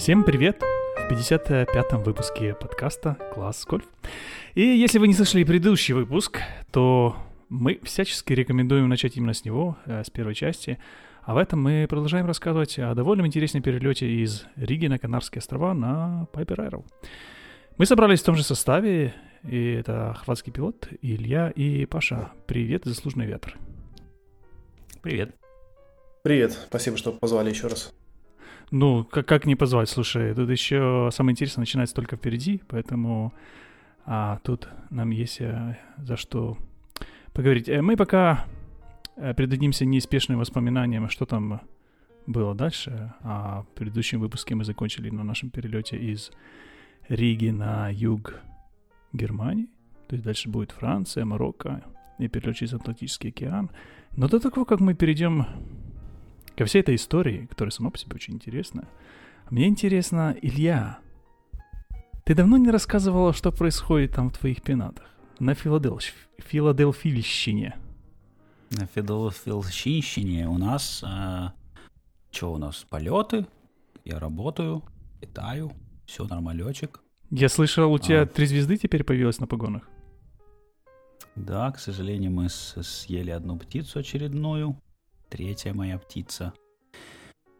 Всем привет! В 55-м выпуске подкаста «Класс Гольф». И если вы не слышали предыдущий выпуск, то мы всячески рекомендуем начать именно с него, э, с первой части. А в этом мы продолжаем рассказывать о довольно интересном перелете из Риги на Канарские острова на Piper Arrow. Мы собрались в том же составе, и это хватский пилот Илья и Паша. Привет, заслуженный ветер. Привет. Привет, спасибо, что позвали еще раз. Ну, как, как не позвать? Слушай, тут еще самое интересное начинается только впереди, поэтому а, тут нам есть а, за что поговорить. Э, мы пока э, предадимся неспешным воспоминаниям, что там было дальше. А в предыдущем выпуске мы закончили на нашем перелете из Риги на юг Германии. То есть дальше будет Франция, Марокко и перелет через Атлантический океан. Но до того, как мы перейдем ко всей этой истории, которая сама по себе очень интересна, мне интересно, Илья, ты давно не рассказывала, что происходит там в твоих пенатах? На Филадельф... Филадельфийщине. На Филадельфийщине у нас... А, что у нас? Полеты. Я работаю, летаю. Все нормалечек. Я слышал, у тебя а. три звезды теперь появилось на погонах. Да, к сожалению, мы съели одну птицу очередную третья моя птица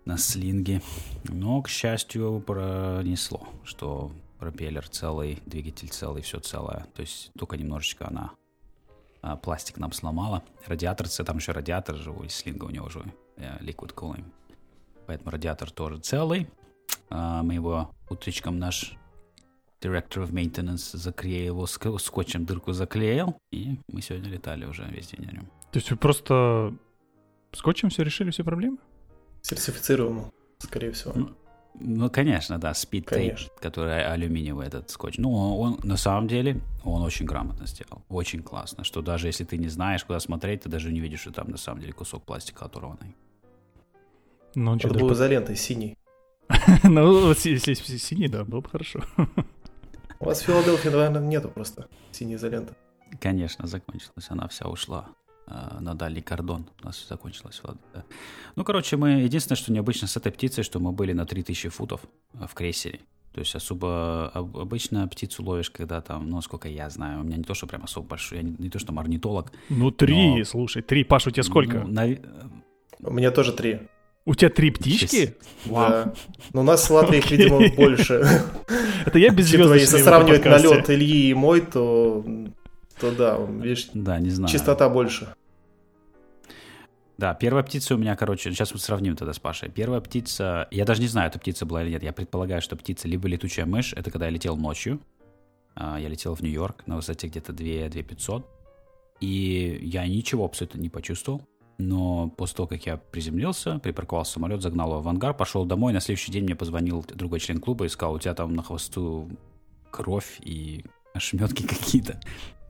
на слинге. Но, к счастью, пронесло, что пропеллер целый, двигатель целый, все целое. То есть только немножечко она а, пластик нам сломала. Радиатор, там еще радиатор у слинга у него же э, liquid cooling. Поэтому радиатор тоже целый. А, мы его утречком наш Director of Maintenance заклеил его скотчем, дырку заклеил, и мы сегодня летали уже весь день на. То есть вы просто Скотчем все решили, все проблемы? Сертифицируем, скорее всего. Ну, ну конечно, да, спид который алюминиевый этот скотч. Ну, он, он на самом деле, он очень грамотно сделал, очень классно, что даже если ты не знаешь, куда смотреть, ты даже не видишь, что там на самом деле кусок пластика оторванный. Ну, он Это был изолентой синий. ну, если синий, да, было бы хорошо. У вас в Филадельфии, наверное, нету просто синей изоленты. Конечно, закончилась, она вся ушла. Э, на дальний кордон. У нас закончилось. Да. Ну, короче, мы... Единственное, что необычно с этой птицей, что мы были на 3000 футов э, в крейсере. То есть особо... Обычно птицу ловишь, когда там, ну, сколько я знаю, у меня не то, что прям особо большой, я не, не то, что орнитолог. Ну, три, но... слушай, три. Паш, у тебя сколько? Ну, на... У меня тоже три. У тебя три птички? Вау. Да. Но ну, у нас в Латвии их, видимо, больше. Это я без звезд. Если сравнивать налет Ильи и мой, то то да, видишь, да, не знаю. частота больше. Да, первая птица у меня, короче, сейчас мы сравним тогда с Пашей. Первая птица, я даже не знаю, это птица была или нет, я предполагаю, что птица либо летучая мышь, это когда я летел ночью, а, я летел в Нью-Йорк на высоте где-то 2 2500, и я ничего абсолютно не почувствовал, но после того, как я приземлился, припарковал самолет, загнал его в ангар, пошел домой, на следующий день мне позвонил другой член клуба и сказал, у тебя там на хвосту кровь и ошметки какие-то.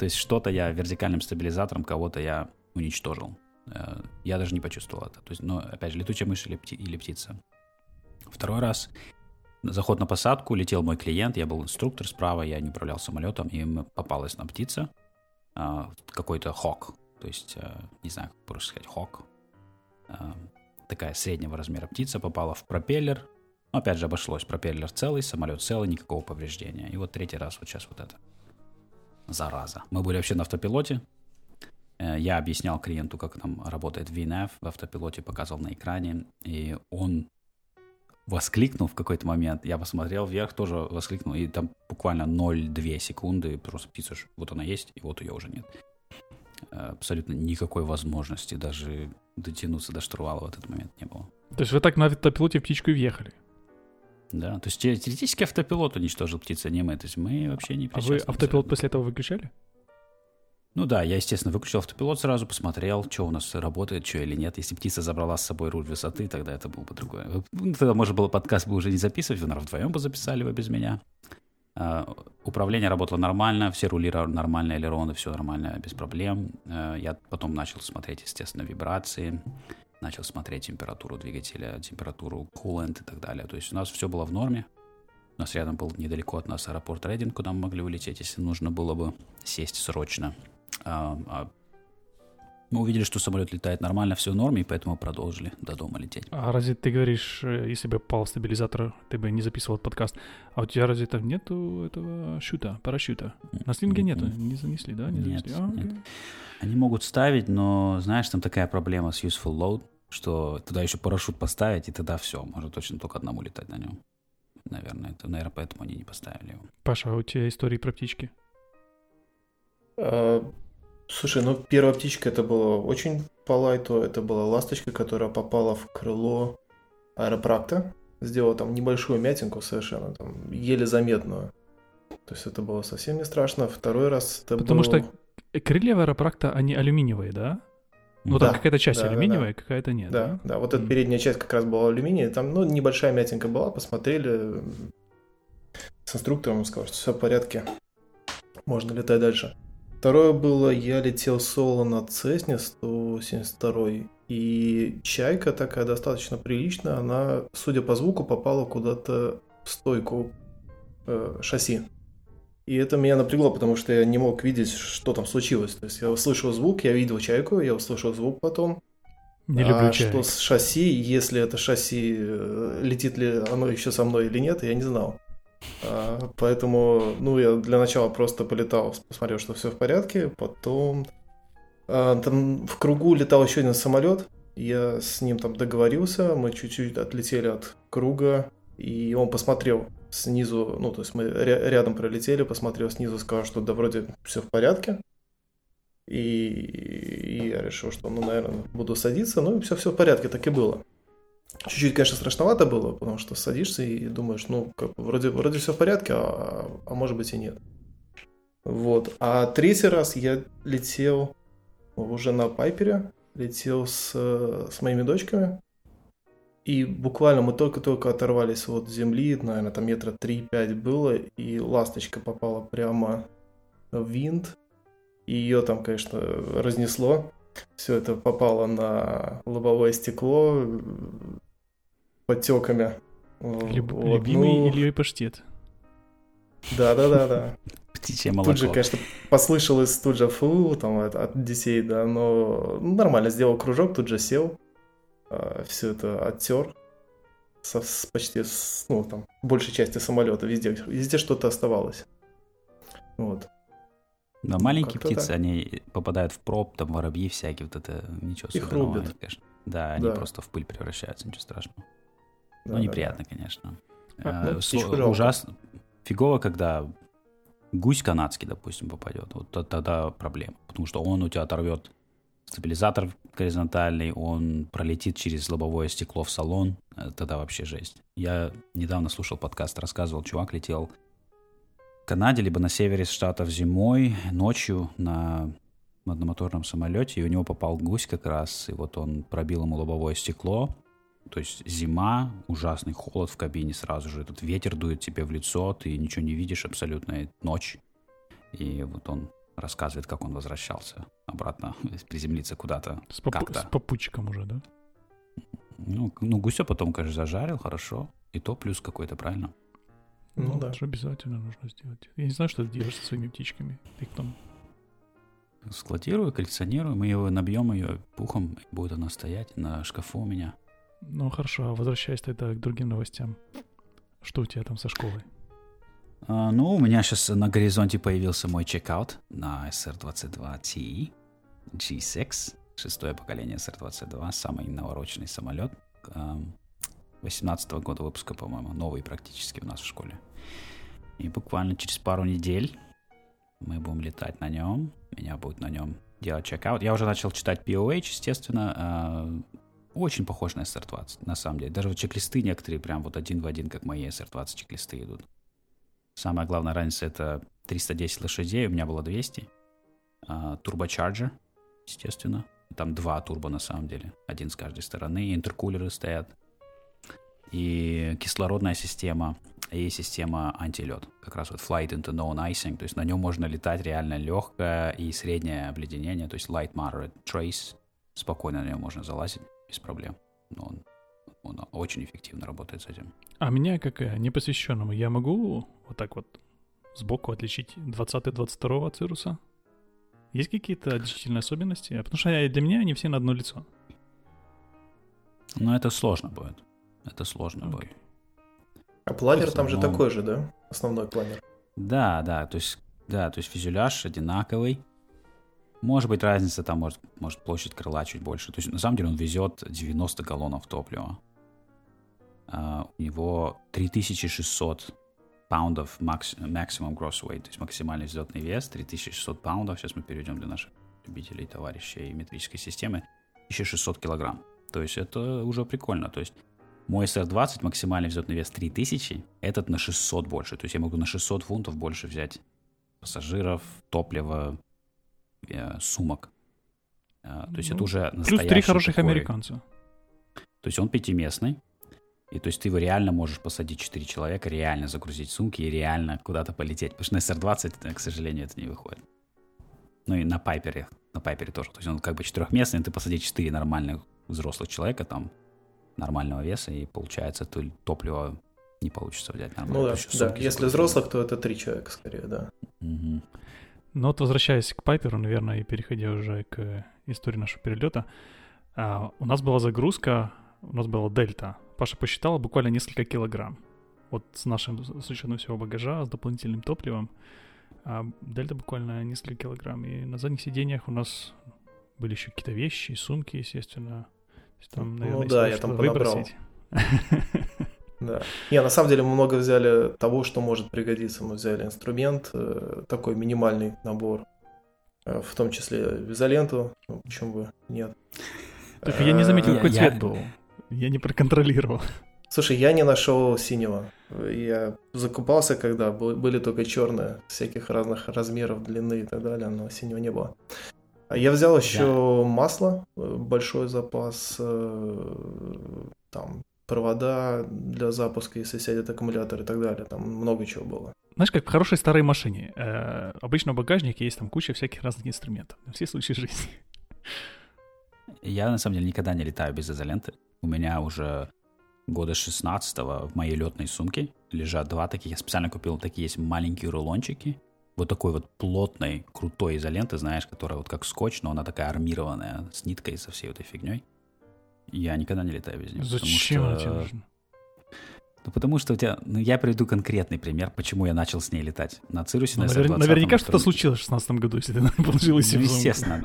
То есть что-то я вертикальным стабилизатором кого-то я уничтожил. Э, я даже не почувствовал это. То есть, но, опять же, летучая мышь или, пти, или птица. Второй раз заход на посадку, летел мой клиент, я был инструктор справа, я не управлял самолетом, и попалась на птица, а, какой-то хок, то есть, э, не знаю, как просто сказать, хок, а, такая среднего размера птица попала в пропеллер, но, опять же, обошлось, пропеллер целый, самолет целый, никакого повреждения. И вот третий раз вот сейчас вот это. Зараза. Мы были вообще на автопилоте, Э, я объяснял клиенту, как там работает VNF в автопилоте, показывал на экране, и он воскликнул в какой-то момент. Я посмотрел вверх, тоже воскликнул, и там буквально 0,2 секунды просто птица, вот она есть, и вот ее уже нет. Э, абсолютно никакой возможности даже дотянуться до штурвала в этот момент не было. То есть вы так на автопилоте птичку и въехали? Да, то есть теоретически автопилот уничтожил птицу, а не мы. То есть мы вообще не А вы автопилот после этого выключали? Ну да, я, естественно, выключил автопилот сразу, посмотрел, что у нас работает, что или нет. Если птица забрала с собой руль высоты, тогда это было бы другое. Ну, тогда можно было подкаст бы уже не записывать, вы, наверное, вдвоем бы записали бы без меня. Uh, управление работало нормально, все рули нормально, элероны, все нормально, без проблем. Uh, я потом начал смотреть, естественно, вибрации, начал смотреть температуру двигателя, температуру coolant и так далее. То есть у нас все было в норме. У нас рядом был недалеко от нас аэропорт Рейдинг, куда мы могли улететь, если нужно было бы сесть срочно. А, а Мы увидели, что самолет летает нормально, все в норме, и поэтому продолжили до дома лететь. А разве ты говоришь, э, если бы попал стабилизатор, ты бы не записывал этот подкаст, а у тебя разве там нету этого шута, парашюта? На слинге нету, не занесли, да? Не Нет, занесли? А, нет. Они могут ставить, но, знаешь, там такая проблема с useful load, что туда еще парашют поставить, и тогда все, можно точно только одному летать на нем. Наверное, это, наверное, поэтому они не поставили его. Паша, а у тебя истории про птички? А, Слушай, ну первая птичка это было очень по лайту. Это была ласточка, которая попала в крыло аэропракта. Сделала там небольшую мятинку совершенно, там, еле заметную. То есть это было совсем не страшно. Второй раз это Потому был- что Крылья аэропракта, они алюминиевые, да? Ну, Да, там какая-то часть да, да, алюминиевая, какая-то нет, Да, да? да, вот эта передняя часть как раз была алюминия. Там, ну, небольшая мятинка была, посмотрели с инструктором, он сказал, что все в порядке, можно летать дальше. Второе было, я летел соло на Цесне 172 и чайка такая достаточно приличная, она, судя по звуку, попала куда-то в стойку э, шасси. И это меня напрягло, потому что я не мог видеть, что там случилось. То есть я услышал звук, я видел чайку, я услышал звук потом, Не а люблю что чай. с шасси, если это шасси, э, летит ли оно еще со мной или нет, я не знал. А, поэтому, ну, я для начала просто полетал, посмотрел, что все в порядке, потом а, там в кругу летал еще один самолет, я с ним там договорился, мы чуть-чуть отлетели от круга, и он посмотрел снизу, ну, то есть мы ря- рядом пролетели, посмотрел снизу, сказал, что да, вроде все в порядке, и, и я решил, что, ну, наверное, буду садиться. Ну, и все, все в порядке, так и было. Чуть-чуть, конечно, страшновато было, потому что садишься и думаешь, ну, как вроде, вроде все в порядке, а, а может быть и нет. Вот. А третий раз я летел уже на Пайпере, летел с, с моими дочками. И буквально мы только-только оторвались от земли, наверное, там метра 3-5 было, и ласточка попала прямо в винт. И ее там, конечно, разнесло. Все это попало на лобовое стекло э, подтеками. Люб- Вот, любимый ну, Ильей паштет. Да-да-да-да. Птичье молоко. Тут же, конечно, послышалось тут же фу, там, от, от детей, да, но ну, нормально, сделал кружок, тут же сел, все это оттер, со, с почти, с, ну, там, большей части самолета, везде, везде что-то оставалось. Вот. Да, маленькие как-то птицы, так. они попадают в проб, там воробьи всякие, вот это ничего Их особенного, рубят. конечно. Да, они Да. просто в пыль превращаются, ничего страшного. Да, ну, да, неприятно, конечно. А, ну, Э, жалко. Ужасно. Фигово, когда гусь канадский, допустим, попадет. Вот то- тогда проблема. Потому что он у тебя оторвет стабилизатор горизонтальный, он пролетит через лобовое стекло в салон. Э, Тогда вообще жесть. Я недавно слушал подкаст, рассказывал, чувак летел Канаде, либо на севере штатов зимой, ночью на одномоторном самолете, и у него попал гусь как раз, и вот он пробил ему лобовое стекло, то есть зима, ужасный холод в кабине сразу же, этот ветер дует тебе в лицо, ты ничего не видишь абсолютно, ночь. И вот он рассказывает, как он возвращался обратно, приземлиться куда-то. С, попу- Как-то. с попутчиком уже, да? Ну, ну, гуся потом, конечно, зажарил, хорошо. И то плюс какой-то, правильно? Ну да. это же обязательно нужно сделать. Я не знаю, что ты делаешь со своими птичками. Ты их там... Складирую, коллекционирую, мы его набьем ее пухом, будет она стоять на шкафу у меня. Ну, хорошо, а возвращаясь тогда к другим новостям. Что у тебя там со школой? А, ну, у меня сейчас на горизонте появился мой чекаут на SR-22T G6, шестое поколение SR-22, самый навороченный самолет. 18 года выпуска, по-моему, новый практически у нас в школе. И буквально через пару недель мы будем летать на нем. Меня будет на нем делать чекаут. Я уже начал читать POH, естественно. а, Очень похож на SR-20, на самом деле. Даже вот чек-листы некоторые прям вот один в один, как мои SR-20 чек-листы идут. Самая главная разница это 310 лошадей, у меня было 200. А, Турбочарджер, естественно. Там два турбо на самом деле. Один с каждой стороны. Интеркулеры стоят. И кислородная система. И система антилет. Как раз вот flight into known icing. То есть на нем можно летать реально легкое и среднее обледенение. То есть light moderate trace. Спокойно на нем можно залазить без проблем. Но он, он очень эффективно работает с этим. А меня, как непосвященному, я могу вот так вот сбоку отличить 20-22 цируса? Есть какие-то отличительные особенности? Потому что для меня они все на одно лицо. Ну, это сложно будет. Это сложно okay. будет. А планер там же такой же, да? Основной планер. Да, да, то есть, да, то есть фюзеляж одинаковый. Может быть, разница там, может, может площадь крыла чуть больше. То есть, на самом деле, он везет 90 галлонов топлива. Uh, у него 3600 паундов макс, maximum gross weight, то есть максимальный взлетный вес, 3600 паундов. Сейчас мы перейдем для наших любителей, товарищей метрической системы. 1600 килограмм. То есть это уже прикольно. То есть мой SR-20 максимальный взлетный вес 3000, этот на 600 больше. То есть я могу на 600 фунтов больше взять пассажиров, топлива, э, сумок. Э, то есть ну, это уже настоящий Плюс три хороших такой... американца. То есть он пятиместный. И то есть ты его реально можешь посадить 4 человека, реально загрузить сумки и реально куда-то полететь. Потому что на SR-20, к сожалению, это не выходит. Ну и на Пайпере, на Пайпере тоже. То есть он как бы четырехместный, ты посадишь 4 нормальных взрослых человека там нормального веса, и получается, то топливо не получится взять нормально. Ну да, да. если взрослых, то это три человека скорее, да. Угу. Ну вот возвращаясь к Пайперу, наверное, и переходя уже к истории нашего перелета, а, у нас была загрузка, у нас была дельта. Паша посчитала буквально несколько килограмм. Вот с нашим, с учетом всего багажа, с дополнительным топливом, а дельта буквально несколько килограмм. И на задних сиденьях у нас были еще какие-то вещи, сумки, естественно, там, ну наверное, ну да, я там подобрал. Да. Не, на самом деле мы много взяли того, что может пригодиться. Мы взяли инструмент, э, такой минимальный набор, э, в том числе изоленту, ну, почему бы нет. Только я не заметил, какой цвет был. Я не проконтролировал. Слушай, я не нашел синего. Я закупался, когда были только черные, всяких разных размеров, длины и так далее, но синего не было. А я взял еще да. масло, э, большой запас, э, там провода для запуска, если сядет аккумулятор и так далее. Там много чего было. Знаешь, как в хорошей старой машине. Э, обычно в багажнике есть там куча всяких разных инструментов. На все случаи жизни. Я, на самом деле, никогда не летаю без изоленты. У меня уже года 16 в моей летной сумке лежат два таких. Я специально купил такие есть маленькие рулончики вот такой вот плотной, крутой изоленты, знаешь, которая вот как скотч, но она такая армированная, с ниткой, со всей этой фигней. Я никогда не летаю без нее. Зачем она тебе нужна? Ну, потому что у тебя... Ну, я приведу конкретный пример, почему я начал с ней летать. На Цирусе, ну, на навер... Наверняка что-то случилось в 16 году, если ты положил Ну, естественно.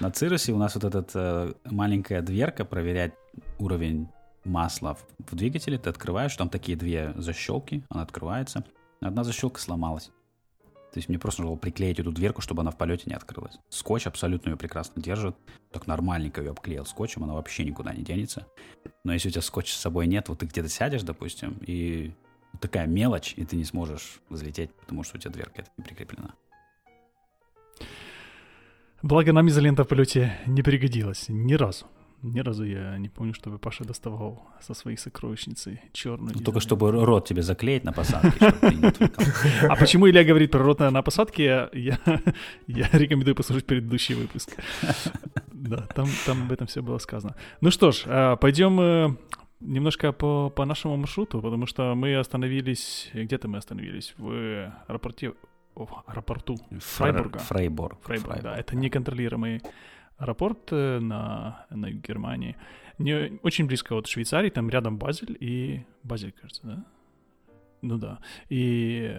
На Цирусе у нас вот эта э, маленькая дверка проверять уровень масла в, в двигателе. Ты открываешь, там такие две защелки, она открывается. Одна защелка сломалась. То есть мне просто нужно было приклеить эту дверку, чтобы она в полете не открылась. Скотч абсолютно ее прекрасно держит. Так нормальненько ее обклеил скотчем, она вообще никуда не денется. Но если у тебя скотча с собой нет, вот ты где-то сядешь, допустим, и такая мелочь, и ты не сможешь взлететь, потому что у тебя дверка это не прикреплена. Благо нам изолента в полете не пригодилась ни разу. Ни разу я не помню, чтобы Паша доставал со своей сокровищницы черную. Ну, только чтобы рот тебе заклеить на посадке. А почему Илья говорит про рот на посадке, я, я рекомендую послушать предыдущий выпуск. Да, там, там об этом все было сказано. Ну что ж, а, пойдем э, немножко по, по нашему маршруту, потому что мы остановились... Где-то мы остановились? В аэропорте... О, аэропорту Фрайбурга. Фрейбург. Фрейбург, да. Это неконтролируемый аэропорт э, на, на Германии. Не, очень близко от Швейцарии, там рядом Базель и... Базель, кажется, да? Ну да. И,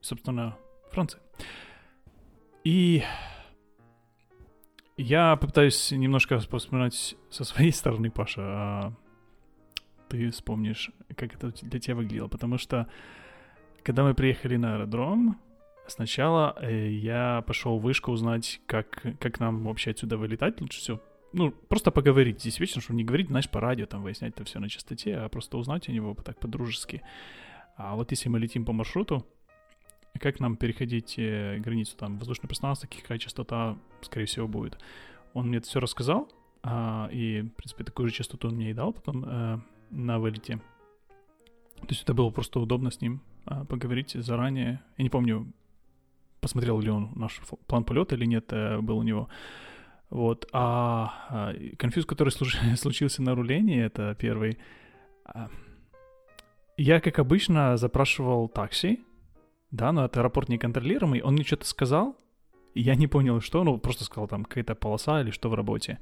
собственно, Франция. И я попытаюсь немножко вспоминать со своей стороны, Паша, а ты вспомнишь, как это для тебя выглядело, потому что когда мы приехали на аэродром, Сначала э, я пошел в вышку узнать, как, как нам вообще отсюда вылетать лучше всего. Ну, просто поговорить здесь вечно, чтобы не говорить, знаешь, по радио, там, выяснять это все на частоте, а просто узнать у него так по-дружески. А вот если мы летим по маршруту, как нам переходить э, границу, там, воздушное пространство, какая частота, скорее всего, будет. Он мне это все рассказал, а, и, в принципе, такую же частоту он мне и дал потом э, на вылете. То есть это было просто удобно с ним а, поговорить заранее. Я не помню, посмотрел ли он наш план полета или нет, э, был у него. Вот. А, а конфьюз, который случился на рулении, это первый. А, я, как обычно, запрашивал такси, да, но это аэропорт неконтролируемый. Он мне что-то сказал, я не понял, что, ну, просто сказал там какая-то полоса или что в работе.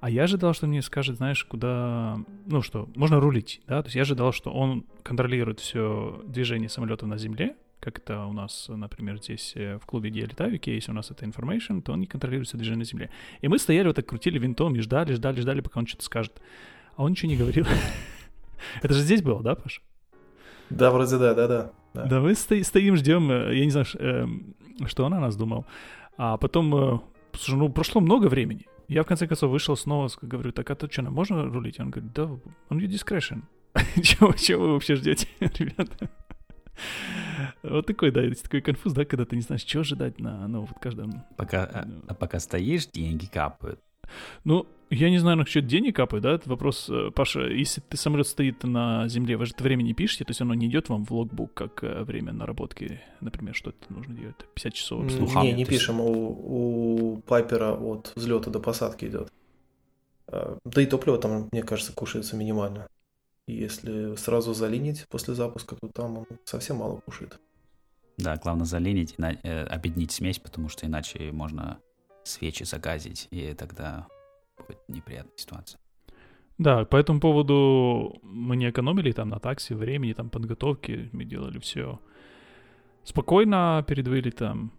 А я ожидал, что мне скажет, знаешь, куда, ну что, можно рулить, да, то есть я ожидал, что он контролирует все движение самолета на земле, как это у нас, например, здесь э, в клубе, летаю, если у нас это information, то он не контролирует все движение на земле. И мы стояли вот так, крутили винтом и ждали, ждали, ждали, пока он что-то скажет. А он ничего не говорил. Это же здесь было, да, Паш? Да, вроде да, да, да. Да, мы стоим, ждем, э, я не знаю, эм, что он о нас думал. А потом, э, слушай, ну, прошло много времени. Я, в конце концов, вышел снова, говорю, так, а то что, нам можно рулить? Он говорит, да, on your discretion. чего вы вообще ждете, ребята? Вот такой, да, такой конфуз, да, когда ты не знаешь, что ожидать на, ну, вот каждом... Пока, а, ну. а пока стоишь, деньги капают. Ну, я не знаю, насчет денег капает, да, это вопрос, э, Паша, если ты самолет стоит на земле, вы же это время не пишете, то есть оно не идет вам в логбук, как э, время наработки, например, что это нужно делать, 50 часов обслуживания. Не, не пишем, у, у Пайпера от взлета до посадки идет. А, да и топливо там, мне кажется, кушается минимально. Если сразу залинить после запуска, то там он совсем мало кушает. Да, главное залинить, э, объединить смесь, потому что иначе можно свечи загазить, и тогда будет неприятная ситуация. Да, по этому поводу мы не экономили там на такси, времени, там подготовки, мы делали все спокойно перед вылетом,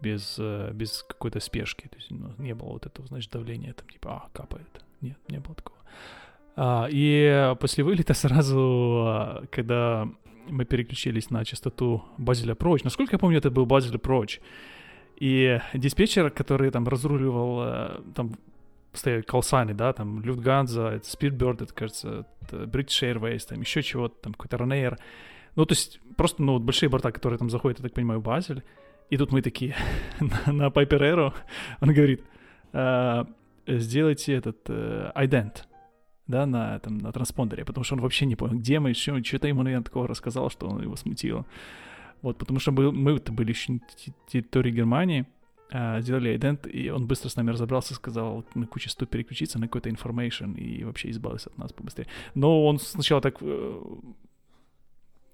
без, э, без какой-то спешки. То есть ну, не было вот этого, значит, давления, там типа, а, капает. Нет, не было такого. А, и после вылета сразу, а, когда мы переключились на частоту Базеля Проч, насколько я помню, это был Базель Проч, и диспетчер, который там разруливал, э, там стояли колсаны, да, там Люфтганза, Speedbird, это, кажется, это British Airways, там еще чего-то, там какой-то Ryanair. Ну, то есть просто, ну, вот большие борта, которые там заходят, я так понимаю, в Базель. И тут мы такие на, на Piper он говорит, сделайте этот э, ident, да, на, там, на транспондере, потому что он вообще не понял, где мы, еще, что-то ему, наверное, такого рассказал, что он его смутило. Вот, потому что мы, мы-то были еще на территории Германии, а, сделали идент, и он быстро с нами разобрался, сказал на кучу стоит переключиться на какой-то information и вообще избавился от нас побыстрее. Но он сначала так, э,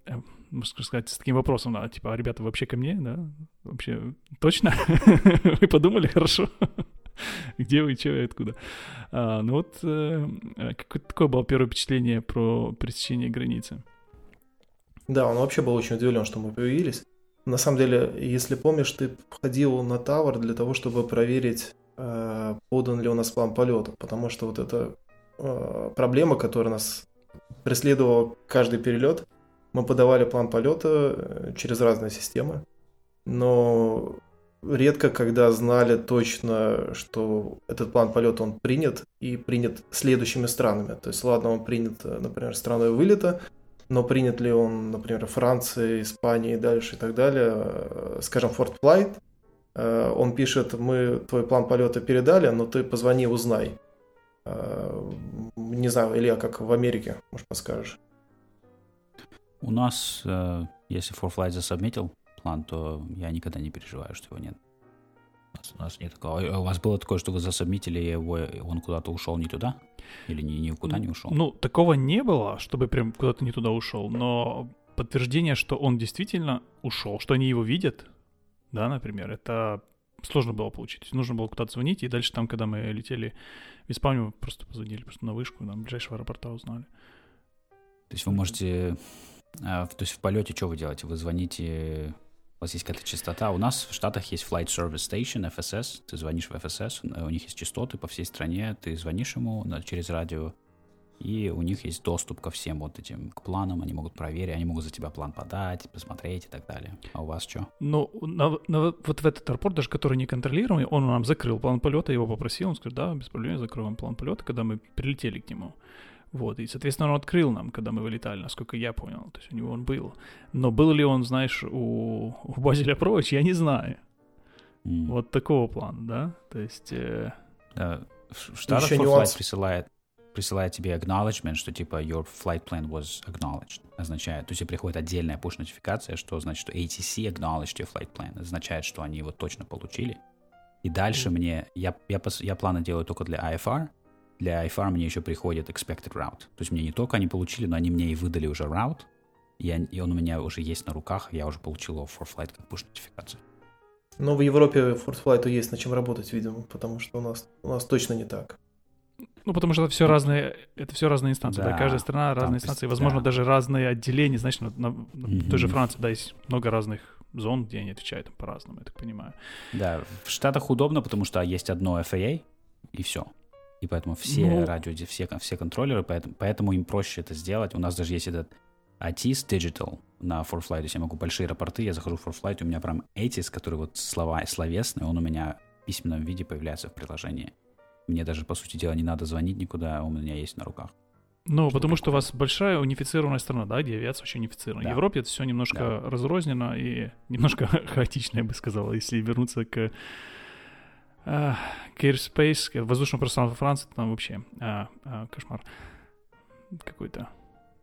э, можно сказать, с таким вопросом, да, типа, а ребята, вообще ко мне, да? Вообще, точно? Вы подумали, хорошо? Где вы, что и откуда? А, ну вот, э, какое такое было первое впечатление про пересечение границы? Да, он вообще был очень удивлен, что мы появились. На самом деле, если помнишь, ты ходил на Тавр для того, чтобы проверить, э, подан ли у нас план полета, потому что вот эта э, проблема, которая нас преследовала каждый перелет, мы подавали план полета э, через разные системы, но редко когда знали точно, что этот план полета он принят и принят следующими странами. То есть, ладно, он принят, например, страной вылета, но принят ли он, например, Франции, Испании и дальше и так далее, э, скажем, Форт Флайт, э, он пишет, мы твой план полета передали, но ты позвони, узнай. Э, не знаю, Илья, как в Америке, может, подскажешь? У нас, если Flight засобмитил план, то я никогда не переживаю, что его нет. У нас нет такого. А у вас было такое, что вы засобмитили его, и он куда-то ушел не туда? Или ни, никуда не ушел? Ну, такого не было, чтобы прям куда-то не туда ушел, но подтверждение, что он действительно ушел, что они его видят, да, например, это сложно было получить. Нужно было куда-то звонить, и дальше там, когда мы летели в Испанию, просто позвонили просто на вышку, там ближайшего аэропорта узнали. То есть вы можете... А, то есть в полете что вы делаете? Вы звоните у вас есть какая-то частота. У нас в Штатах есть Flight Service Station, FSS. Ты звонишь в FSS, у них есть частоты по всей стране. Ты звонишь ему через радио, и у них есть доступ ко всем вот этим к планам. Они могут проверить, они могут за тебя план подать, посмотреть и так далее. А у вас что? Ну, на, на, вот в этот аэропорт, даже который не контролируемый, он нам закрыл план полета, его попросил, он сказал, да, без проблем, вам план полета, когда мы прилетели к нему. Вот, и, соответственно, он открыл нам, когда мы вылетали, насколько я понял. То есть у него он был. Но был ли он, знаешь, у, у Базеля Проч, я не знаю. Mm. Вот такого плана, да? То есть... Э... Uh, в Штатах Flight присылает, присылает тебе acknowledgement, что типа your flight plan was acknowledged. Означает, то есть приходит отдельная push-нотификация, что значит, что ATC acknowledged your flight plan. Означает, что они его точно получили. И дальше mm. мне, я, я, я планы делаю только для IFR, для iFarm мне еще приходит expected route. То есть мне не только они получили, но они мне и выдали уже route, и, и он у меня уже есть на руках, я уже получил его for flight как push нотификацию. Но в Европе ForceFlight есть над чем работать, видимо, потому что у нас, у нас точно не так. Ну, потому что это все разные, это все разные инстанции, да, да каждая страна разные инстанции, возможно, да. даже разные отделения, знаешь, на, на, на mm-hmm. той же Франции, да, есть много разных зон, где они отвечают по-разному, я так понимаю. Да, в Штатах удобно, потому что есть одно FAA, и все. И поэтому все ну... радио, все, все контроллеры, поэтому, поэтому им проще это сделать. У нас даже есть этот ATIS Digital на ForFlight. То есть я могу большие рапорты, я захожу в ForFlight, у меня прям ATIS, который вот слова словесный, он у меня в письменном виде появляется в приложении. Мне даже, по сути дела, не надо звонить никуда, у меня есть на руках. Ну, что потому такое? что у вас большая унифицированная страна, да, где авиация очень унифицирована. Да. В Европе это все немножко да. разрознено и немножко хаотично, я бы сказал, если вернуться к uh, к Airspace, к воздушному пространству Франции, там вообще uh, uh, кошмар какой-то.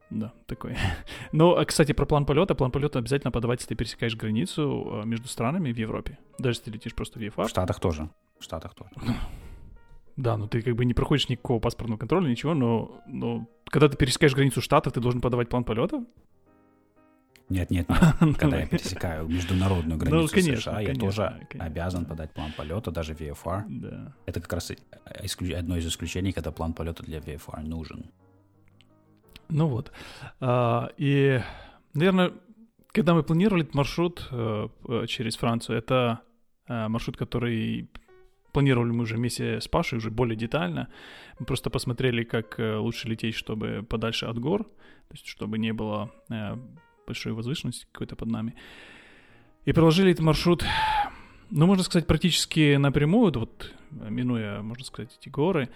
Да, такой. Но, а, кстати, про план полета. План полета обязательно подавать, если ты пересекаешь границу между странами в Европе. Даже если ты летишь просто в ЕФА. В Штатах тоже. В Штатах тоже. Да, ну ты как бы не проходишь никакого паспортного контроля, ничего, но, но когда ты пересекаешь границу штатов, ты должен подавать план полета? Нет, нет, нет. Когда я пересекаю международную ну, границу ну, США, я тоже обязан подать план полета, даже VFR. Да. Это как раз одно из исключений, когда план полета для VFR нужен. Ну вот. А, и, наверное, когда мы планировали этот маршрут э, через Францию, это э, маршрут, который планировали мы уже вместе с Пашей, уже более детально. Мы просто посмотрели, как э, лучше лететь, чтобы подальше от гор, то есть чтобы не было э, большой возвышенности какой-то под нами. И проложили этот маршрут, ну, можно сказать, практически напрямую, вот, минуя, можно сказать, эти горы.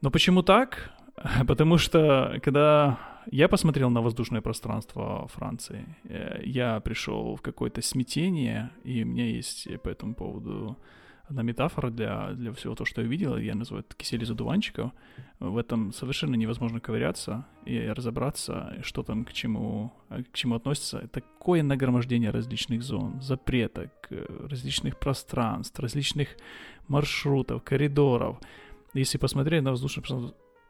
Но почему так? Потому что, когда я посмотрел на воздушное пространство Франции, э, я пришел в какое-то смятение, и у меня есть по этому поводу одна метафора для, для всего того, что я видел, я называю это кисель из одуванчиков. В этом совершенно невозможно ковыряться и разобраться, что там к чему, к чему относится. Такое нагромождение различных зон, запреток, различных пространств, различных маршрутов, коридоров. Если посмотреть на воздушное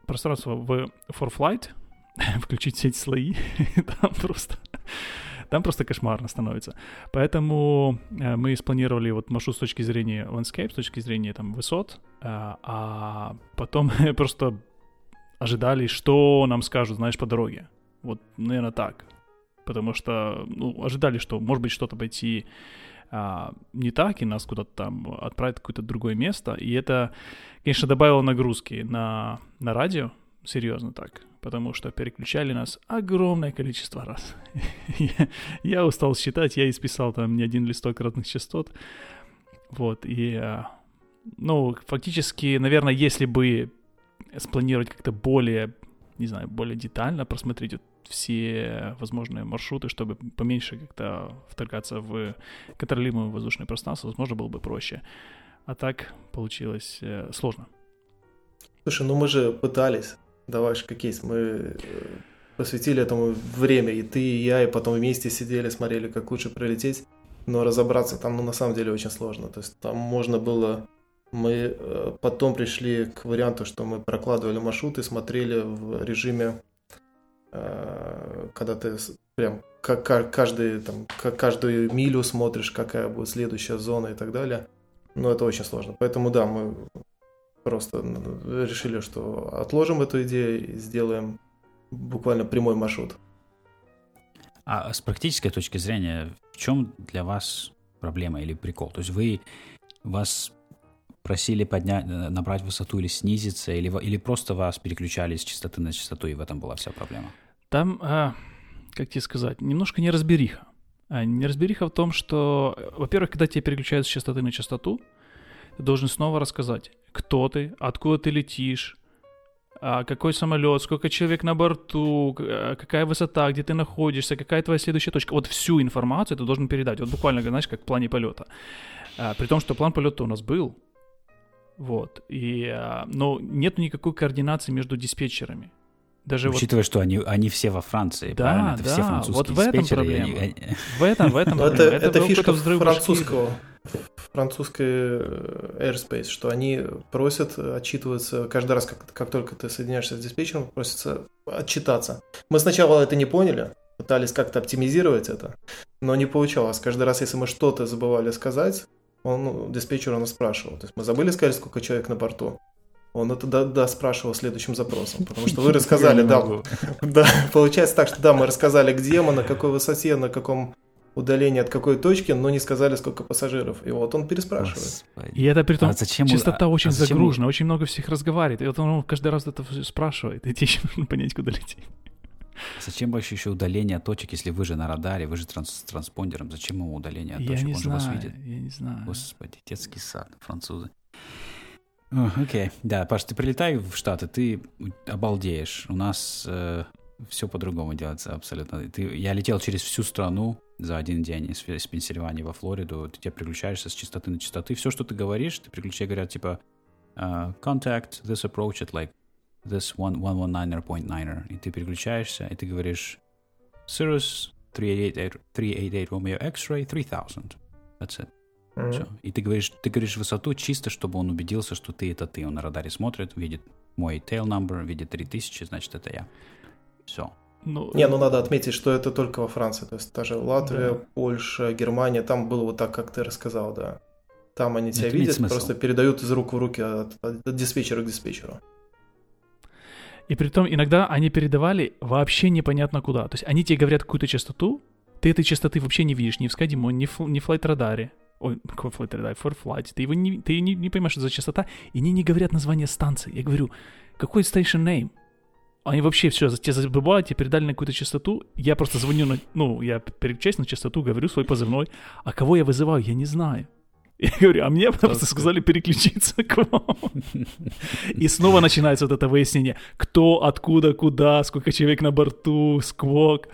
пространство в For Flight, включить все эти слои, там просто там просто кошмарно становится. Поэтому э, мы спланировали вот маршрут с точки зрения landscape, с точки зрения там высот, э, а потом просто ожидали, что нам скажут, знаешь, по дороге. Вот, наверное, так. Потому что, ну, ожидали, что, может быть, что-то пойти а, не так, и нас куда-то там отправят в какое-то другое место. И это, конечно, добавило нагрузки на, на радио, серьезно так потому что переключали нас огромное количество раз. я, устал считать, я исписал там не один листок разных частот. Вот, и, а, ну, фактически, наверное, если бы спланировать как-то более, не знаю, более детально, просмотреть все возможные маршруты, чтобы поменьше как-то вторгаться в контролируемое воздушное пространство, возможно, было бы проще. А так получилось э, сложно. Слушай, ну мы же пытались давай как кейс, мы э, посвятили этому время, и ты, и я, и потом вместе сидели, смотрели, как лучше прилететь, но разобраться там, ну, на самом деле очень сложно, то есть там можно было, мы э, потом пришли к варианту, что мы прокладывали маршрут и смотрели в режиме, э, когда ты прям как каждый, там, каждую милю смотришь, какая будет следующая зона и так далее, но это очень сложно, поэтому да, мы Просто решили, что отложим эту идею и сделаем буквально прямой маршрут. А с практической точки зрения, в чем для вас проблема или прикол? То есть вы вас просили поднять, набрать высоту или снизиться, или, или просто вас переключали с частоты на частоту, и в этом была вся проблема? Там, а, как тебе сказать, немножко неразбериха. А, неразбериха в том, что, во-первых, когда тебя переключают с частоты на частоту, ты должен снова рассказать, кто ты, откуда ты летишь, а, какой самолет, сколько человек на борту, а, какая высота, где ты находишься, какая твоя следующая точка. Вот всю информацию ты должен передать. Вот буквально, знаешь, как в плане полета. А, при том, что план полета у нас был. Вот. И, но нет никакой координации между диспетчерами. Даже Учитывая, вот... что они, они все во Франции, да, правильно? Это да, все французские вот в этом проблема. Они... В этом, в этом проблема. Это, это фишка французского французской э, airspace, что они просят отчитываться каждый раз, как, как только ты соединяешься с диспетчером, просятся отчитаться. Мы сначала это не поняли, пытались как-то оптимизировать это, но не получалось. Каждый раз, если мы что-то забывали сказать, Он, ну, диспетчер у нас спрашивал. То есть мы забыли сказать, сколько человек на борту. Он это да, да спрашивал следующим запросом, потому что вы рассказали, да, да, получается так, что да, мы рассказали, где мы, на какой высоте, на каком удалении от какой точки, но не сказали, сколько пассажиров. И вот он переспрашивает. И это при том, а зачем, частота а, очень а загружена, очень много всех разговаривает. И вот он каждый раз это спрашивает, и тебе еще нужно понять, куда лететь. Зачем больше еще удаление от точек, если вы же на радаре, вы же транс транспондером? Зачем ему удаление от я точек? Не Он знаю, же вас видит. Я не знаю. Господи, детский сад, французы. Окей, okay. да, Паш, ты прилетай в Штаты, ты обалдеешь. У нас э, все по-другому делается абсолютно. Ты, я летел через всю страну за один день из, из Пенсильвании во Флориду. Ты тебя переключаешься с частоты на частоты. Все, что ты говоришь, ты переключаешь, говорят, типа, uh, contact this approach at like this 119.9. И ты переключаешься, и ты говоришь Cirrus 388, 388 Romeo X-Ray 3000. That's it. Mm-hmm. Все. И ты говоришь, ты говоришь высоту чисто, чтобы он убедился, что ты это ты. Он на радаре смотрит, видит мой tail number, видит 3000, значит, это я. Все. Ну, не, ну надо отметить, что это только во Франции. То есть даже Латвия, да. Польша, Германия, там было вот так, как ты рассказал, да. Там они тебя это видят, просто передают из рук в руки от, от диспетчера к диспетчеру. И при том иногда они передавали вообще непонятно куда. То есть они тебе говорят какую-то частоту, ты этой частоты вообще не видишь ни в Скадимо, ни в, ни в флайт-радаре. Ой, какой флайт-радар? Форфлайт. Ты его не, ты не, не понимаешь, что за частота. И они не говорят название станции. Я говорю, какой station name? Они вообще все, тебе забывают, тебе передали на какую-то частоту. Я просто звоню на, ну, я переключаюсь на частоту, говорю свой позывной. А кого я вызываю, я не знаю. Я говорю, а мне просто сказали переключиться к вам. И снова начинается вот это выяснение, кто, откуда, куда, сколько человек на борту, сквок.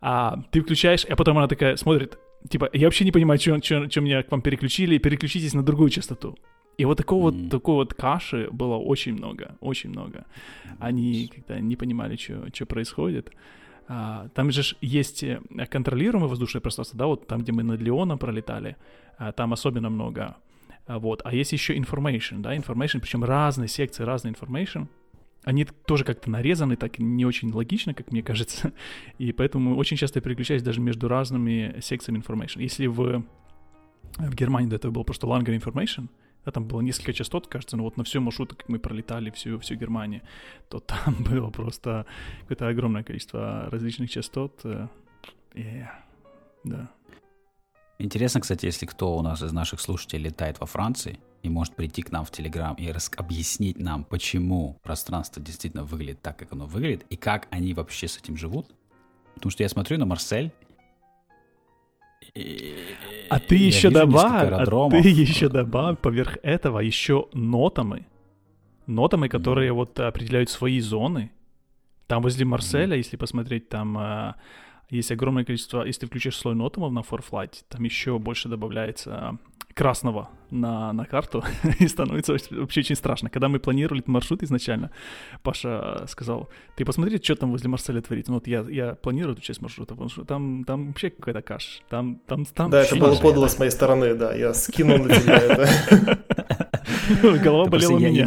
А ты включаешь, а потом она такая смотрит, типа, я вообще не понимаю, что, что, что меня к вам переключили, переключитесь на другую частоту. И вот такого mm. вот, такой вот каши было очень много, очень много. Они как-то не понимали, что, что происходит. А, там же есть э, контролируемое воздушное пространство, да, вот там, где мы над Леоном пролетали, а, там особенно много. А, вот. А есть еще information, да, information, причем разные секции, разные information. Они тоже как-то нарезаны, так не очень логично, как мне кажется. И поэтому очень часто я переключаюсь даже между разными секциями information. Если в, в Германии до этого был просто longer information, да, там было несколько частот, кажется, но вот на всю маршрут, как мы пролетали всю, всю Германию, то там было просто какое-то огромное количество различных частот. Yeah, э, да. Интересно, кстати, если кто у нас из наших слушателей летает во Франции и может прийти к нам в Телеграм и рас- объяснить нам, почему пространство действительно выглядит так, как оно выглядит, и как они вообще с этим живут. Потому что я смотрю на Марсель, а ты еще добавь, а ты еще добавь поверх этого еще нотами, нотами, которые mm. вот определяют свои зоны. Там возле Марселя, mm. если посмотреть, там а, есть огромное количество, если ты включишь слой нотомов на ForFlight, там еще больше добавляется красного на, на карту, и становится вообще очень страшно. Когда мы планировали этот маршрут изначально, Паша сказал, ты посмотри, что там возле Марселя творится. Ну вот я, я планирую эту часть маршрута, потому что там, там вообще какая-то каша. Там, там, там да, это было подло с моей стороны, да, я скинул на тебя это. Голова болела меня.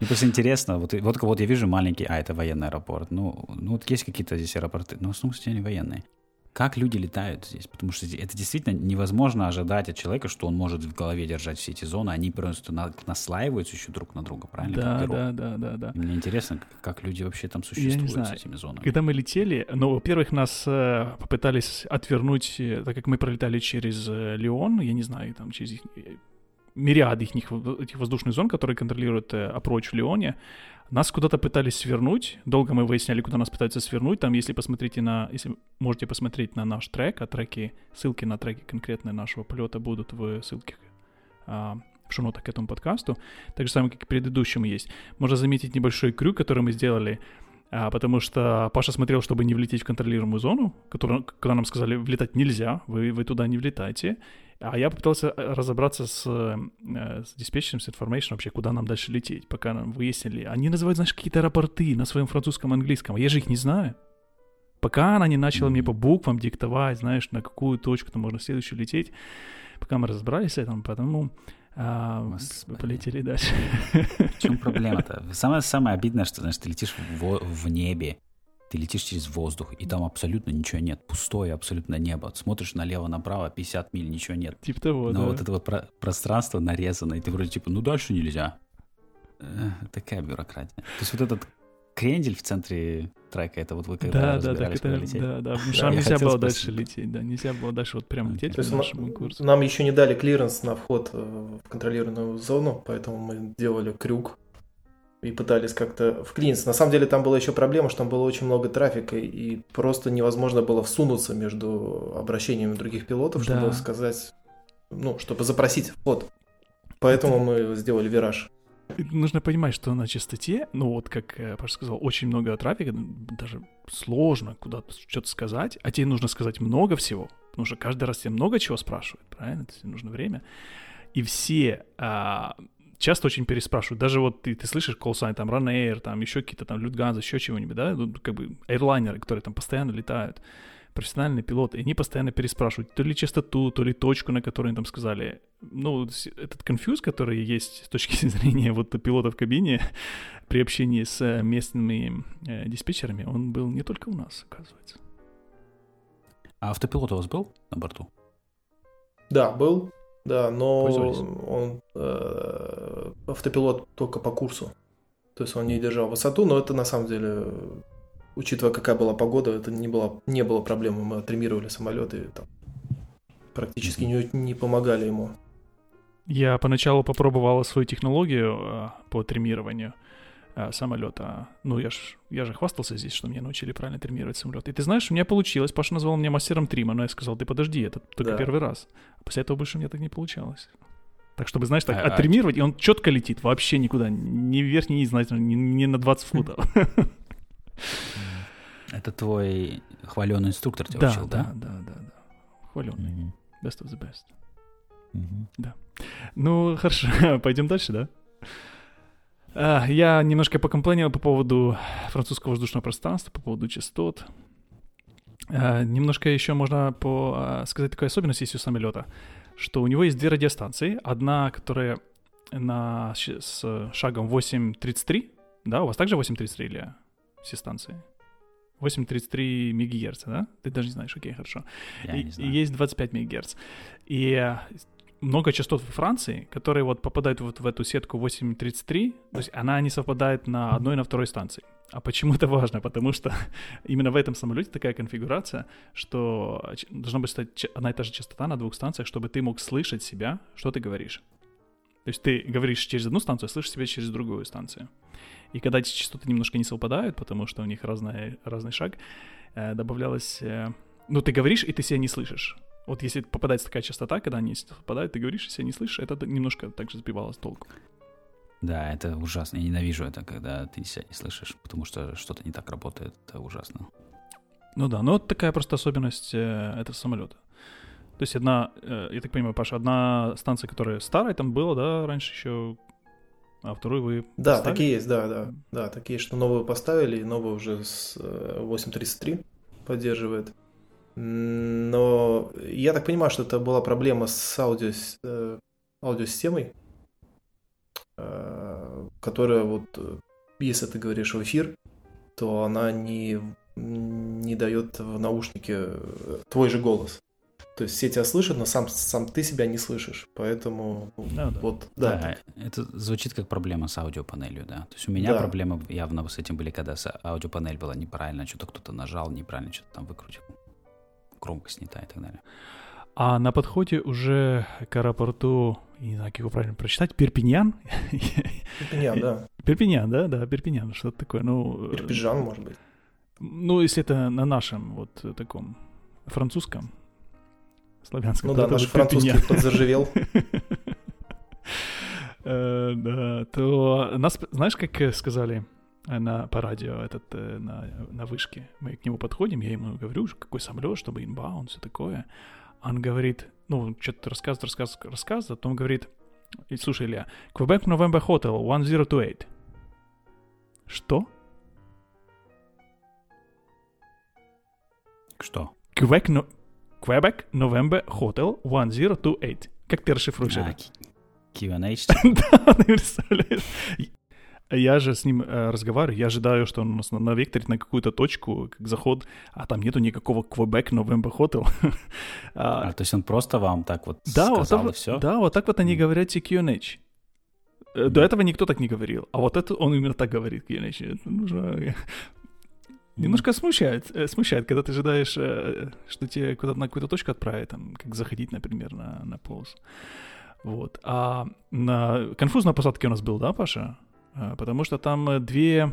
Мне просто интересно, вот, вот, вот я вижу маленький, а, это военный аэропорт. Ну, ну вот есть какие-то здесь аэропорты, но в основном, кстати, они военные как люди летают здесь, потому что это действительно невозможно ожидать от человека, что он может в голове держать все эти зоны, они просто на, наслаиваются еще друг на друга, правильно? Да, да, да, да, да. мне интересно, как люди вообще там существуют с этими зонами. Когда мы летели, ну, во-первых, нас э, попытались отвернуть, э, так как мы пролетали через э, Леон, я не знаю, там через мириады их, этих воздушных зон, которые контролируют э, опроч в Леоне, нас куда-то пытались свернуть. Долго мы выясняли, куда нас пытаются свернуть. Там, если посмотрите на, если можете посмотреть на наш трек, а треки, ссылки на треки конкретные нашего полета будут в ссылке а, в шоу к этому подкасту. Так же самое, как и предыдущему есть. Можно заметить небольшой крюк, который мы сделали, а, потому что Паша смотрел, чтобы не влететь в контролируемую зону, которую, когда нам сказали, влетать нельзя, вы, вы туда не влетайте. А я попытался э, разобраться с, э, с диспетчером, с information вообще, куда нам дальше лететь, пока нам выяснили. Они называют, знаешь, какие-то аэропорты на своем французском английском, а я же их не знаю. Пока она не начала mm-hmm. мне по буквам диктовать, знаешь, на какую точку там можно следующую лететь, пока мы разобрались с этим, потому а, полетели дальше. В чем проблема-то? Самое, самое обидное, что, знаешь, ты летишь в, в небе, ты летишь через воздух, и там абсолютно ничего нет, пустое абсолютно небо. Смотришь налево-направо, 50 миль, ничего нет. Типа того, Но да. вот это вот про- пространство нарезано, и ты вроде типа, ну дальше нельзя. Э, такая бюрократия. То есть вот этот крендель в центре трека, это вот вы когда Да, да, куда это, лететь? да, да, потому Да, что нельзя хотел было спросить. дальше лететь, да, нельзя было дальше вот прям лететь по на- нашему курсу. Нам еще не дали клиренс на вход э, в контролируемую зону, поэтому мы делали крюк и пытались как-то вклиниться. На самом деле там была еще проблема, что там было очень много трафика, и просто невозможно было всунуться между обращениями других пилотов, чтобы Да. сказать, ну, чтобы запросить вход. Поэтому мы сделали вираж. Нужно понимать, что на частоте, ну вот как э, Паша сказал, очень много трафика, даже сложно куда-то что-то сказать, а тебе нужно сказать много всего, потому что каждый раз тебе много чего спрашивают, правильно? Есть нужно время. И все а, часто очень переспрашивают. Даже вот ты, ты слышишь sign, там, Ryanair, там, еще какие-то там Lufthansa, еще чего-нибудь, да, ну, как бы эйрлайнеры, которые там постоянно летают, профессиональные пилоты, и они постоянно переспрашивают то ли частоту, то ли точку, на которой им там сказали. Ну, этот конфьюз, который есть с точки зрения вот пилота в кабине при общении с э, местными э, диспетчерами, он был не только у нас, оказывается. А автопилот у вас был на борту? Да, был, да, но он э, автопилот только по курсу. То есть он не держал высоту, но это на самом деле, учитывая какая была погода, это не было, не было проблемы. Мы оттримировали самолет и там практически не, не помогали ему. Я поначалу попробовал свою технологию э, по тримированию э, самолета. Ну, я ж, я же хвастался здесь, что меня научили правильно тримировать самолет. И ты знаешь, у меня получилось. Паша назвал меня мастером трима, но я сказал, ты подожди, это только Да. первый раз. А после этого больше у меня так не получалось. Так, чтобы, знаешь, так А- а- оттримировать, и он четко летит, вообще никуда, ни вверх, ни вниз, ни, ни на 20 футов. Это твой хваленый инструктор тебя Да, учил, да, да? да, да, да. Хваленный. Мгм. Best of the best. Мгм. Ну, хорошо, пойдем дальше, да? А, Я немножко покомпланил по поводу французского воздушного пространства, по поводу частот. А, Немножко еще можно по, а, сказать такой особенность есть у самолета, что у него есть две радиостанции. Одна, которая на, с шагом 8.33, да, у вас также 8.33 или все станции? 8.33 мегагерца, да? Ты даже не знаешь, окей, хорошо. Я И, не и знаю. есть 25 МГц. И много частот во Франции, которые вот попадают вот в эту сетку 8.33, то есть она не совпадает на одной и на второй станции. А почему это важно? Потому что именно в этом самолете такая конфигурация, что должна быть стать одна и та же частота на двух станциях, чтобы ты мог слышать себя, что ты говоришь. То есть ты говоришь через одну станцию, а слышишь себя через другую станцию. И когда эти частоты немножко не совпадают, потому что у них разная, разный шаг, э, добавлялось... э, ну, ты говоришь, и ты себя не слышишь. Вот если попадается такая частота, когда они совпадают, ты говоришь, и себя не слышишь, это немножко также сбивало с толку. Да, это ужасно. Я ненавижу это, когда ты себя не слышишь, потому что что-то не так работает. Это ужасно. Ну да, но вот такая просто особенность э, этого самолета. То есть одна, э, я так понимаю, Паша, одна станция, которая старая, там было, да, раньше еще, а вторую вы Да, поставили? такие есть, да, да. Да, такие, что новую поставили, и новую уже с э, 8.33 поддерживает. М, Но я так понимаю, что это была проблема с аудио, э, аудиосистемой, э, которая вот, э, если ты говоришь в эфир, то она не, не дает в наушнике э, твой же голос. То есть все тебя слышат, но сам, сам ты себя не слышишь. Поэтому ну, Да, да. вот, да, Да, это звучит как проблема с аудиопанелью, да. То есть у меня Да. проблемы явно с этим были, когда с- аудиопанель была неправильно, что-то кто-то нажал, неправильно что-то там выкрутил. Громкость не та и так далее. А на подходе уже к аэропорту, не знаю, как его правильно прочитать, Перпиньян? Меня, да. Перпиньян, да, да, Перпиньян, что-то такое, ну... э, Ирпиджан, может быть. Ну, если это на нашем, вот таком французском, славянском. Ну да, наш французский подзаржавел. Э, Да, то нас, знаешь, как э, сказали э, на, по радио, этот, на, на вышке, мы к нему подходим, я ему говорю, какой самолет, чтобы инбаунд, все такое. Он говорит, ну, что-то рассказывает, рассказывает, рассказывает, а потом говорит, «И, слушай, Илья, Quebec November Hotel 1028. Что? Что? Quebec. Quebec November Hotel 1028. Как ты расшифруешь А, это? Q- Q&A? Да, ты представляешь? Я же с ним э, разговариваю, я ожидаю, что он нас навекторит на какую-то точку, как заход, а там нету никакого Quebec November Hotel. а, а, то есть он просто вам так вот да, сказал вот и все? Да, вот так вот они говорят QNH. Э, до этого никто так не говорил, а вот это он именно так говорит QNH. Это нужно... Немножко смущает, э, смущает, когда ты ожидаешь, э, что тебе куда-то на какую-то точку отправят, там, как заходить, например, на, на полос. Вот. А на конфузной посадке у нас был, да, Паша? А, потому что там э, две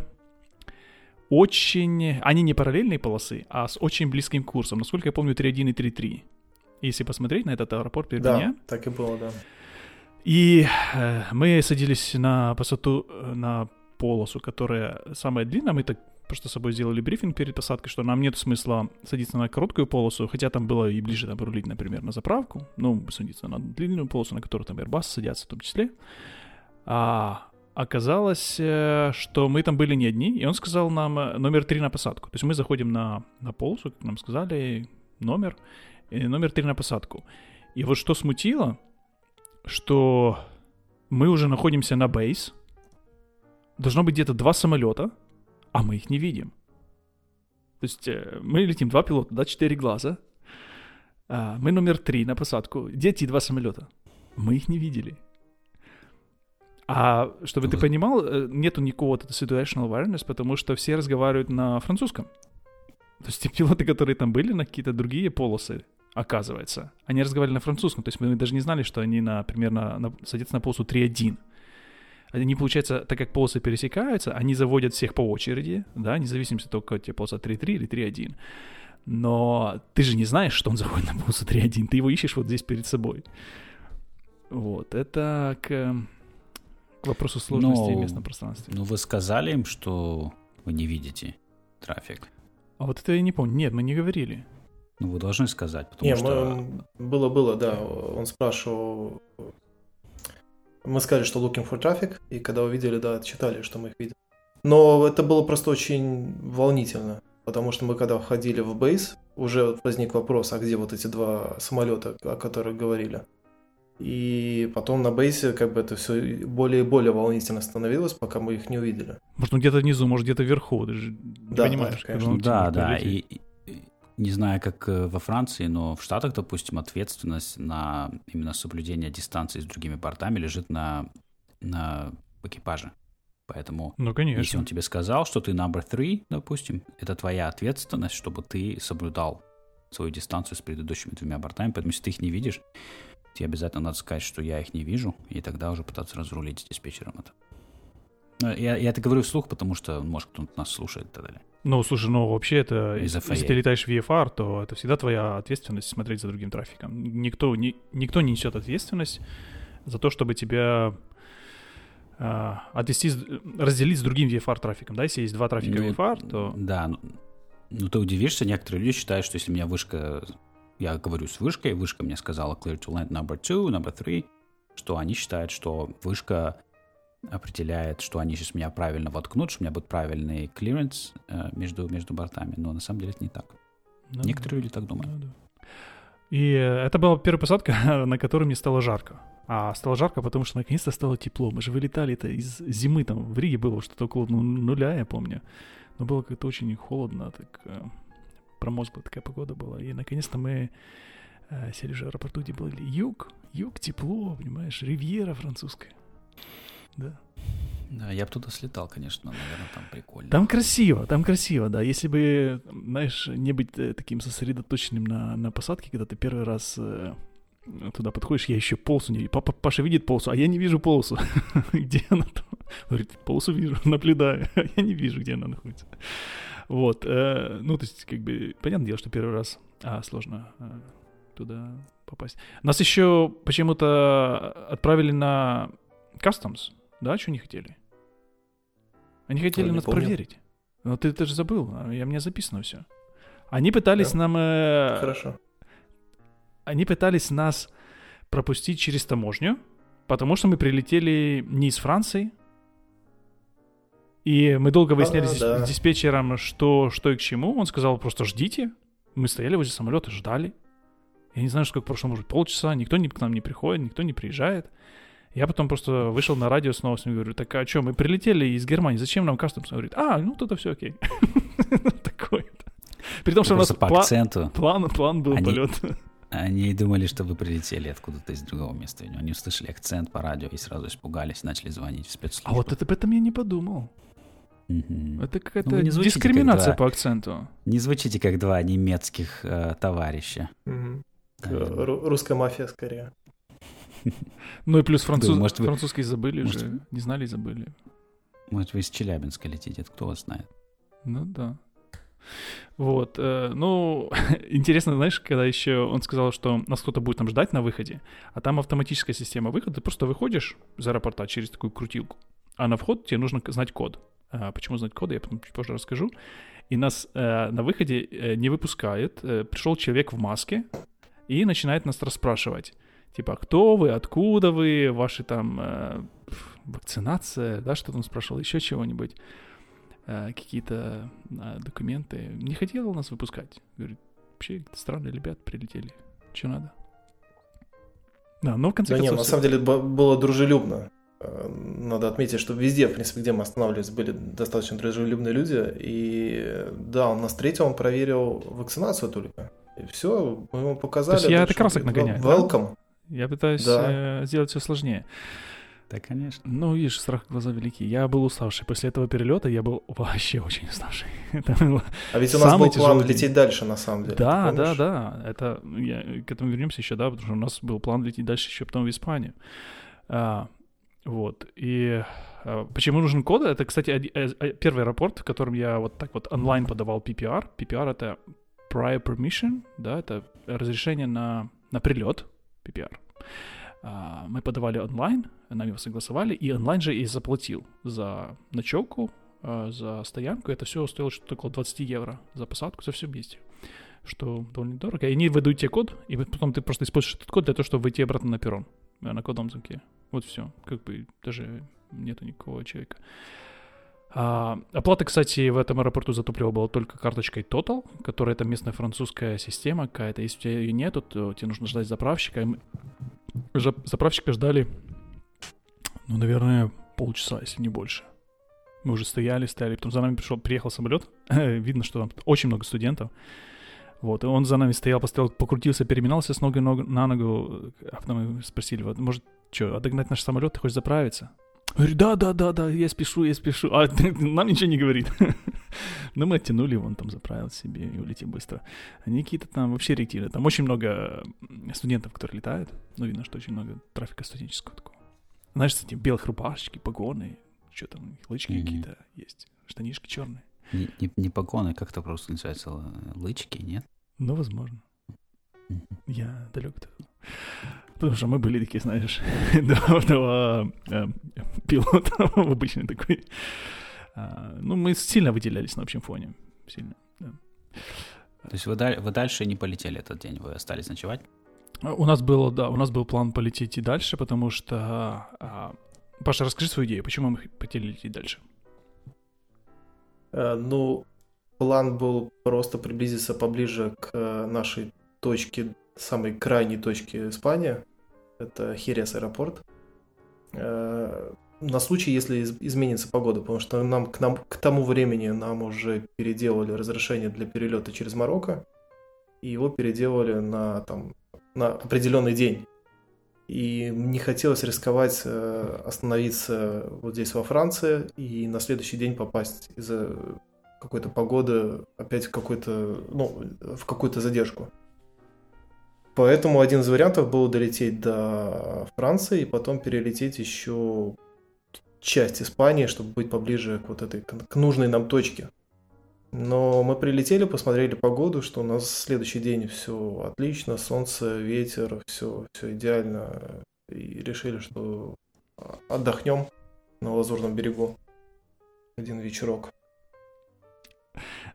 очень... Они не параллельные полосы, а с очень близким курсом. Насколько я помню, 3.1 и 3.3. Если посмотреть на этот аэропорт перед Да, так и было, да. И э, мы садились на э, на полосу, которая самая длинная. Мы так просто с собой сделали брифинг перед посадкой, что нам нет смысла садиться на короткую полосу, хотя там было и ближе там рулить, например, на заправку, ну, садиться на длинную полосу, на которую там Airbus садятся в том числе. А оказалось, э, что мы там были не одни, и он сказал нам э, номер три на посадку. То есть мы заходим на, на полосу, как нам сказали, номер, номер три на посадку. И вот что смутило, что мы уже находимся на бейс, должно быть где-то два самолета, а мы их не видим. То есть э, мы летим два пилота, да, четыре глаза. А, мы номер три на посадку. Где эти два самолета? Мы их не видели. А чтобы ты понимал, э, нету никакого вот situational awareness, потому что все разговаривают на французском. То есть те пилоты, которые там были на какие-то другие полосы, оказывается, они разговаривали на французском. То есть мы даже не знали, что они, на, на, садятся на полосу 3.1 они, получается, так как полосы пересекаются, они заводят всех по очереди, да, независимо от того, какая тебе полоса 3.3 или 3.1. Но ты же не знаешь, что он заходит на полосу 3.1, ты его ищешь вот здесь перед собой. Вот, это к, к вопросу сложности но, местном пространстве. Ну, вы сказали им, что вы не видите трафик? А вот это я не помню. Нет, мы не говорили. Ну, вы должны сказать, потому не, что... Было-было, да. Он спрашивал, мы сказали, что looking for traffic, и когда увидели, да, отчитали, что мы их видим. Но это было просто очень волнительно, потому что мы когда входили в бейс, уже возник вопрос, а где вот эти два самолета, о которых говорили. И потом на бейсе как бы это все более и более волнительно становилось, пока мы их не увидели. Может, он где-то внизу, может, где-то вверху, ты же да, понимаешь. Да, конечно. да, да, и, не знаю, как э, во Франции, но в Штатах, допустим, ответственность на именно соблюдение дистанции с другими бортами лежит на, на экипаже. Поэтому, ну, конечно. если он тебе сказал, что ты number three, допустим, это твоя ответственность, чтобы ты соблюдал свою дистанцию с предыдущими двумя бортами. Поэтому, если ты их не видишь, тебе обязательно надо сказать, что я их не вижу, и тогда уже пытаться разрулить с диспетчером это. Я, я это говорю вслух, потому что, может, кто-то нас слушает и так далее. Ну, слушай, ну вообще это, если ты летаешь в VFR, то это всегда твоя ответственность смотреть за другим трафиком. Никто, ни, никто не несет ответственность за то, чтобы тебя э, отвести, разделить с другим VFR трафиком. Да, если есть два трафика ну, VFR, то... Да, ну, ну ты удивишься, некоторые люди считают, что если у меня вышка, я говорю с вышкой, вышка мне сказала clear to land number two, number three, что они считают, что вышка определяет, что они сейчас меня правильно воткнут, что у меня будет правильный клиренс э, между, между бортами. Но на самом деле это не так. Да, Некоторые люди так думают. Да, да. И э, это была первая посадка, на которой мне стало жарко. А стало жарко, потому что наконец-то стало тепло. Мы же вылетали-то из зимы, там в Риге было что-то около ну, нуля, я помню. Но было как-то очень холодно, так э, промозглая такая погода была. И наконец-то мы сели в аэропорту, где был юг, юг, тепло, понимаешь, ривьера французская да. Да, я бы туда слетал, конечно, наверное, там прикольно. Там красиво, там красиво, да. Если бы, знаешь, не быть э, таким сосредоточенным на, на посадке, когда ты первый раз э, туда подходишь, я еще полосу не. Папа, Паша видит полосу, а я не вижу полосу. где она там? Говорит, полосу вижу, наблюдаю, а я не вижу, где она находится. Вот, э, ну, то есть, как бы, понятное дело, что первый раз а, сложно э, туда попасть. Нас еще почему-то отправили на Customs, да, что не хотели? Они хотели нас помню. проверить. Но ты, ты же забыл, а я, меня записано все. Они пытались да? нам... Э, Хорошо. Они пытались нас пропустить через таможню, потому что мы прилетели не из Франции. И мы долго выясняли а, с, да. с диспетчером, что, что и к чему. Он сказал, просто ждите. Мы стояли возле самолета, ждали. Я не знаю, сколько прошло, может, полчаса. Никто не, к нам не приходит, никто не приезжает. Я потом просто вышел на радио снова с ним говорю, так а что, мы прилетели из Германии, зачем нам кастомс? Он говорит, а, ну тогда все окей. Такой. При том, что у нас по акценту. План, план был полет. Они думали, что вы прилетели откуда-то из другого места. Они услышали акцент по радио и сразу испугались, начали звонить в спецслужбу. А вот это об этом я не подумал. Мгм. Это какая-то Ну, вы не звучите как дискриминация два. по акценту. Не звучите как два немецких э, товарища. Наверное. Ру- Русская мафия скорее. Ну и плюс француз... Может, французский забыли может, же. Не знали и забыли. Может, вы из Челябинска летите, это кто вас знает? Ну да. Вот, э, ну, интересно, знаешь, когда еще он сказал, что нас кто-то будет там ждать на выходе, а там автоматическая система выхода, ты просто выходишь из аэропорта через такую крутилку, а на вход тебе нужно знать код. А почему знать код, я потом чуть позже расскажу. И нас э, на выходе э, не выпускает. Э, пришел человек в маске и начинает нас расспрашивать. Типа, кто вы, откуда вы, ваши там э, вакцинация, да, что-то он спрашивал, еще чего-нибудь э, какие-то э, документы. Не хотел нас выпускать. Говорит, вообще странные ребята прилетели. Че надо? Да, но в конце Да нет, концов... на всё- самом деле было дружелюбно. Э, Надо отметить, что везде, в принципе, где мы останавливались, были достаточно дружелюбные люди. И да, он нас встретил, он проверил вакцинацию только. И все, мы ему показали. То есть я это что, красок говорит, нагоняю, да? Я пытаюсь Да. э, сделать все сложнее. Да, конечно. Ну, видишь, страх глаза велики. Я был уставший. После этого перелета я был вообще очень уставший. Это было... А ведь у нас был план день. лететь дальше, на самом деле. Да, да, да. Это я, к этому вернемся еще, да, потому что у нас был план лететь дальше еще потом в Испанию. А, вот. И а, почему нужен код? Это, кстати, э, э, первый аэропорт, в котором я вот так вот онлайн подавал PPR. PPR это prior permission, да, это разрешение на, на прилет PPR. А, мы подавали онлайн, нам его согласовали, и онлайн же и заплатил за ночевку, а, за стоянку. Это все стоило что-то около 20 евро за посадку, за все вместе. Что довольно дорого. И они выдают тебе код, и потом ты просто используешь этот код для того, чтобы выйти обратно на перрон, э, на кодовом замке. Вот все. Как бы даже нету никакого человека. А, оплата, кстати, в этом аэропорту за топливо была только карточкой Total, которая это местная французская система какая-то. Если у тебя ее нету, то тебе нужно ждать заправщика. И мы заправщика ждали, ну, наверное, полчаса, если не больше. Мы уже стояли, стояли, потом за нами пришел, приехал самолет. Видно, что там очень много студентов. Вот, и он за нами стоял, постоял, покрутился, переминался с ноги ног- на ногу. А потом мы спросили, вот, может, что, отогнать наш самолет, ты хочешь заправиться? Говорю, да, да, да, да, я спешу, я спешу. А нам ничего не говорит. Но мы оттянули, он там заправил себе и улетел быстро. Они какие-то там вообще реактивные. Там очень много студентов, которые летают. Ну, видно, что очень много трафика студенческого такого. Знаешь, кстати, белых рубашечки, погоны, что там, лычки Мгм. какие-то есть, штанишки черные. Не, не, не погоны, как это просто называется, лычки, нет? Ну, возможно. Мгм. Я далек от этого. Потому что мы были такие, знаешь, до этого э, пилота в обычный такой. А, ну, мы сильно выделялись на общем фоне. Сильно. да. То есть вы, даль- вы дальше не полетели этот день, вы остались ночевать? А, У нас было, да, у нас был план полететь и дальше, потому что... а, Паша, расскажи свою идею, почему мы хотели лететь дальше? Э, Ну, план был просто приблизиться поближе к э, нашей точке, самой крайней точке Испании. Это Херес аэропорт. На случай, если из- изменится погода, потому что нам к, нам к тому времени нам уже переделали разрешение для перелета через Марокко, и его переделали на, там, на определенный день. И не хотелось рисковать э, остановиться вот здесь во Франции и на следующий день попасть из-за какой-то погоды опять в какой-то, ну, в какую-то задержку. Поэтому один из вариантов был долететь до Франции и потом перелететь еще часть Испании, чтобы быть поближе к вот этой, к нужной нам точке. Но мы прилетели, посмотрели погоду, что у нас следующий день все отлично, солнце, ветер, все, все идеально. И решили, что отдохнем на Лазурном берегу один вечерок.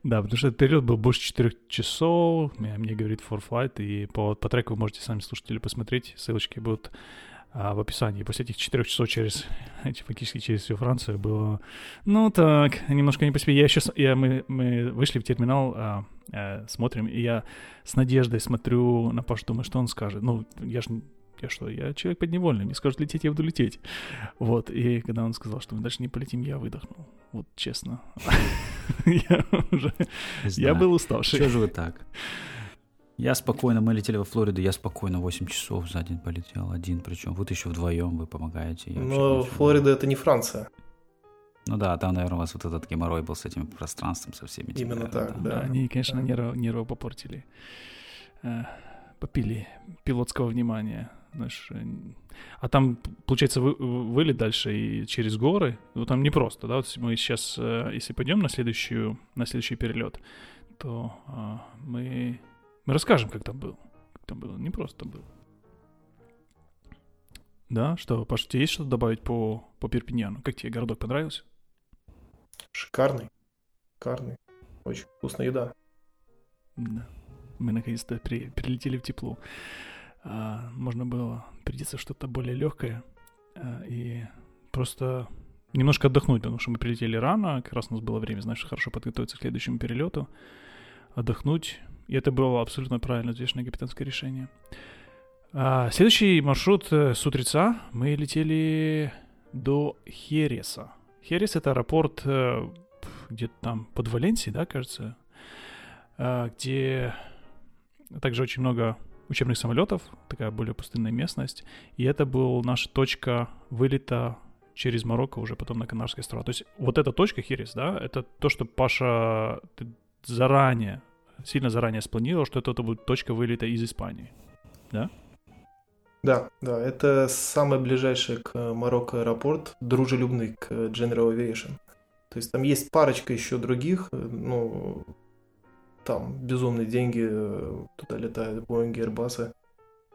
Да, потому что этот период был больше 4 часов, мне, мне говорит For Flight, и по, по треку вы можете сами слушатели посмотреть, ссылочки будут а, в описании. После этих 4 часов через, фактически через всю Францию было, ну так, немножко не по себе. Я еще, я, мы, мы вышли в терминал, а, а, смотрим, и я с надеждой смотрю на Пашу, думаю, что он скажет. Ну, я же Я что, я человек подневольный, мне скажут лететь, я буду лететь. Вот, и когда он сказал, что мы дальше не полетим, я выдохнул. Вот честно. Я уже... Я был уставший. Что же вы так? Я спокойно, мы летели во Флориду, я спокойно 8 часов за день полетел, один причем. Вот еще вдвоем вы помогаете. Но Флорида это не Франция. Ну да, там, наверное, у вас вот этот геморрой был с этим пространством, со всеми. Этими, Именно так, да. да. Они, конечно, нервы, нервы попортили. Э, попили пилотского внимания. Знаешь, э, а там, получается, вы, вылет дальше и через горы. Ну, там непросто, да? Вот мы сейчас, э, если пойдем на, следующую, на следующий перелет, то а, мы, мы расскажем, как там был. Как там было. Непросто было. Да, что, Паша, тебе есть что-то добавить по, по Перпиньяну? Как тебе городок понравился? Шикарный. Шикарный. Очень вкусная еда. Да. Мы наконец-то при, прилетели в тепло. А, можно было придется что-то более легкое а, и просто немножко отдохнуть, потому что мы прилетели рано, как раз у нас было время, знаешь, хорошо подготовиться к следующему перелету, отдохнуть. И это было абсолютно правильно взвешенное капитанское решение. А, следующий маршрут э, с утреца мы летели до Хереса. Херес — это аэропорт э, где-то там под Валенсией, да, кажется, э, где также очень много учебных самолетов, такая более пустынная местность. И это была наша точка вылета через Марокко уже потом на Канарские острова. То есть вот эта точка Херес, да, это то, что Паша заранее, сильно заранее спланировал, что это, это будет точка вылета из Испании, да? Да, да, это самый ближайший к Марокко аэропорт, дружелюбный к General Aviation. То есть там есть парочка еще других, ну, там безумные деньги, туда летают Боинги, Airbus,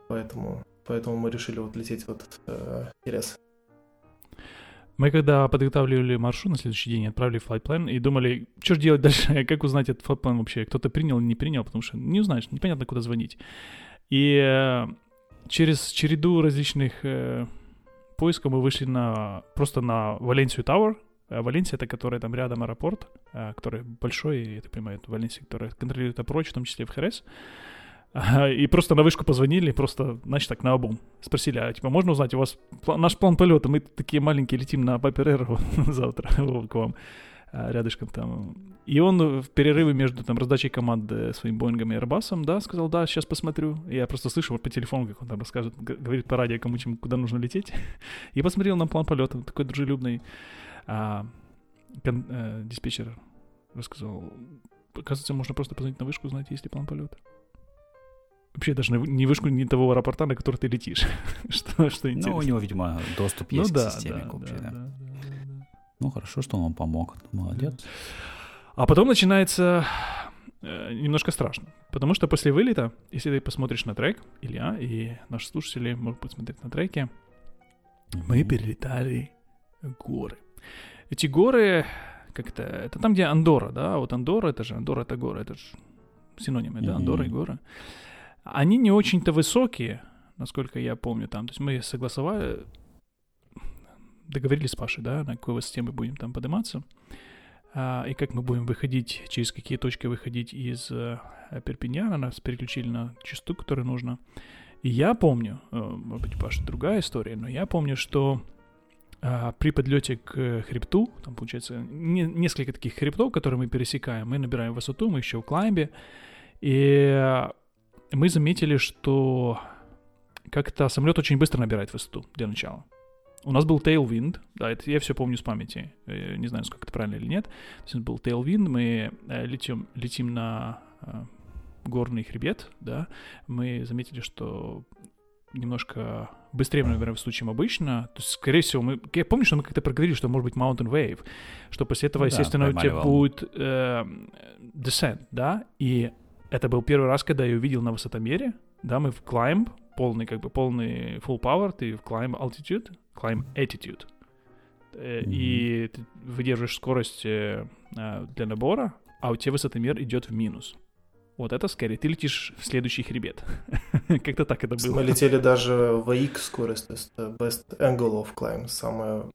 поэтому, поэтому мы решили вот лететь вот э, Ерес. Мы когда подготавливали маршрут на следующий день, отправили plan и думали, что же делать дальше, как узнать этот plan вообще, кто-то принял или не принял, потому что не узнаешь, непонятно, куда звонить. И э, через череду различных э, поисков мы вышли на просто на Валенсию Тауэр. А Валенсия это которая там рядом аэропорт, э, который большой, я так понимаю, это Валенсия, которая контролирует опроч, в том числе в Херес. И просто на вышку позвонили, просто, значит, так, на обум. Спросили, а, типа, можно узнать, у вас наш план полета, мы такие маленькие летим на Папер завтра к вам. А, рядышком там. И он в перерыве между там раздачей команды своим Боингом и Airbus, да, сказал, да, сейчас посмотрю. Я просто слышу вот по телефону, как он там расскажет, говорит по радио, кому чем, куда нужно лететь. и посмотрел на план полета, такой дружелюбный. А, кон, а, диспетчер рассказал, оказывается, можно просто позвонить на вышку, узнать, есть ли план полета. Вообще даже не вышку не того аэропорта, на который ты летишь. что, что интересно. Ну, у него, видимо, доступ ну есть ну, к системе да, общей, да. да. да. Ну, хорошо, что он вам помог. Молодец. А потом начинается э, немножко страшно. Потому что после вылета, если ты посмотришь на трек, Илья и наши слушатели могут посмотреть на треке, мы перелетали горы. Эти горы, как это, это там, где Андора, да, вот Андора, это же Андора, это горы, это же синонимы, mm-hmm. да, Андора и горы. Они не очень-то высокие, насколько я помню там. То есть мы согласовали, договорились с Пашей, да, на какой высоте мы будем там подниматься, а, и как мы будем выходить, через какие точки выходить из а, Перпиньяна, нас переключили на частоту, которую нужно. И я помню, э, может быть, Паша, другая история, но я помню, что при подлете к хребту, там получается не, несколько таких хребтов, которые мы пересекаем, мы набираем высоту, мы еще в клаймбе, и мы заметили, что как-то самолет очень быстро набирает высоту для начала. У нас был Tailwind, да, это я все помню с памяти, э, не знаю, сколько это правильно или нет. То есть был Tailwind, мы э, летим, летим на э, горный хребет, да, мы заметили, что немножко быстрее мы набираем высоту, чем обычно. То есть, скорее всего, мы... Я помню, что мы как-то проговорили, что может быть Mountain Wave, что после этого, ну, естественно, да, у тебя будет э, descent, да, и это был первый раз, когда я увидел на высотомере, да, мы в climb, полный, как бы, полный full power, ты в climb altitude, climb attitude. Mm-hmm. И ты выдерживаешь скорость э, а, для набора, а у тебя высотомер идет в минус. Вот это скорее. Ты летишь в следующий хребет. Как-то так это было. Мы летели даже в AX скорость, то есть best angle of climb, самое,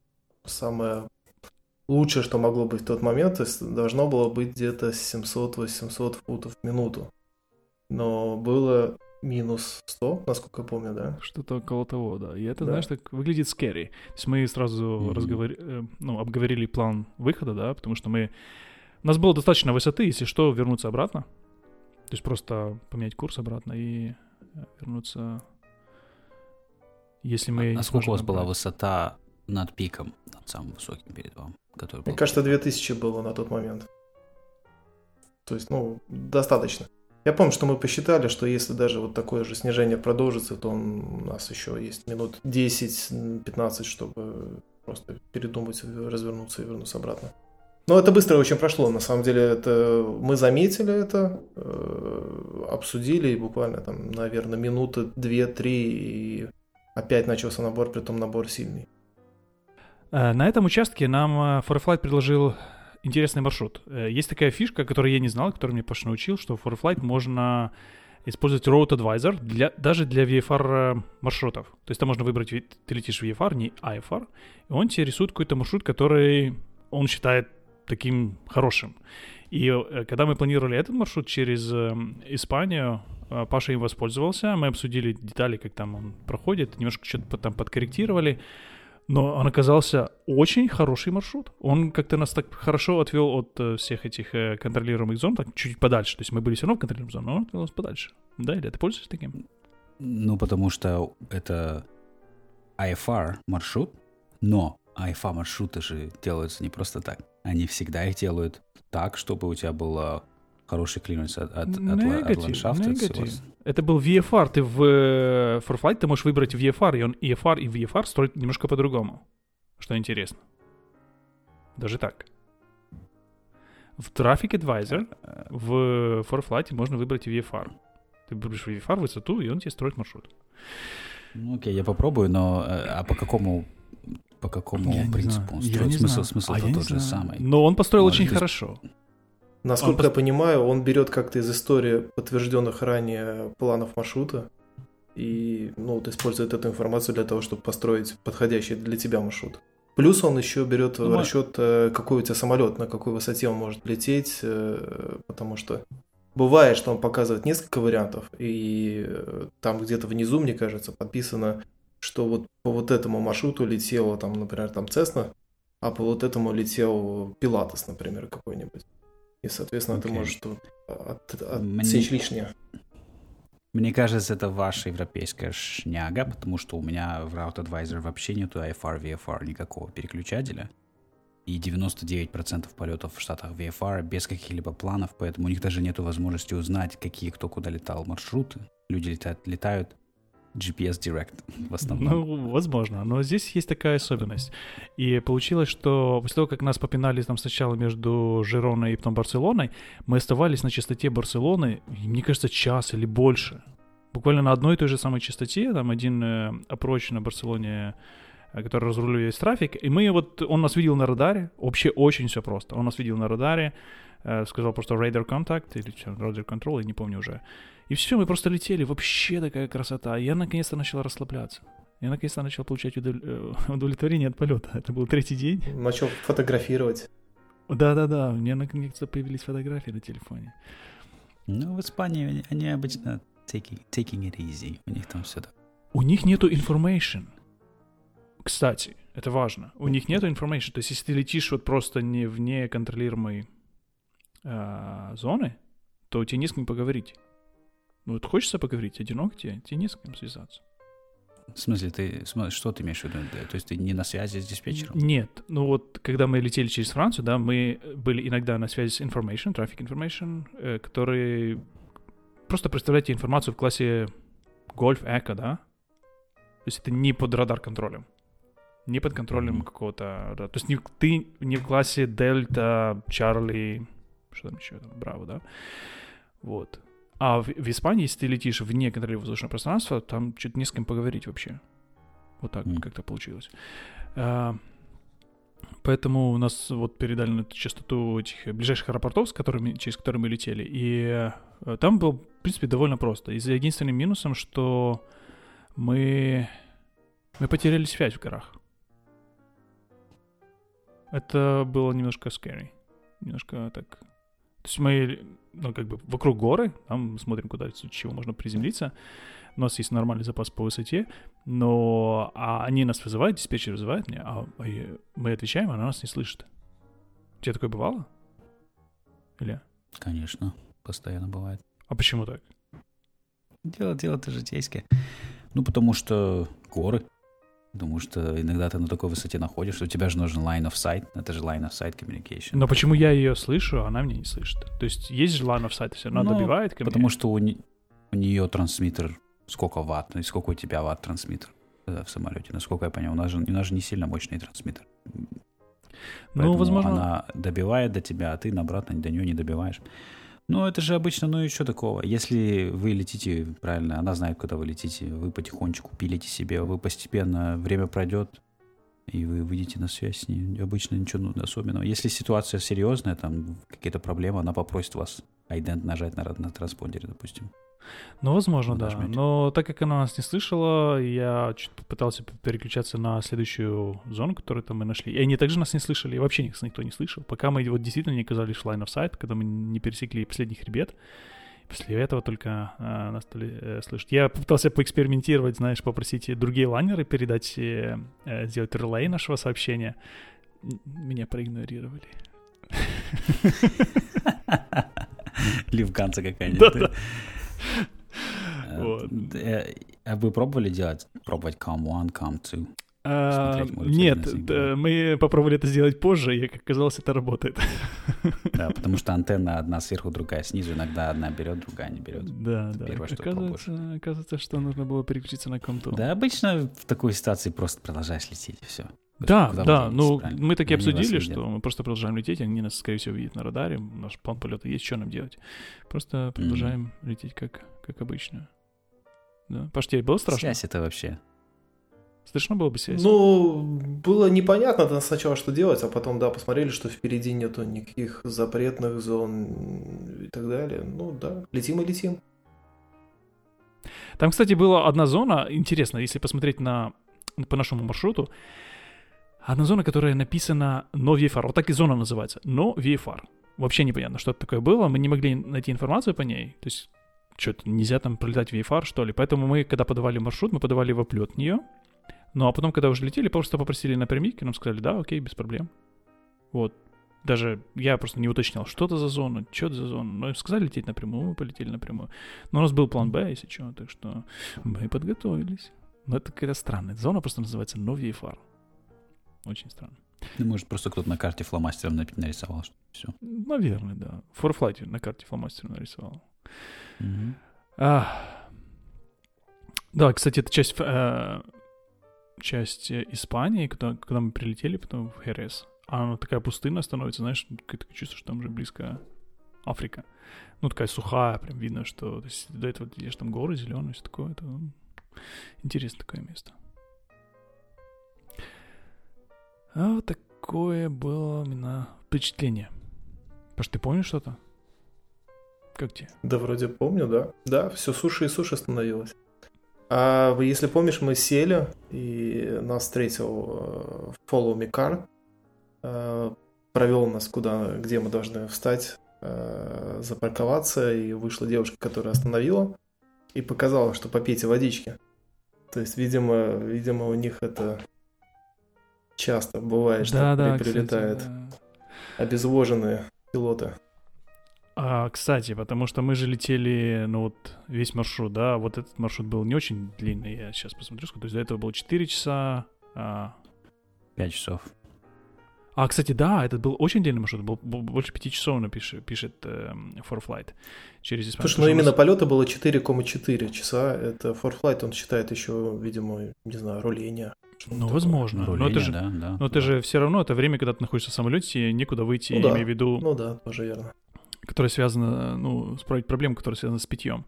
самое лучшее, что могло быть в тот момент, то есть должно было быть где-то 700-800 футов в минуту. Но было минус 100, насколько я помню, да? Что-то около того, да. И это, да. знаешь, так выглядит scary. То есть мы сразу mm-hmm. разговор... Э, ну, обговорили план выхода, да, потому что мы... У нас было достаточно высоты, если что, вернуться обратно. То есть просто поменять курс обратно и вернуться... Если мы... А сколько у вас была высота над пиком, над самым высоким перед вами? Который Мне кажется, 2000 было на тот момент. То есть, ну, достаточно. Я помню, что мы посчитали, что если даже вот такое же снижение продолжится, то он, у нас еще есть минут 10-15, чтобы просто передумать, развернуться и вернуться обратно. Но это быстро очень прошло, на самом деле это мы заметили это, э, обсудили и буквально там, наверное, минуты две-три и опять начался набор, при том набор сильный. Э, на этом участке нам э, Foreflight предложил интересный маршрут. Есть такая фишка, которую я не знал, которую мне Паша научил, что в ForFlight можно использовать Road Advisor для, даже для VFR маршрутов. То есть там можно выбрать, ты летишь в VFR, не IFR, и он тебе рисует какой-то маршрут, который он считает таким хорошим. И э, когда мы планировали этот маршрут через Испанию, Паша им воспользовался, мы обсудили детали, как там он проходит, немножко что-то там подкорректировали, но он оказался очень хороший маршрут. Он как-то нас так хорошо отвел от э, всех этих э, контролируемых зон, так чуть подальше. То есть мы были все равно в контролируемых зонах, но он отвел нас подальше. Да, или ты пользуешься таким? Ну, потому что это IFR маршрут, но IFR маршруты же делаются не просто так. Они всегда их делают так, чтобы у тебя было хороший клиренс от, от, негатив, от ландшафта. Негатив. Это был VFR. Ты в э, ForFlight ты можешь выбрать VFR, и он EFR и VFR строит немножко по-другому. Что интересно. Даже так. В Traffic Advisor в ForFlight можно выбрать VFR. Ты выберешь VFR высоту, и он тебе строит маршрут. Ну окей, я попробую, но э, а по какому по какому я принципу он строит? Смысл, смысл а тот же самый. Но он построил Может, очень здесь... хорошо. Насколько он... я понимаю, он берет как-то из истории подтвержденных ранее планов маршрута и ну, вот использует эту информацию для того, чтобы построить подходящий для тебя маршрут. Плюс он еще берет ну, в расчет, э, какой у тебя самолет, на какой высоте он может лететь, э, потому что бывает, что он показывает несколько вариантов, и э, там где-то внизу, мне кажется, подписано, что вот по вот этому маршруту летела, там, например, там Cessna, а по вот этому летел Пилатес, например, какой-нибудь. И, соответственно, okay. ты можешь тут от, от, Мне... отсечь лишнее. Мне кажется, это ваша европейская шняга, потому что у меня в Route Advisor вообще нету IFR, VFR, никакого переключателя. И 99% полетов в Штатах VFR без каких-либо планов, поэтому у них даже нет возможности узнать, какие кто куда летал маршруты. Люди летают, летают GPS Direct в основном. Ну, возможно, но здесь есть такая особенность. И получилось, что после того, как нас попинали там сначала между Жироной и потом Барселоной, мы оставались на частоте Барселоны, мне кажется, час или больше. Буквально на одной и той же самой частоте, там один э, на Барселоне э, который разруливает весь трафик, и мы вот, он нас видел на радаре, вообще очень все просто, он нас видел на радаре, э, сказал просто radar contact или radar control, я не помню уже, и все, мы просто летели. Вообще такая красота. Я наконец-то начал расслабляться. Я наконец-то начал получать э, удовлетворение от полета. Это был третий день. Начал фотографировать. Да-да-да, у меня наконец-то появились фотографии на телефоне. Ну, в Испании они обычно taking, taking it easy. У них там все так. У них нету information. Кстати, это важно. У них нету information. То есть, если ты летишь вот просто не вне контролируемой э, зоны, то тебе не с кем поговорить. Ну, вот хочется поговорить, одинок тебе, тебе не с кем связаться. В смысле, ты что ты имеешь в виду? То есть ты не на связи с диспетчером? Нет. Ну вот, когда мы летели через Францию, да, мы были иногда на связи с information, traffic information, э, который просто представляете информацию в классе Golf Echo, да? То есть это не под радар-контролем. Не под контролем mm-hmm. какого-то... Да, то есть не, ты не в классе Дельта, Чарли, что там еще, Браво, да? Вот. А в, в Испании, если ты летишь вне контролируемого воздушного пространства, там что-то не с кем поговорить вообще. Вот так mm. как-то получилось. А, поэтому у нас вот передали на частоту этих ближайших аэропортов, с которыми, через которые мы летели. И а, там было, в принципе, довольно просто. И за единственным минусом, что мы, мы потеряли связь в горах. Это было немножко scary. Немножко так То есть мы, ну, как бы вокруг горы, там смотрим, куда, с чего можно приземлиться. У нас есть нормальный запас по высоте, но а они нас вызывают, диспетчер вызывает меня, а мы отвечаем, а она нас не слышит. У тебя такое бывало? Или? Конечно, постоянно бывает. А почему так? Дело, дело-то житейское. Ну, потому что горы. Потому что иногда ты на такой высоте находишься, у тебя же нужен line of sight, это же line of sight communication. Но почему я ее слышу, а она меня не слышит? То есть есть же line of sight, все равно ну, добивает ко Потому что у, не, у нее трансмиттер сколько ватт, ну и сколько у тебя ватт трансмиттер в самолете, насколько я понял, у нас же, у нас же не сильно мощный трансмиттер. ну, возможно. Она добивает до тебя, а ты обратно до нее не добиваешь. Ну, это же обычно, ну и что такого? Если вы летите, правильно, она знает, куда вы летите, вы потихонечку пилите себе, вы постепенно, время пройдет, и вы выйдете на связь с ней. Обычно ничего ну, особенного. Если ситуация серьезная, там какие-то проблемы, она попросит вас айдент нажать на, на транспондере, допустим. Ну, возможно, да. Но так как она нас не слышала, я чуть пытался переключаться на следующую зону, которую там мы нашли. И они также нас не слышали, и вообще них никто не слышал. Пока мы вот действительно не оказались в line of sight, когда мы не пересекли последний хребет. После этого только а, нас стали э, слышать. Я попытался поэкспериментировать, знаешь, попросить другие лайнеры передать, э, э, сделать релей нашего сообщения. Меня проигнорировали. Ливганца какая-нибудь. Да-да. Вот. Э, а вы пробовали делать, пробовать Come One, Come Two? А, нет, мы попробовали это сделать позже, и, как оказалось, это работает. Да, потому что антенна одна сверху, другая снизу, иногда одна берет, другая не берет. Да, да. Первое, что оказывается, оказывается, что нужно было переключиться на комту. Да, обычно в такой ситуации просто продолжаешь лететь, и все. Да, да, ну мы таки обсудили, что мы просто продолжаем лететь, они нас, скорее всего, видят на радаре, наш план полета есть, что нам делать. Просто продолжаем mm-hmm. лететь как, как обычно. Да. Паш, тебе было страшно? Связь это вообще. Слышно было бы связь? Ну, было непонятно сначала, что делать, а потом, да, посмотрели, что впереди нету никаких запретных зон и так далее. Ну, да, летим и летим. Там, кстати, была одна зона, интересно, если посмотреть на, по нашему маршруту, Одна зона, которая написана «No VFR». Вот так и зона называется. «No VFR». Вообще непонятно, что это такое было. Мы не могли найти информацию по ней. То есть, что-то нельзя там пролетать VFR, что ли. Поэтому мы, когда подавали маршрут, мы подавали его оплет нее. Ну, а потом, когда уже летели, просто попросили напрямик, и нам сказали, да, окей, без проблем. Вот. Даже я просто не уточнял, что это за зона, что это за зона. Но сказали лететь напрямую, мы полетели напрямую. Но у нас был план Б, если что, так что мы подготовились. Но это какая-то странная зона, просто называется No VFR. Очень странно. Ну, может, просто кто-то на карте фломастером нарисовал, что все. Наверное, да. Forflight на карте фломастером нарисовал. Mm-hmm. А, да, кстати, это часть, э, часть Испании, когда, когда мы прилетели потом в Херес. А она такая пустынная становится, знаешь, ты чувствуешь, что там уже близко Африка. Ну, такая сухая, прям видно, что то есть, до этого видишь там горы зеленые, все такое. Это интересное такое место. А вот такое было у меня впечатление. Паш, ты помнишь что-то? Как тебе? Да, вроде помню, да. Да, все суше и суше становилось. А если помнишь, мы сели, и нас встретил э, Follow Me Car, э, провел нас куда, где мы должны встать, э, запарковаться, и вышла девушка, которая остановила, и показала, что попейте водички. То есть, видимо, видимо, у них это часто бывает, что да, да, прилетают кстати, да. обезвоженные пилоты. А, кстати, потому что мы же летели, ну вот, весь маршрут, да, вот этот маршрут был не очень длинный, я сейчас посмотрю, сколько, то есть до этого было 4 часа. А... 5 часов. А, кстати, да, этот был очень длинный маршрут, был, был больше 5 часов напишет, пишет э, For Flight через Испанию. Слушай, ну именно нас... полета было 4,4 часа, это For Flight он считает еще, видимо, не знаю, руление. Ну, возможно. Руление, но это же, да, да, но да. это же все равно это время, когда ты находишься в самолете, и некуда выйти, ну, да. имею в виду... Ну да, тоже верно. Которая связана, ну, справить проблему, которая связана с питьем.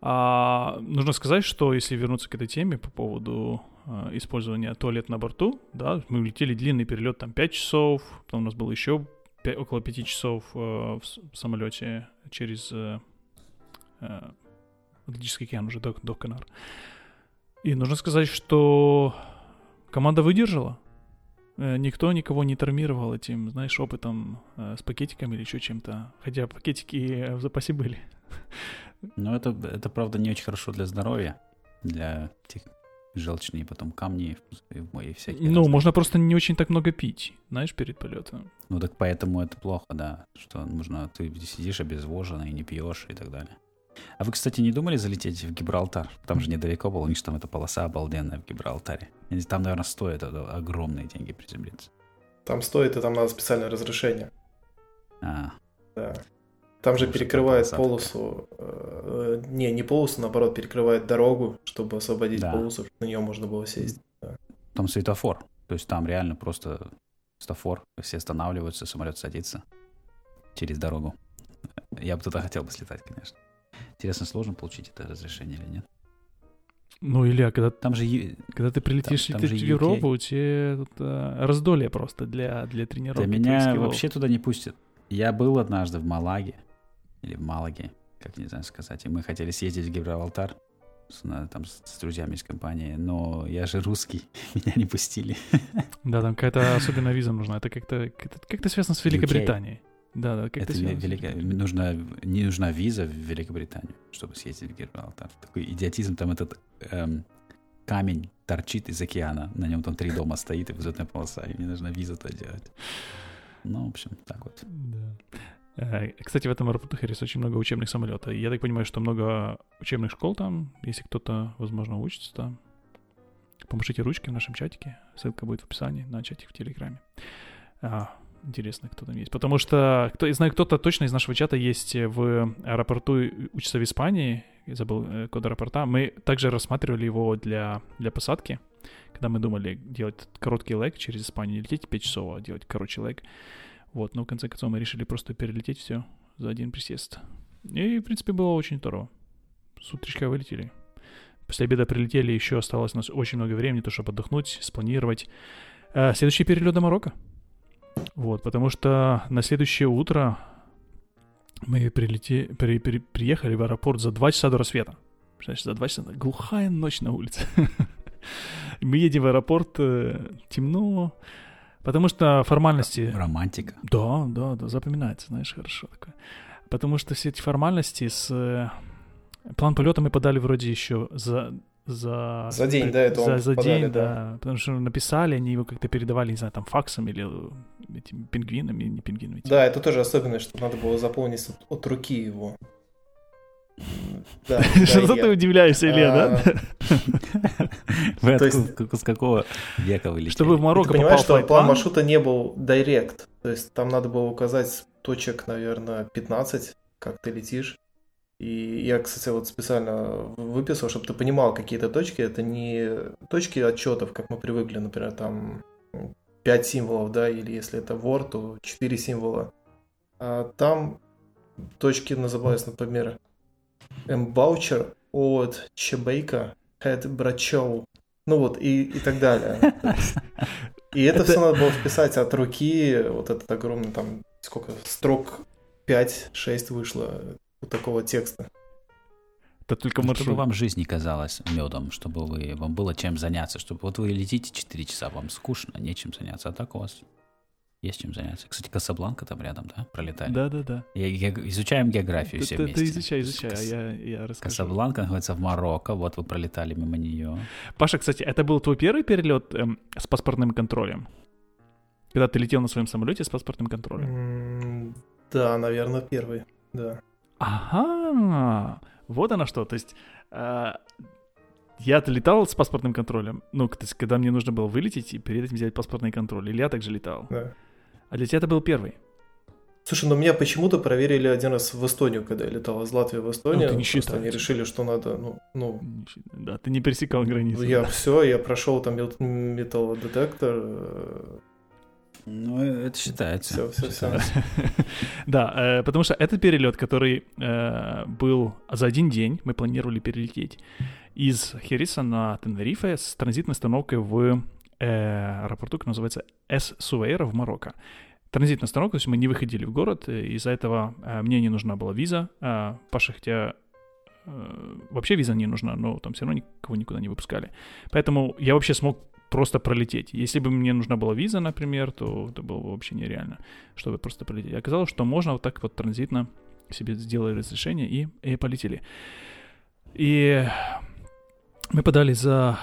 А, нужно сказать, что если вернуться к этой теме по поводу а, использования туалет на борту, да, мы улетели длинный перелет, там 5 часов, потом у нас было еще 5, около 5 часов а, в, в самолете через а, а, Атлантический океан, уже до, до Канар. И нужно сказать, что команда выдержала. э, никто никого не травмировал этим, знаешь, опытом э, с пакетиками или еще чем-то. Хотя пакетики в запасе были. Ну, это, это, правда, не очень хорошо для здоровья, для этих желчные потом камни и всякие. Ну, разные. можно просто не очень так много пить, знаешь, перед полетом. Ну, так поэтому это плохо, да, что нужно, ты сидишь обезвоженный, не пьешь и так далее. А вы, кстати, не думали залететь в Гибралтар? Там же недалеко было, у них же там эта полоса обалденная в Гибралтаре. Там, наверное, стоит огромные деньги приземлиться. Там стоит, и там надо специальное разрешение. А. Да. Там же перекрывает полосу, э, не, не полосу, наоборот, перекрывает дорогу, чтобы освободить да. полосу, чтобы на нее можно было сесть. Да. Там светофор, то есть там реально просто светофор, все останавливаются, самолет садится через дорогу. Я бы туда хотел бы слетать, конечно. Интересно, сложно получить это разрешение или нет? Ну, Илья, когда, там же, когда ты прилетишь там, там в Европу, у тебя тут, а, раздолье просто для, для тренировки. Да меня вообще туда не пустят. Я был однажды в Малаге, или в Малаге, как не знаю сказать, и мы хотели съездить в Гибралтар с, там, с друзьями из компании, но я же русский, меня не пустили. Да, там какая-то особенная виза нужна, это как-то как связано с Великобританией. Да, да, как-то это велика... нужна, не нужна виза в Великобританию, чтобы съездить в Гибралтар. Такой идиотизм, там этот эм, камень торчит из океана, на нем там три дома стоит и взлетная полоса, и мне нужна виза то делать. Ну, в общем, так вот. Да. Э, кстати, в этом аэропорту Хэрис очень много учебных самолетов. Я так понимаю, что много учебных школ там. Если кто-то, возможно, учится там, помашите ручки в нашем чатике. Ссылка будет в описании на чатик в Телеграме. Интересно, кто там есть. Потому что, кто, я знаю, кто-то точно из нашего чата есть в аэропорту, учится в Испании. Я забыл э, код аэропорта. Мы также рассматривали его для, для посадки. Когда мы думали делать короткий лэг через Испанию, не лететь 5 часов, а делать короче лэг. Вот, но в конце концов мы решили просто перелететь все за один присест. И, в принципе, было очень здорово. С утречка вылетели. После обеда прилетели, еще осталось у нас очень много времени, то, чтобы отдохнуть, спланировать. А, следующий перелет до Марокко. Вот, потому что на следующее утро мы прилети, при, при, приехали в аэропорт за два часа до рассвета. Представляешь, за два часа. Глухая ночь на улице. Мы едем в аэропорт, э, темно, Потому что формальности... Романтика. Да, да, да, запоминается, знаешь, хорошо такое. Потому что все эти формальности с... Э, план полета мы подали вроде еще за... За, за день, да, это за, за подали, день, да. да. Потому что написали, они его как-то передавали, не знаю, там факсом или этими пингвинами, не пингвинами. Да, это тоже особенность, что надо было заполнить от, от руки его. Да, Что ты удивляешься, Илья, да? А, вы То есть, с какого века вы летели? Чтобы в Марокко Ты понимаешь, что план маршрута не был директ. То есть там надо было указать точек, наверное, 15, как ты летишь. И я, кстати, вот специально выписал, чтобы ты понимал какие-то точки. Это не точки отчетов, как мы привыкли, например, там 5 символов, да, или если это Word, то 4 символа. А там точки называются, например, M-Voucher от Чебейка, Head Брачоу. Ну вот, и, и так далее. И это, все надо было вписать от руки, вот этот огромный там, сколько, строк 5-6 вышло вот такого текста. Это только маршрут. Чтобы вам жизнь не казалась медом, чтобы вы, вам было чем заняться, чтобы вот вы летите 4 часа, вам скучно, нечем заняться, а так у вас есть чем заняться. Кстати, Касабланка там рядом, да, пролетали? Да, да, да. Я, я, изучаем географию ты, все ты, вместе. Ты изучай, изучай, а я, я расскажу. Касабланка находится в Марокко, вот вы пролетали мимо нее. Паша, кстати, это был твой первый перелет эм, с паспортным контролем? Когда ты летел на своем самолете с паспортным контролем? Mm, да, наверное, первый, да. Ага, вот оно что, то есть... Э, я-то летал с паспортным контролем. Ну, то есть, когда мне нужно было вылететь и перед этим взять паспортный контроль. Или я также летал. Да. А для тебя это был первый. Слушай, ну меня почему-то проверили один раз в Эстонию, когда я летал из Латвии в Эстонию. Ну, ты не Просто они решили, что надо, ну... ну да, ты не пересекал границу. Я да. все, я прошел там металлодетектор. Э, ну, это считается. Все, все, все. Да, э, потому что этот перелет, который э, был за один день, мы планировали перелететь из Хериса на Тенерифе с транзитной остановкой в э, аэропорту, который называется Эс Суэйра в Марокко. Транзитная остановка, то есть мы не выходили в город, из-за этого э, мне не нужна была виза. Э, Паша, хотя э, вообще виза не нужна, но там все равно никого никуда не выпускали. Поэтому я вообще смог просто пролететь. Если бы мне нужна была виза, например, то это было бы вообще нереально, чтобы просто пролететь. Оказалось, что можно вот так вот транзитно себе сделали разрешение и, и полетели. И мы подали за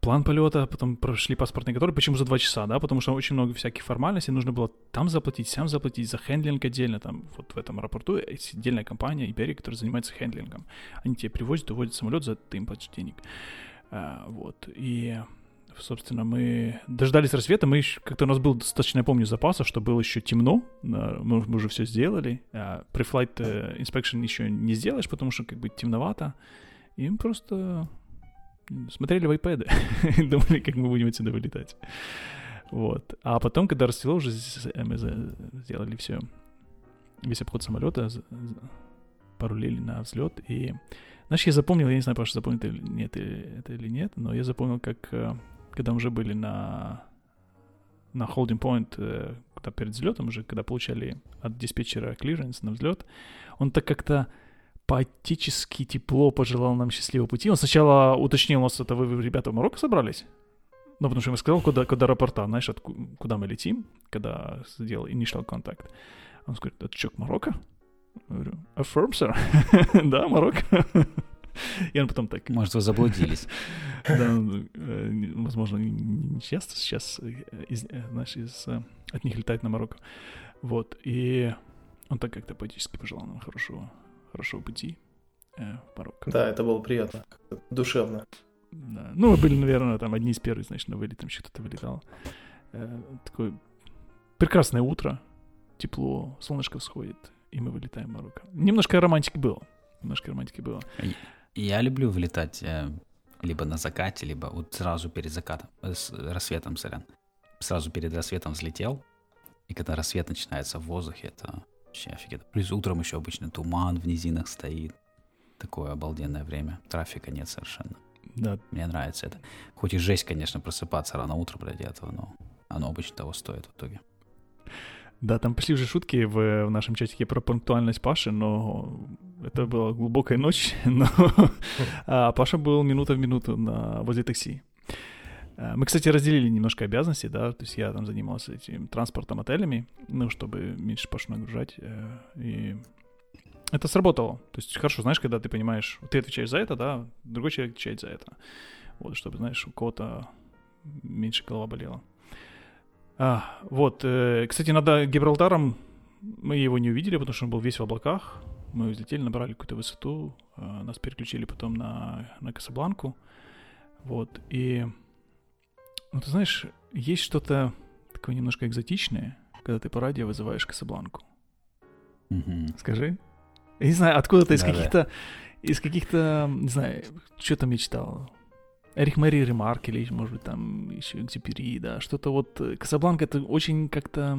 план полета, потом прошли паспортный контроль, почему за два часа, да, потому что очень много всяких формальностей, нужно было там заплатить, сам заплатить, за хендлинг отдельно, там вот в этом аэропорту есть отдельная компания Iberia, которая занимается хендлингом. Они тебе привозят, увозят самолет, за ты им платишь денег. А, вот, и собственно, мы дождались рассвета, мы еще, как-то у нас был достаточно, я помню, запасов, что было еще темно, мы, мы уже все сделали, а pre-flight inspection еще не сделаешь, потому что как бы темновато, и мы просто смотрели в iPad, думали, как мы будем отсюда вылетать. Вот. А потом, когда расцвело, уже э, мы сделали все, весь обход самолета, порулили на взлет, и знаешь, я запомнил, я не знаю, Паша, запомнил это, нет, это или нет, но я запомнил, как э, когда мы уже были на на holding point, э, когда перед взлетом уже, когда получали от диспетчера clearance на взлет, он так как-то поэтически тепло пожелал нам счастливого пути. Он сначала уточнил нас, это вы, ребята, в Марокко собрались? Ну, потому что я сказал, куда, куда аэропорта, знаешь, от, куда мы летим, когда сделал initial contact. Он говорит, это что, Марокко? Я говорю, affirm, sir. да, Марокко. И он потом так... Может, вы заблудились. Да, э, возможно, не часто сейчас, э, э, знаешь, из, от них летать на Марокко. Вот, и он так как-то поэтически пожелал нам хорошего, хорошего пути в Марокко. Да, это было приятно, душевно. Да. Ну, мы были, наверное, там одни из первых, значит, на вылет, там что-то вылетало. Такое прекрасное утро, тепло, солнышко всходит, и мы вылетаем в Марокко. Немножко романтики было. Немножко романтики было. Я люблю вылетать э, либо на закате, либо вот сразу перед закатом, э, с рассветом, сорян. Сразу перед рассветом взлетел, и когда рассвет начинается в воздухе, это вообще офигенно. Плюс утром еще обычно туман в низинах стоит. Такое обалденное время. Трафика нет совершенно. Да. Мне нравится это. Хоть и жесть, конечно, просыпаться рано утром ради этого, но оно обычно того стоит в итоге. Да, там пошли уже шутки в, в нашем чатике про пунктуальность Паши, но это была глубокая ночь, но а Паша был минута в минуту на, возле такси. А, мы, кстати, разделили немножко обязанности, да, то есть я там занимался этим транспортом, отелями, ну, чтобы меньше Пашу нагружать, э, и это сработало. То есть хорошо, знаешь, когда ты понимаешь, ты отвечаешь за это, да, другой человек отвечает за это. Вот, чтобы, знаешь, у кого-то меньше голова болела. А, вот, э, кстати, над Гибралтаром мы его не увидели, потому что он был весь в облаках. Мы взлетели, набрали какую-то высоту, э, нас переключили потом на, на Касабланку. Вот, и, ну, ты знаешь, есть что-то такое немножко экзотичное, когда ты по радио вызываешь Касабланку. Mm-hmm. Скажи. Я не знаю, откуда-то из каких-то, из каких-то, не знаю, что там я читал, Эрих Мэри Ремарк или, может быть, там еще Экзюпери, да, что-то вот... Э, Касабланка — это очень как-то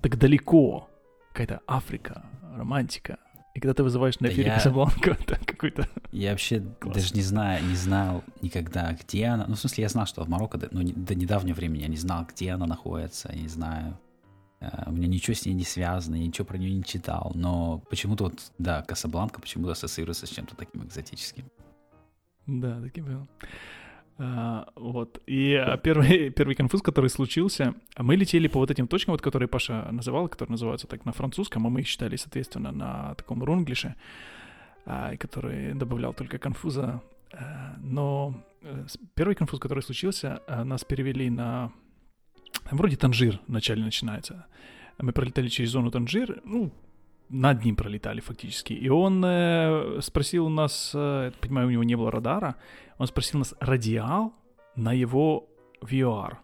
так далеко. Какая-то Африка, романтика. И когда ты вызываешь на эфире да я... Касабланку, это какой-то... Я вообще Класс. даже не знаю, не знал никогда, где она... Ну, в смысле, я знал, что в Марокко, но до недавнего времени я не знал, где она находится, я не знаю. Э, у меня ничего с ней не связано, я ничего про нее не читал. Но почему-то вот, да, Касабланка почему-то ассоциируется с чем-то таким экзотическим. Да, таким был. А, вот. И а, первый, первый конфуз, который случился, мы летели по вот этим точкам, вот, которые Паша называл, которые называются так на французском, а мы их читали, соответственно, на таком рунглише, а, который добавлял только конфуза. А, но э, первый конфуз, который случился, а, нас перевели на... Вроде Танжир вначале начинается. Мы пролетали через зону Танжир, ну, над ним пролетали фактически. И он э, спросил у нас, э, понимаю, у него не было радара, он спросил нас радиал на его VR.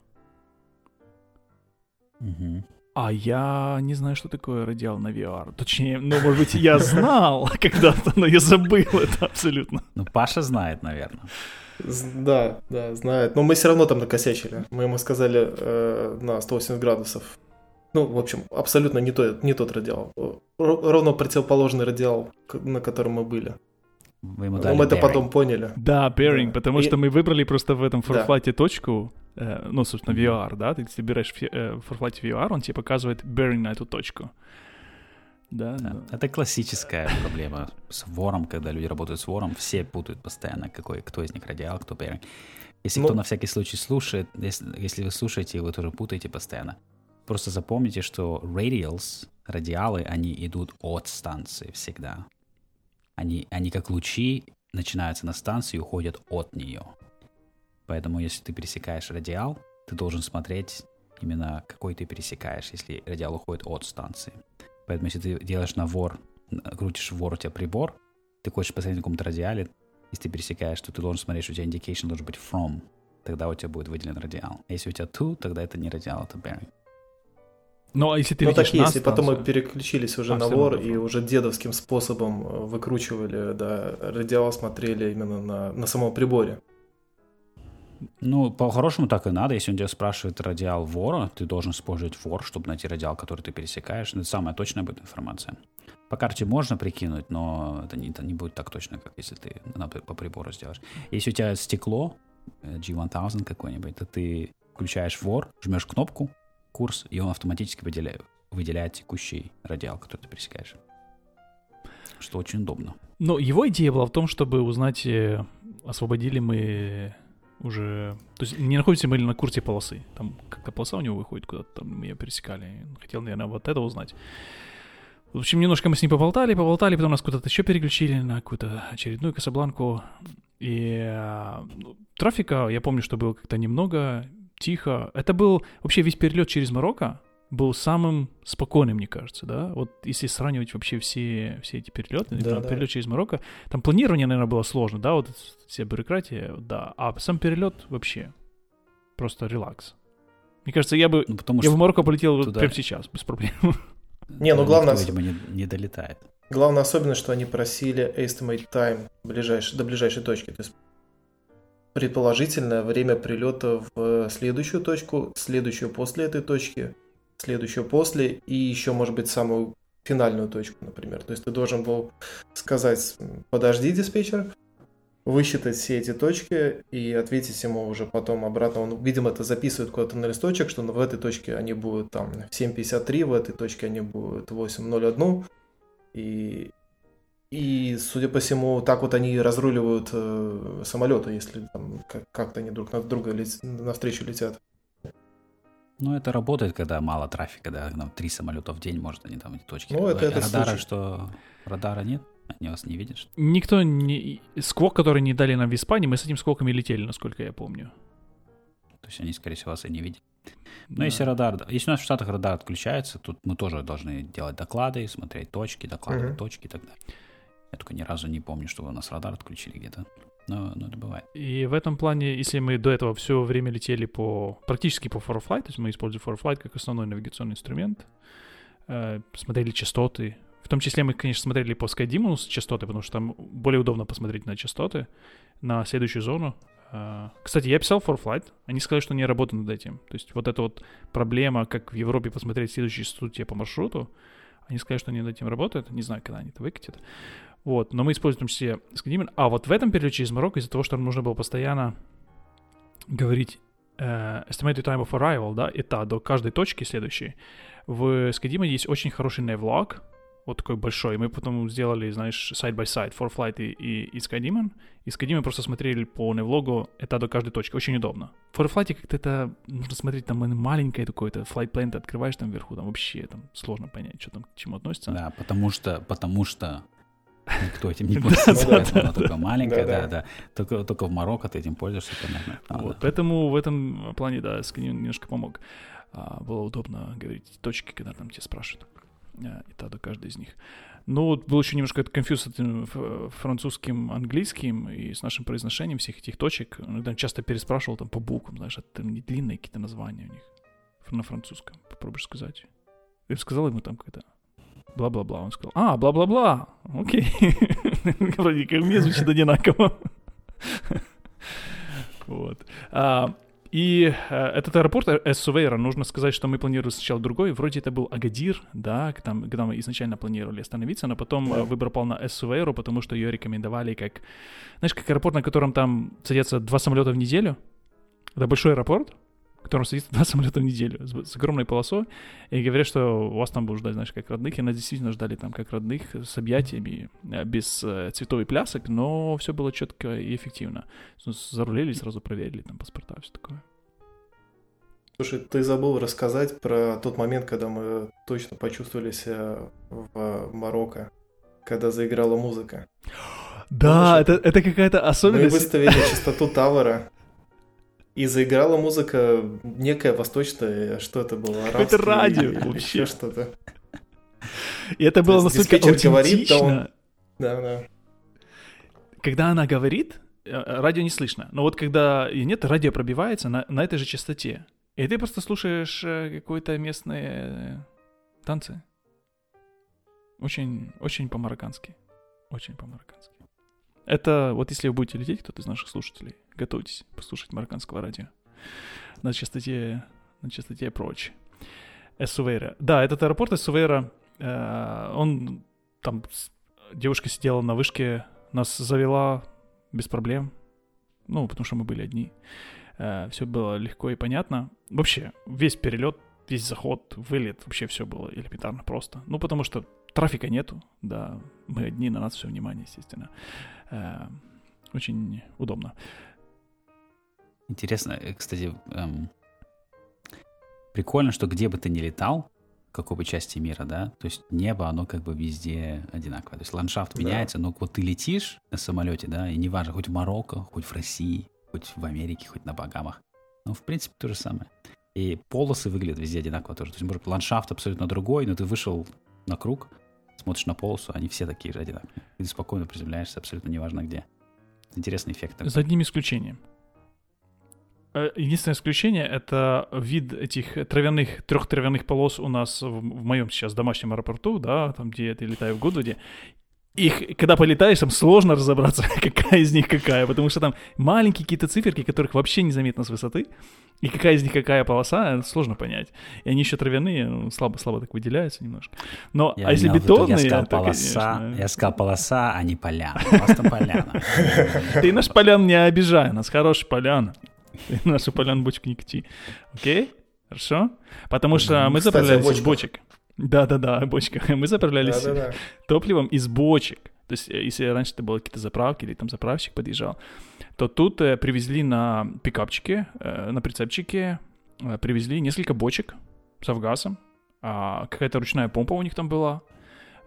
Угу. А я не знаю, что такое радиал на VR. Точнее, ну, может быть, я знал когда-то, но я забыл это абсолютно. Ну, Паша знает, наверное. Да, да, знает. Но мы все равно там накосячили. Мы ему сказали э, на 180 градусов ну, в общем, абсолютно не, то, не тот радиал. Ровно противоположный радиал, на котором мы были. Вы ему дали мы это потом поняли. Да, bearing, потому и... что мы выбрали просто в этом форфлайте да. точку, э, ну, собственно, VR, да, ты собираешь э, в форфлайте VR, он тебе показывает bearing на эту точку. Да, да. Да. Это классическая проблема с вором, когда люди работают с вором, все путают постоянно, какой, кто из них радиал, кто pairing. Если Ну- кто на всякий случай слушает, если, если вы слушаете, вы тоже путаете постоянно. Просто запомните, что radials, радиалы, они идут от станции всегда. Они, они как лучи начинаются на станции и уходят от нее. Поэтому если ты пересекаешь радиал, ты должен смотреть именно какой ты пересекаешь, если радиал уходит от станции. Поэтому если ты делаешь на вор, н- крутишь вор у тебя прибор, ты хочешь посмотреть на каком-то радиале, если ты пересекаешь, то ты должен смотреть, что у тебя indication должен быть from. Тогда у тебя будет выделен радиал. А если у тебя to, тогда это не радиал, это bearing. Ну, а если ты ну так есть, и потом мы станцию? переключились уже А, на вор, и уже дедовским способом э, выкручивали, да, радиал смотрели именно на, на самом приборе. Ну, по-хорошему так и надо. Если он тебя спрашивает радиал вора, ты должен использовать вор, чтобы найти радиал, который ты пересекаешь. Это самая точная будет информация. По карте можно прикинуть, но это не, это не будет так точно, как если ты по прибору сделаешь. Если у тебя стекло, э, G1000 какой-нибудь, то ты включаешь вор, жмешь кнопку, курс, и он автоматически выделяет, выделяет текущий радиал, который ты пересекаешь. Что очень удобно. Ну, его идея была в том, чтобы узнать, э, освободили мы уже... То есть не находимся мы ли на курсе полосы. Там как-то полоса у него выходит куда-то, там мы ее пересекали. Хотел, наверное, вот это узнать. В общем, немножко мы с ним поболтали, поболтали, потом нас куда-то еще переключили на какую-то очередную Касабланку. И а, ну, трафика, я помню, что было как-то немного, тихо. Это был вообще весь перелет через Марокко был самым спокойным, мне кажется, да? Вот если сравнивать вообще все, все эти перелеты, Да, там, да. перелет через Марокко, там планирование, наверное, было сложно, да, вот вся бюрократия, да, а сам перелет вообще просто релакс. Мне кажется, я бы, Ну, потому я что в Марокко полетел туда- прямо сейчас, без проблем. Не, ну никто, главное- видимо, не, не долетает. Главная особенность, что они просили estimate time ближайшей, до ближайшей точки. То есть предположительное время прилета в следующую точку, следующую после этой точки, следующую после и еще, может быть, самую финальную точку, например. То есть ты должен был сказать, подожди, диспетчер, высчитать все эти точки и ответить ему уже потом обратно. Он, видимо, это записывает куда-то на листочек, что в этой точке они будут там в 7.53, в этой точке они будут 8.01. И, и, судя по всему, так вот они разруливают э, самолеты, если там как- как-то они друг на друга лет- навстречу летят. Ну, это работает, когда мало трафика, да, там три самолета в день, может, они там эти точки. Ну, это- это радара, случай. что радара нет, они вас не видят. что- Никто не... Сквок, который не дали нам в Испании, мы с этим сквоками летели, насколько я помню. То есть они, скорее всего, вас и не видят. Но Да. если радар, если у нас в Штатах радар отключается, тут мы тоже должны делать доклады, смотреть точки, докладывать Мгм. точки и так далее. Я только ни разу не помню, что у нас радар отключили где-то. Но, но это бывает. И в этом плане, если мы до этого все время летели по практически по ForFlight, то есть мы используем ForFlight как основной навигационный инструмент, э, смотрели частоты. В том числе мы, конечно, смотрели по SkyDemons частоты, потому что там более удобно посмотреть на частоты, на следующую зону. Э, Кстати, я писал ForFlight, они сказали, что не работают над этим. То есть вот эта вот проблема, как в Европе посмотреть следующие частоты по маршруту, они сказали, что они над этим работают. Не знаю, когда они это выкатят. Вот, но мы используем в том числе SkyDemon. А вот в этом перелете из Марокко из-за того, что нам нужно было постоянно говорить э, estimated time of arrival, да, это до каждой точки следующей, в SkyDemon есть очень хороший навлог, вот такой большой. Мы потом сделали, знаешь, side by side, for flight и, и, и SkyDemon. И SkyDemon просто смотрели по навлогу это до каждой точки. Очень удобно. В ForFlight как-то это нужно смотреть, там маленькое такое-то flight plan ты открываешь там вверху, там вообще там сложно понять, что там к чему относится. Да, потому что, потому что никто этим не пользуется, поэтому только маленькое, Да, да. Только, только в Марокко ты этим пользуешься, понятно. А, Вот, поэтому в этом плане, да, Skydim немножко помог. А, было удобно говорить точки, когда там тебя спрашивают. А, и тогда каждый из них. Ну, вот был еще немножко конфьюз с этим французским, английским и с нашим произношением всех этих точек. Иногда часто переспрашивал там по буквам, знаешь, это там не длинные какие-то названия у них на французском. Попробуешь сказать. Я сказал ему там какое-то бла-бла-бла. Он сказал, а, бла-бла-бла, окей. Вроде как мне звучит одинаково. Вот. А, И э, этот аэропорт э, Эссувейра, нужно сказать, что мы планировали сначала другой. Вроде это был Агадир, да, там, когда мы изначально планировали остановиться, но потом э, выбор пал на Эссувейру, потому что ее рекомендовали как, знаешь, как аэропорт, на котором там садятся два самолета в неделю. Это большой аэропорт, в котором садится два самолета в неделю с, с огромной полосой, и говорят, что у вас там будут ждать, знаешь, как родных, и нас действительно ждали там как родных, с объятиями, э, без э, цветов и плясок, но все было четко и эффективно. Зарулили, сразу проверили там паспорта, все такое. Слушай, ты забыл рассказать про тот момент, когда мы точно почувствовали себя в Марокко, когда заиграла музыка. Да, это, это какая-то особенность. Мы выставили частоту Тавера, и заиграла музыка некая восточная, что это было? Это радио вообще. что-то. И это было настолько аутентично. Да, да, да. Когда она говорит, э, радио не слышно. Но вот когда и нет, радио пробивается на, на этой же частоте. И ты просто слушаешь э, какие-то местные танцы. Очень, очень по-мароккански. Очень по-мароккански. Это вот если вы будете лететь, кто-то из наших слушателей, готовьтесь послушать марокканского радио. На частоте, на частоте прочь. Эссувейра. Да, этот аэропорт Эссувейра, э, он там, девушка сидела на вышке, нас завела без проблем. Ну, потому что мы были одни. Э, все было легко и понятно. Вообще, весь перелет, весь заход, вылет, вообще все было элементарно просто. Ну, потому что трафика нету, да, мы одни, на нас все внимание, естественно. Э, очень удобно. Интересно, э, кстати, эм, прикольно, что где бы ты ни летал, в какой бы части мира, да, то есть небо, оно как бы везде одинаковое. То есть ландшафт да. меняется, но вот ты летишь на самолете, да, и неважно, хоть в Марокко, хоть в России, хоть в Америке, хоть на Багамах. Ну, в принципе, то же самое. И полосы выглядят везде одинаково тоже. То есть, может, ландшафт абсолютно другой, но ты вышел на круг, смотришь на полосу, они все такие же одинаковые. И ты спокойно приземляешься абсолютно неважно где. Интересный эффект. Такой. За одним исключением. Э, единственное исключение — это вид этих травяных, трех травяных полос у нас в, в моем сейчас домашнем аэропорту, да, там, где я летаю в Гудвуде их, когда полетаешь, там сложно разобраться, какая из них какая, потому что там маленькие какие-то циферки, которых вообще незаметно с высоты, и какая из них какая полоса, сложно понять. И они еще травяные, ну, слабо-слабо так выделяются немножко. Но, я а если бетонные... Я сказал, полоса, конечно... я сказал полоса, а не поляна. Просто поляна. Ты наш полян не обижай, у нас хороший полян. Нашу полян бочку не кти. Окей? Хорошо? Потому что мы заправлялись из бочек. Да-да-да, бочка. Мы заправлялись топливом из бочек. То есть, э, если раньше это было какие-то заправки или там заправщик подъезжал, то тут э, привезли на пикапчике, э, на прицепчике, э, привезли несколько бочек с авгасом. А какая-то ручная помпа у них там была.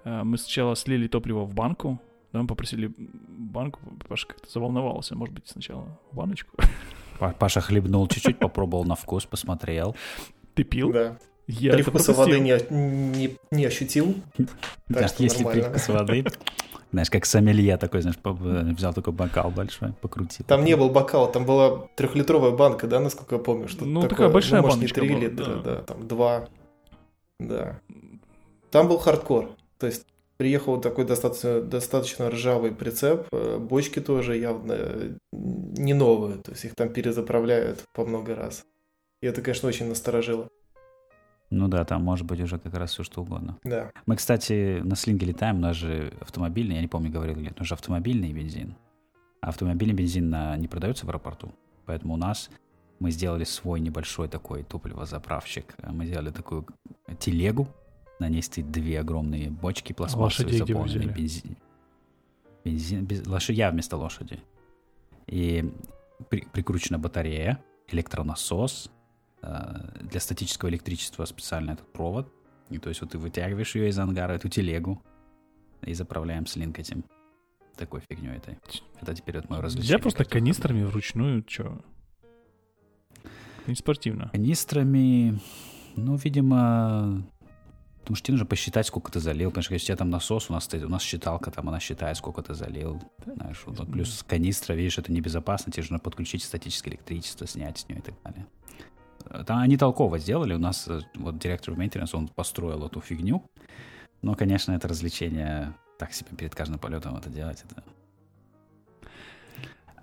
Э, мы сначала слили топливо в банку, да, мы попросили банку, Паша как-то заволновался, может быть, сначала в баночку. Паша хлебнул чуть-чуть, попробовал на вкус, посмотрел. Ты пил? Да. Я Привкуса воды не, не, не ощутил. Да, если привкус воды. Знаешь, как сомелье такой, знаешь, взял такой бокал большой, покрутил. Там не был бокал, там была трехлитровая банка, да, насколько я помню, что Ну, такое, такая большая ну, может, не 3 литра, да. да, там 2. Да. Там был хардкор. То есть приехал такой достаточно, достаточно ржавый прицеп, э, бочки тоже явно не новые, то есть их там перезаправляют по много раз. И это, конечно, очень насторожило. Ну да, там может быть уже как раз все что угодно. Да. Мы, кстати, на слинге летаем, у нас же автомобильный, я не помню, говорил ли, но же автомобильный бензин. А автомобильный бензин на, не продается в аэропорту. Поэтому у нас мы сделали свой небольшой такой топливозаправщик. Мы сделали такую телегу, на ней стоит две огромные бочки пластмассовые, заполненные бензин. Бензин, без, лошадь, я вместо лошади. И при, прикручена батарея, электронасос, Э, для статического электричества специально этот провод. И то есть вот ты вытягиваешь ее из ангара, эту телегу, и заправляем слинк этим. Такой фигней этой. Это теперь вот мое развлечение. Я просто канистрами вручную, что? Не спортивно. Канистрами, ну, видимо, Потому что тебе нужно посчитать, сколько ты залил. Потому что если у тебя там насос, у нас, у нас считалка, там она считает, сколько ты залил. Знаешь, вот, плюс канистра, видишь, это небезопасно. Тебе нужно подключить статическое электричество, снять с нее и так далее. Там они толково сделали. У нас э, вот директор maintenance, он построил эту фигню. Но, конечно, это развлечение так себе перед каждым полетом это делать. Это...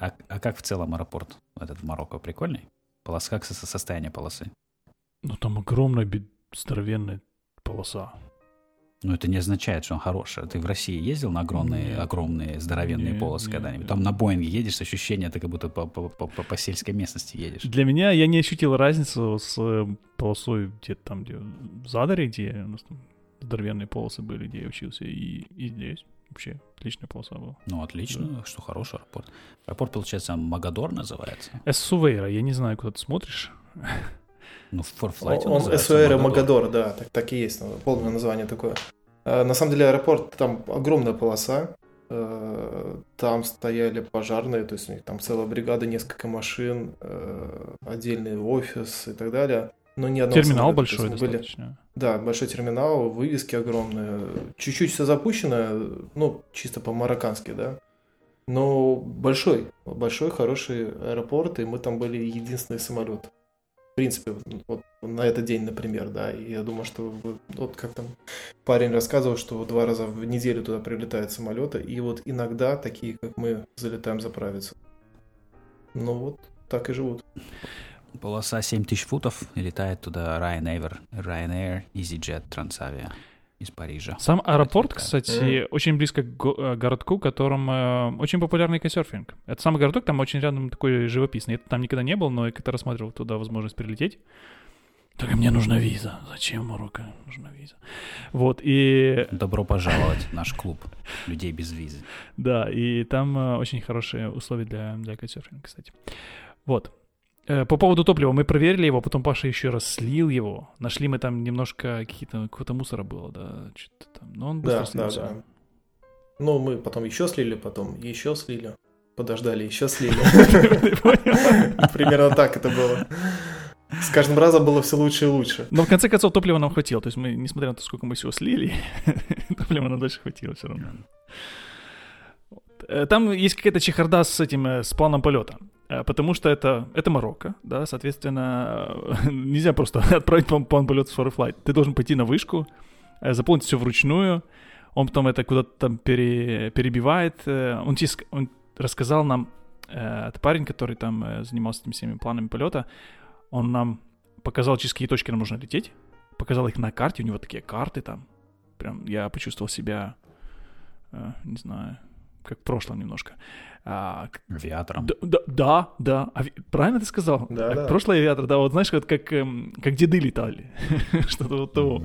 А, а как в целом аэропорт этот в Марокко? Прикольный? Полоса, как со состояние полосы? Ну, там огромная, здоровенная полоса. Ну, это не означает, что он хороший. Ты в России ездил на огромные, Нет. огромные здоровенные Нет, полосы когда-нибудь? Там на Боинге едешь, ощущение, ты как будто по, по, по, по- по сельской местности едешь. Для меня я не ощутил разницу с э, полосой где-то там, где в Задаре, где у нас там здоровенные полосы были, где я учился, и, и здесь. Вообще отличная полоса была. Ну, отлично, что хороший аэропорт. Аэропорт, получается, Магадор называется. Эссувейра, я не знаю, куда ты смотришь. Ну, в форфлайте Он СОР Магадор, да, так, так и есть, полное название такое. А, На самом деле аэропорт, там огромная полоса, э, там стояли пожарные, то есть у них там целая бригада, несколько машин, э, отдельный офис и так далее. Но ни одного Терминал большой есть были-. Да, большой терминал, вывески огромные. Чуть-чуть все запущено, ну, чисто по-мароккански, да. Но большой, большой, хороший аэропорт, и мы там были единственный самолет. Принципе, вот на этот день, например, да. И я думаю, что вот как там парень рассказывал, что два раза в неделю туда прилетают самолеты, и вот иногда такие, как мы, залетаем заправиться. Ну вот, так и живут. Полоса 7000 футов, и летает туда Ryanair, Ryanair, EasyJet, Transavia из Парижа. Сам аэропорт, кстати, очень близко к го- э, городку, в котором э, очень популярный кайсерфинг. Это самый городок, там очень рядом такой живописный. Я там никогда не был, но я когда рассматривал туда возможность прилететь. Только мне нужна виза. Зачем Марокко? Нужна виза. Вот, и Добро пожаловать в наш клуб людей без визы. да, и там э, очень хорошие условия для, для кайтсерфинга, кстати. Вот. Э, По поводу топлива мы проверили его, потом Паша еще раз слил его. Нашли мы там немножко какие-то, какого-то мусора было, да, что-то там. Но он быстро Да, да, слился. да. Ну, мы потом еще слили, потом еще слили. Подождали, еще слили. Примерно так это было. С каждым разом было все лучше и лучше. Но в конце концов топлива нам хватило. То есть мы, несмотря на то, сколько мы всего слили, топлива нам дальше хватило все равно. Э, Там есть какая-то чехарда с этим, э, с планом полета. Э, Потому что это, это Марокко, да, соответственно, нельзя просто отправить план, план полета с Flight. Ты должен пойти на вышку, заполнить все вручную, он потом это куда-то там пере- перебивает. Он, он рассказал нам, э, это парень, который там занимался этими всеми планами полета, он нам показал, через какие точки нам нужно лететь, показал их на карте, у него такие карты там. Прям я почувствовал себя, не знаю, как в прошлом немножко. А, Авиатором. да, да, да, да. Ави- Правильно ты сказал? Да, Как да. Прошлый авиатор, да, вот знаешь, вот как, эм, как деды летали. Что-то вот того.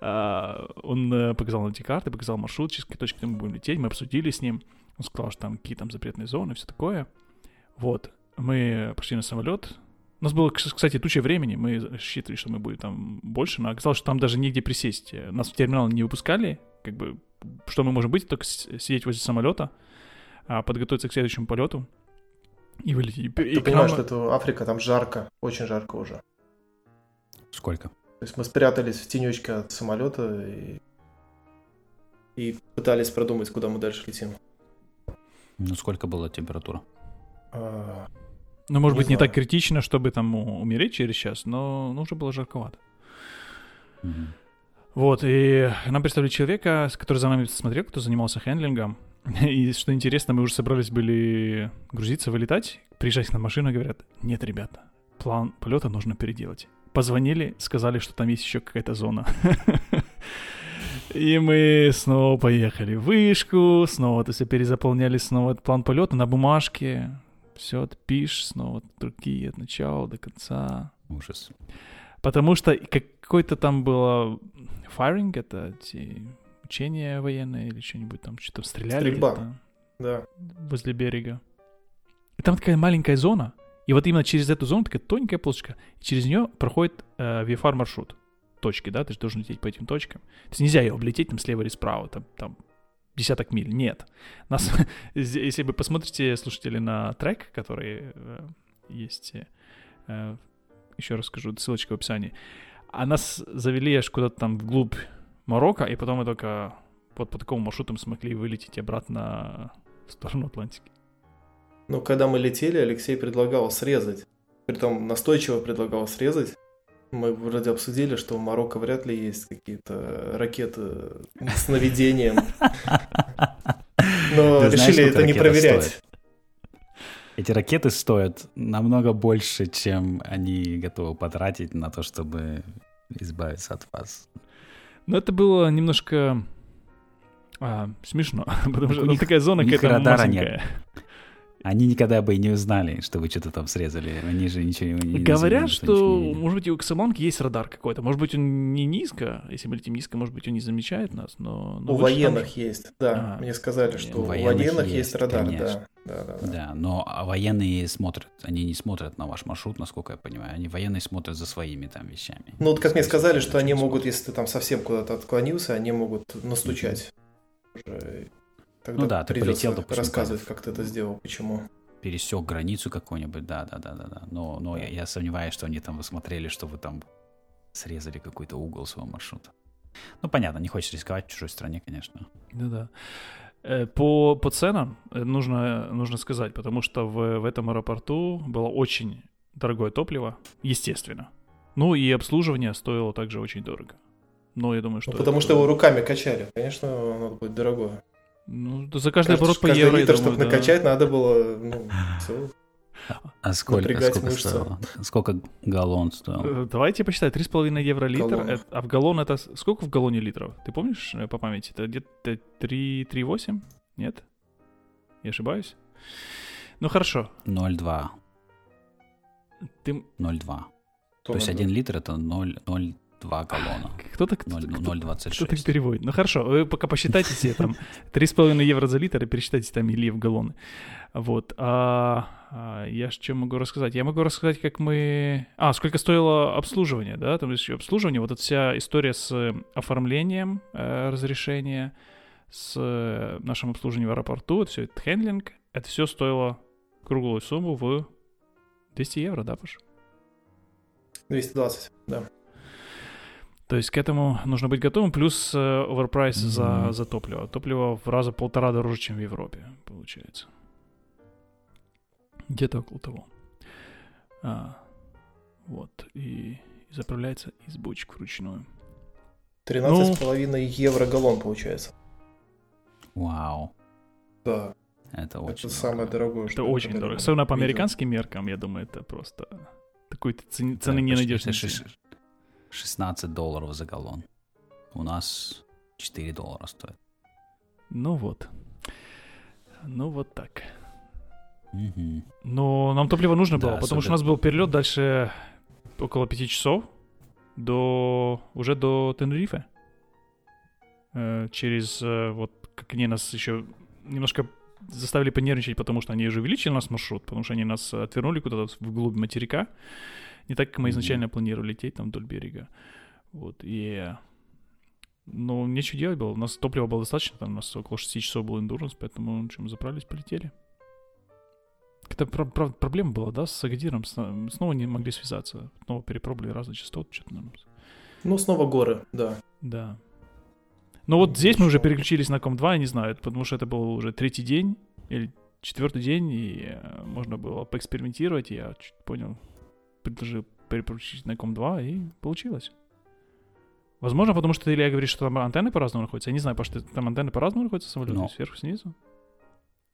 А, Он э, показал нам эти карты, показал маршрут, через какие точки мы будем лететь. Мы обсудили с ним. Он сказал, что там какие там запретные зоны, все такое. Вот. Мы пошли на самолет. У нас было, кс- кстати, туча времени. Мы рассчитывали, что мы будем там больше, но оказалось, что там даже негде присесть. Нас в терминал не выпускали. Как бы, что мы можем быть, только сидеть возле самолета, а, подготовиться к следующему полету и вылететь. И, и Ты к нам- понимаешь, что это Африка, там жарко, очень жарко уже. Сколько? То есть мы спрятались в тенечке от самолета и, и пытались продумать, куда мы дальше летим. Ну, сколько была температура? А, Ну, может Не быть, не знаю. так критично, чтобы там умереть через час, но ну, уже было жарковато. Мгм. Вот, и нам представили человека, который за нами смотрел, кто занимался хендлингом. И что интересно, мы уже собрались были грузиться, вылетать. Приезжать на машину, говорят, нет, ребята, план полета нужно переделать. Позвонили, сказали, что там есть еще какая-то зона. И мы снова поехали в вышку, снова то есть перезаполняли снова план полета на бумажке. Все, ты пишешь снова руки, от начала до конца. Ужас. Потому что какой-то там было firing, это эти учения военные или что-нибудь там, что-то стреляли Стрельба. да. возле берега. И там такая маленькая зона, и вот именно через эту зону такая тоненькая полосочка, и через нее проходит э, VFR маршрут. Точки, да, ты же должен лететь по этим точкам. То есть нельзя ее облететь там слева или справа, там, там десяток миль. Нет. Нас, если вы посмотрите, слушатели, на трек, который э, есть, э, еще раз скажу, ссылочка в описании, а нас завели аж куда-то там вглубь Марокко, и потом мы только вот по такому маршруту смогли вылететь обратно в сторону Атлантики. Но когда мы летели, Алексей предлагал срезать. Притом настойчиво предлагал срезать. Мы вроде обсудили, что в Марокко вряд ли есть какие-то ракеты с наведением. Но решили это не проверять. Эти ракеты стоят намного больше, чем они готовы потратить на то, чтобы избавиться от вас. Но это было немножко а, смешно, потому что ну, такая зона какая-то радара нет. Они никогда бы и не узнали, что вы что-то там срезали. Они же ничего не Говорят, что, что может быть, у Xamong есть радар какой-то. Может быть, он не низко. Если мы летим низко, может быть, он не замечает нас, но... но у военных там... есть, да. А, Мне сказали, что у военных, военных есть, есть радар, конечно. да. Да, да, да. да, но военные смотрят, они не смотрят на ваш маршрут, насколько я понимаю. Они военные смотрят за своими там вещами. Ну, вот как мне сказали, что они могут, если ты там совсем куда-то отклонился, они могут настучать. Уже Тогда ну да, ты полетел, допустим, рассказывать, как ты это сделал, почему. Пересек границу какую-нибудь, да, да, да, да, да. Но, но я, я сомневаюсь, что они там посмотрели, что вы там срезали какой-то угол своего маршрута. Ну, понятно, не хочешь рисковать в чужой стране, конечно. Да-да. Э, по, по ценам э, нужно, нужно сказать, потому что в, в этом аэропорту было очень дорогое топливо, естественно. Ну и обслуживание стоило также очень дорого. Но я думаю, что... Ну, потому это... что его руками качали. Конечно, оно будет дорогое. Ну, за каждый оборот по евро, литр, чтобы да. накачать, надо было, ну. А сколько, а сколько стоило? Сколько галлон стоил? Э, давайте посчитаем. 3,5 евро литр. Это, а в галлон это... Сколько в галлоне литров? Ты помнишь э, по памяти? Это где-то 3,8? Нет? Я ошибаюсь? Ну, хорошо. 0,2. Ты... 0,2. То есть 1 литр это 0, 0, 2 галлона. Кто-то 0,26. Кто-то переводит. Ну хорошо, вы пока посчитайте себе там 3,5 евро за литр и пересчитайте там или в галлоны. Вот. А, а я что могу рассказать? Я могу рассказать, как мы... А, сколько стоило обслуживание, да? Там еще обслуживание, вот эта вся история с оформлением э, разрешения, с э, нашим обслуживанием в аэропорту, это все, это хендлинг, это все стоило круглую сумму в 200 евро, да, Паш? 220, да. То есть к этому нужно быть готовым, плюс overprice мм-хмм. за, за топливо. Топливо в раза полтора дороже, чем в Европе, получается. Где-то около того. А, вот, и, и заправляется из бочек вручную. 13,5 ну, евро галлон получается. Вау. Да. Это очень Это дорого. самое дорогое. Это очень дорого. Особенно по американским меркам, я думаю, это просто... Такой цены, цены да, не найдешь. 16 долларов за галлон. У нас 4 доллара стоит. Ну вот. Ну вот так. Угу. Но нам топливо нужно да, было, потому особенно... что у нас был перелет дальше около 5 часов до уже до Тенерифе. Э, через э, вот как они нас еще немножко заставили понервничать, потому что они уже увеличили нас маршрут, потому что они нас отвернули куда-то вглубь материка. Не так, как мы изначально планировали лететь там вдоль берега. Вот, и... Ну, нечего делать было. У нас топлива было достаточно, там у нас около 6 часов был эндуранс, поэтому, чем заправились, полетели. Это про- про- проблема была, да, с Агадиром. Снова не могли связаться. Снова перепробовали разные частоты, что-то нам... Ну, снова горы, да. Да. Но вот здесь мы уже переключились на Ком-2, я не знаю, потому что это был уже третий день или четвертый день, и э, можно было поэкспериментировать, и я чуть понял, предложил переключить на Ком-2, и получилось. Возможно, потому что Илья говорит, что там антенны по-разному находятся. Я не знаю, потому что там антенны по-разному находятся самолеты, Но... сверху, снизу.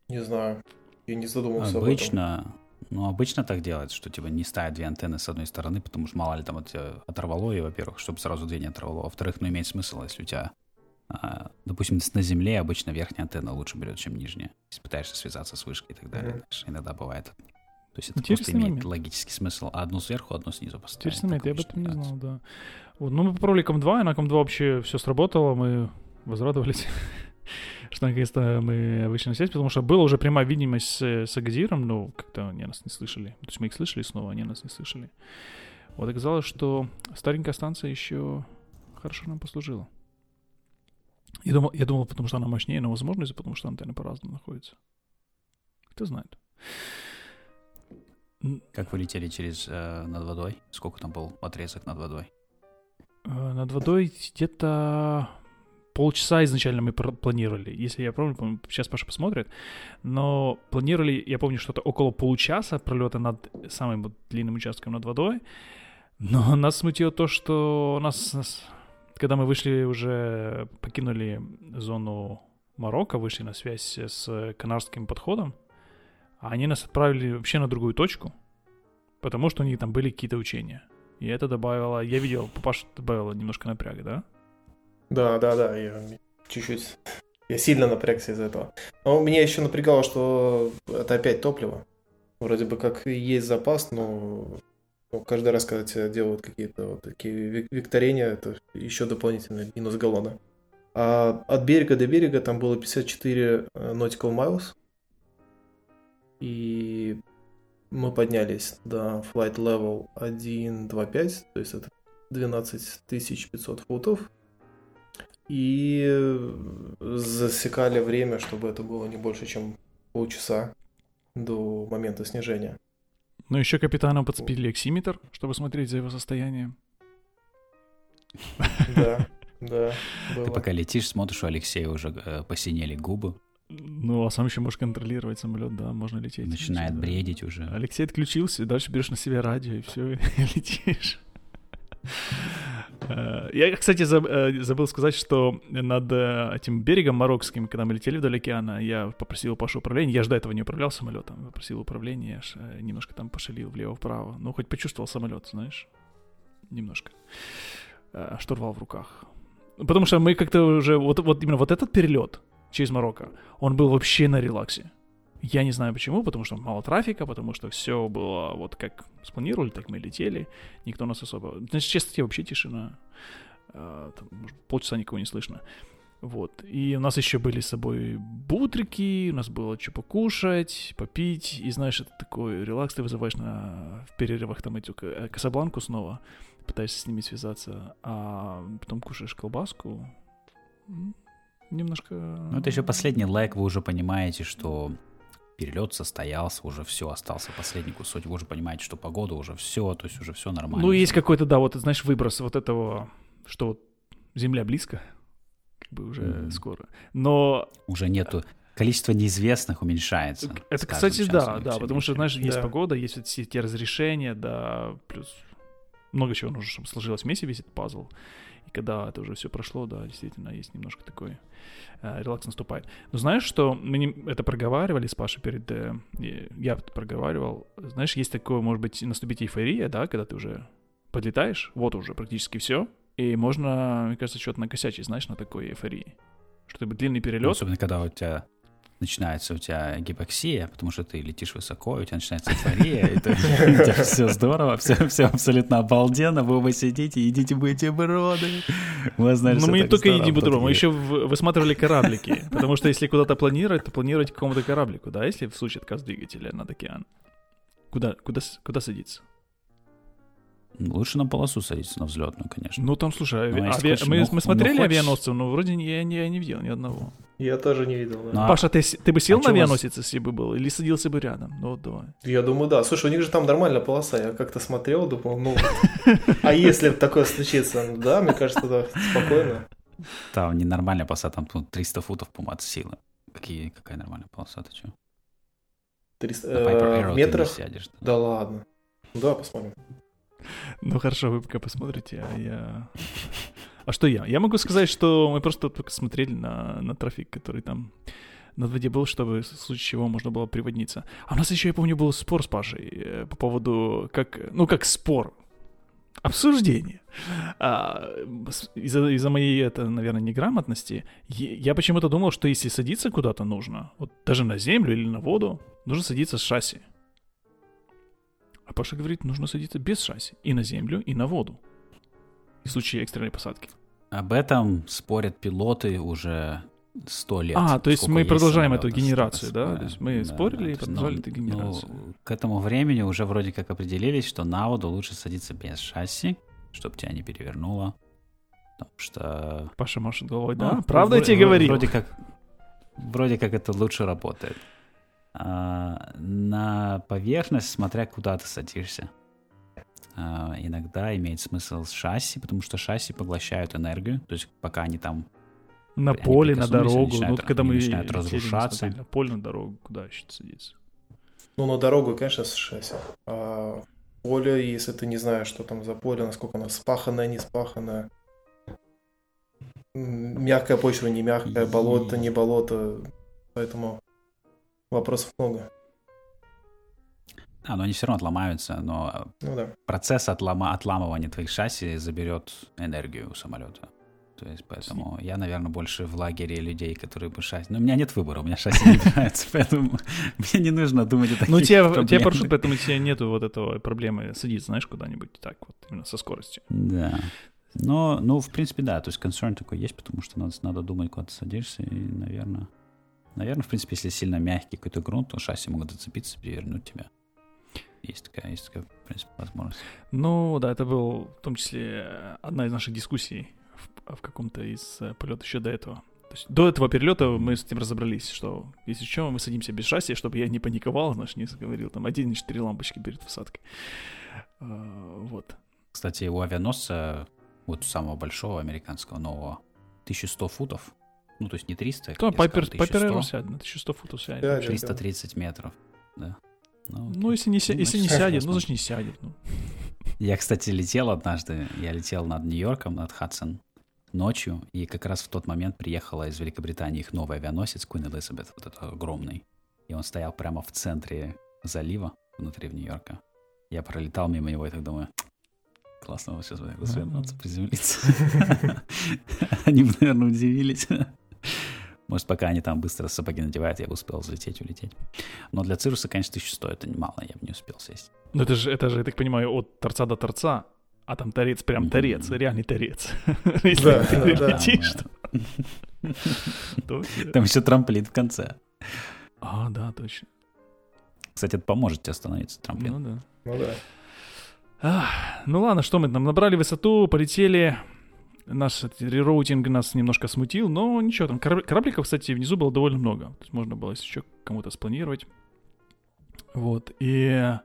Не знаю. Я не задумывался Обычно, ну, обычно так делается, что типа не ставят две антенны с одной стороны, потому что мало ли там это оторвало, и, во-первых, чтобы сразу две не оторвало. Во-вторых, ну, имеет смысл, если у тебя, а, допустим, на земле обычно верхняя антенна лучше берет, чем нижняя. Если пытаешься связаться с вышкой и так далее. Mm-hmm. Иногда бывает то есть это Интересный просто имеет момент. логический смысл. А одну сверху, одну снизу поставить. Интересный момент, я об этом не знал, да. Вот, ну, мы попробовали Ком-2, и на Ком-2 вообще все сработало, мы возрадовались, что наконец-то мы вышли на связь, потому что была уже прямая видимость с, с Агазиром, но как-то они нас не слышали. То есть мы их слышали снова, они нас не слышали. Вот оказалось, что старенькая станция еще хорошо нам послужила. Я думал, я думал, потому что она мощнее, но возможно из-за потому что антенны по-разному находятся. Кто знает. Как вы летели через э, над водой? Сколько там был отрезок над водой? Э, над водой где-то полчаса изначально мы планировали, если я помню, сейчас Паша посмотрит, но планировали, я помню, что-то около получаса пролета над самым длинным участком над водой, но нас смутило то, что нас, нас, когда мы вышли уже, покинули зону Марокко, вышли на связь с канарским подходом, а они нас отправили вообще на другую точку, потому что у них там были какие-то учения. И это добавило... Я видел, папаша добавила немножко напряга, да? Да, да, да, я чуть-чуть... Я сильно напрягся из-за этого. Но меня еще напрягало, что это опять топливо. Вроде бы как есть запас, но каждый раз, когда тебе делают какие-то вот такие викторения, это еще дополнительный минус галлона. А от берега до берега там было 54 э, nautical miles. И мы поднялись до flight level 1.25, то есть это 12 500 футов. И засекали время, чтобы это было не больше, чем полчаса до момента снижения. Ну, еще капитану подцепили оксиметр, чтобы смотреть за его состоянием. Да, да. Ты пока летишь, смотришь, у Алексея уже э, посинели губы. Ну, а сам еще можешь контролировать самолет, да, можно лететь. Начинает да. бредить уже. Алексей отключился, и дальше берешь на себя радио, и все, и летишь. Э, я, кстати, э, забыл сказать, что над э, этим берегом Марокским, когда мы летели вдоль океана, я попросил Пашу управления. Я же до этого не управлял самолетом. Попросил управления, немножко там пошалил влево-вправо. Ну, хоть почувствовал самолет, знаешь. Немножко. Штурвал в руках. Потому что мы как-то уже... Вот, вот именно вот этот перелет через Марокко, он был вообще на релаксе. Я не знаю почему, потому что мало трафика, потому что все было вот как спланировали, так мы летели. Никто нас особо... Значит, честно, вообще тишина. А, там, может, полчаса никого не слышно. Вот. И у нас еще были с собой бутрики, у нас было что покушать, попить. И знаешь, это такой релакс, ты вызываешь на, в перерывах там эту э, Касабланку снова, пытаешься с ними связаться, а потом кушаешь колбаску. Немножко... Ну, это еще последний лайк, вы уже понимаете, что перелет состоялся, уже все, остался последний кусочек, вы уже понимаете, что погода уже все, то есть уже все нормально. Ну, есть какой-то, да, вот, знаешь, выброс вот этого, что вот Земля близко, как бы уже mm-hmm. скоро. Но... Уже нету количество неизвестных уменьшается. Это, кстати, да, да, потому что, знаешь, есть да. погода, есть вот все эти разрешения, да, плюс много чего нужно, чтобы сложилось вместе весь этот пазл. Когда это уже все прошло, да, действительно, есть немножко такой э, релакс наступает. Но знаешь, что мы не, это проговаривали с Пашей перед... Э, я проговаривал. Знаешь, есть такое, может быть, наступить эйфория, да, когда ты уже подлетаешь, вот уже практически все, и можно, мне кажется, что-то накосячить, знаешь, на такой эйфории. Что это длинный перелет. Ну, особенно, когда у тебя начинается у тебя гипоксия, потому что ты летишь высоко, у тебя начинается эйфория, и у тебя все здорово, все, все абсолютно обалденно, вы оба сидите, едите бутерброды. Ну, мы не только едим бутерброды, мы еще высматривали кораблики, потому что если куда-то планировать, то планировать к какому-то кораблику, да, если в случае отказа двигателя над океан. Куда, куда, куда садиться? Лучше на полосу садиться, на взлетную, конечно. Ну там, слушай, ну, ави... ави... мы, ну, мы смотрели ну, авианосцы, но вроде я, не, я не видел ни одного. Я тоже не видел, да. Ну, а... Паша, ты, ты бы сел а на авианосец, если бы был, или садился бы рядом? Ну, давай. Я думаю, да. Слушай, у них же там нормальная полоса. Я как-то смотрел, думал, ну, а если такое случится? Ну, да, мне кажется, да, спокойно. Там ненормальная полоса, там 300 футов, по от силы. Какие, какая нормальная полоса, ты что? 300 э, метров? Да ладно. Да, посмотрим. Ну хорошо, вы пока посмотрите, а я... А что я? Я могу сказать, что мы просто только смотрели на, на трафик, который там на воде был, чтобы в случае чего можно было приводниться. А у нас еще, я помню, был спор с Пашей э, по поводу, как, ну как спор, обсуждение. А, из-за, из-за моей, это, наверное, неграмотности, я почему-то думал, что если садиться куда-то нужно, вот даже на землю или на воду, нужно садиться с шасси. А Паша говорит, нужно садиться без шасси. И на землю, и на воду. В случае экстренной посадки. Об этом спорят пилоты уже сто лет. А, то есть мы продолжаем эту генерацию, да? То есть мы да, спорили да, и продолжали ну, эту генерацию. Ну, к этому времени уже вроде как определились, что на воду лучше садиться без шасси, чтобы тебя не перевернуло. Потому что... Паша машет головой, ну, да? Правда я тебе говорил? Вроде как, вроде как это лучше работает. А, на поверхность, смотря куда ты садишься. А, иногда имеет смысл с шасси, потому что шасси поглощают энергию, то есть пока они там на поле, на дорогу, начинают, ну когда мы начинают разрушаться. На поле, на дорогу, куда еще садиться? Ну, на дорогу, конечно, с шасси. А поле, если ты не знаешь, что там за поле, насколько оно спаханное, не спаханное, мягкая почва, не мягкая, болото, не болото, поэтому Вопросов много. А, но они все равно отломаются, но ну, да. процесс отлома, отламывания твоих шасси заберет энергию у самолета. То есть, поэтому я, наверное, больше в лагере людей, которые бы шасси... Но у меня нет выбора, у меня шасси не нравится, поэтому мне не нужно думать о таких Ну, у тебя, у тебя парашют, поэтому у тебя нету вот этого проблемы садиться, знаешь, куда-нибудь так вот, именно со скоростью. Да. Но, ну, в принципе, да, то есть концерн такой есть, потому что надо, надо думать, куда ты садишься, и, наверное, наверное, в принципе, если сильно мягкий какой-то грунт, то шасси могут зацепиться, перевернуть тебя. Есть такая, есть такая, в принципе, возможность. Ну, да, это был в том числе одна из наших дискуссий в, в каком-то из э, полетов еще до этого. То есть до этого перелета мы с этим разобрались, что если что, мы садимся без шасси, чтобы я не паниковал, знаешь, не говорил там 1,4 лампочки перед посадкой. А, вот. Кстати, у авианосца, вот самого большого американского нового, 1100 футов, ну, то есть не 300, Кто, Пайпер, Пайпер сядет на 1100 футов сядет. 330 метров, да. Ну, ну если не, ну, если не сядет, ну, значит, не сядет. Ну. Я, кстати, летел однажды, я летел над Нью-Йорком, над Хадсон, ночью, и как раз в тот момент приехала из Великобритании их новый авианосец Queen Elizabeth, вот этот огромный. И он стоял прямо в центре залива, внутри в Нью-Йорка. Я пролетал мимо него и так думаю, классно вот сейчас развернуться, приземлиться. Они бы, наверное, удивились. Может, пока они там быстро сапоги надевают, я бы успел взлететь, улететь. Но для Цируса, конечно, 1100 это немало, я бы не успел сесть. Ну это же, это же, я так понимаю, от торца до торца, а там торец, прям торец, реальный торец. Если ты летишь, Там еще трамплин в конце. А, да, точно. Кстати, это поможет тебе остановиться, трамплин. Ну да. Ну да. Ну ладно, что мы там набрали высоту, полетели. Наш рероутинг нас немножко смутил, но ничего, там корабликов, кстати, внизу было довольно много. То есть можно было еще кому-то спланировать. Вот, и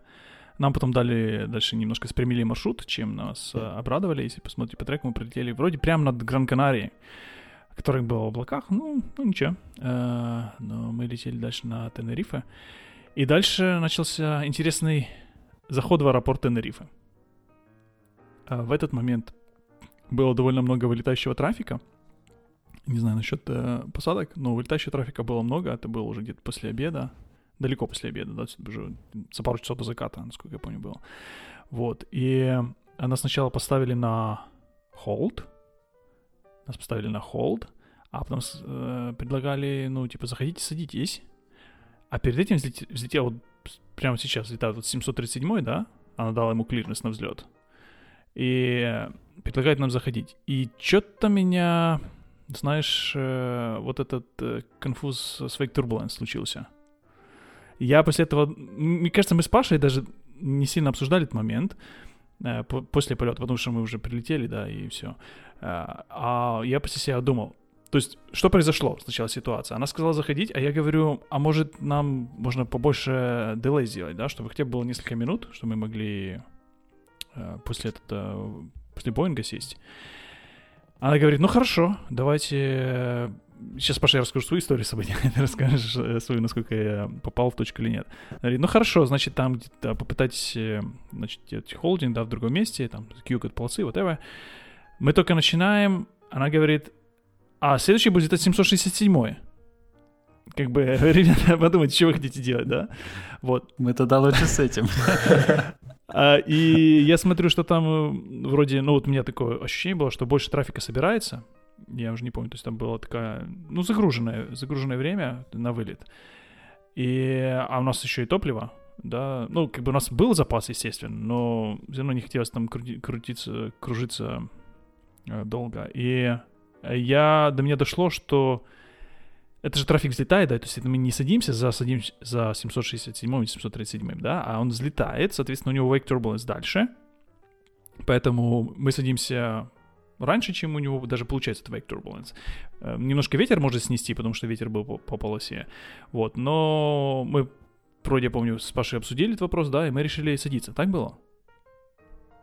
нам потом дали дальше немножко спрямили маршрут, чем нас yeah. обрадовали. Если посмотрите по треку, мы прилетели вроде прямо над Гран-Канарией, который был в облаках. Ну, ну ничего. Э, но мы летели дальше на Тенерифе. И дальше начался интересный заход в аэропорт Тенерифе. А в этот момент было довольно много вылетающего трафика. Не знаю насчет э, посадок, но вылетающего трафика было много. Это было уже где-то после обеда. Далеко после обеда, да, уже за пару часов до заката, насколько я помню, было. Вот. И нас сначала поставили на hold. Нас поставили на hold, а потом э, предлагали, ну, типа, заходите, садитесь. А перед этим взлетел, взлетел вот прямо сейчас взлетает вот 737 да? Она дала ему клиренс на взлет. И предлагает нам заходить. И что-то меня, знаешь, э, вот этот э, конфуз с Fake Turbulence случился. Я после этого, мне кажется, мы с Пашей даже не сильно обсуждали этот момент э, после полета, потому что мы уже прилетели, да, и все. А я после себя думал, то есть, что произошло сначала ситуация? Она сказала заходить, а я говорю, а может нам можно побольше дилей сделать, да, чтобы хотя бы было несколько минут, чтобы мы могли э, после этого, после Боинга сесть. Она говорит, ну хорошо, давайте... Сейчас, Паша, я расскажу свою историю события, ты расскажешь э, свою, насколько я попал в точку или нет. Она говорит, ну хорошо, значит, там где-то попытайтесь, э, значит, делать холдинг, да, в другом месте, там, QCOD полосы, whatever. Мы только начинаем, она говорит, а следующий будет это 767 как бы, ребята, подумайте, что вы хотите делать, да? Вот. Мы тогда лучше с этим. А, и я смотрю, что там э, вроде, ну вот у меня такое ощущение было, что больше трафика собирается. Я уже не помню, то есть там было такая, ну, загруженное, загруженное время на вылет. И, а у нас еще и топливо, да, ну, как бы у нас был запас, естественно, но все равно не хотелось там крути, крутиться, кружиться э, долго. И я, до меня дошло, что это же трафик взлетает, да, то есть мы не садимся за, садимся за 767 и 737, да, а он взлетает, соответственно, у него wake turbulence дальше, поэтому мы садимся раньше, чем у него даже получается этот wake turbulence. Э, немножко ветер может снести, потому что ветер был по, по полосе, вот, но мы вроде, я помню, с Пашей обсудили этот вопрос, да, и мы решили садиться, так было?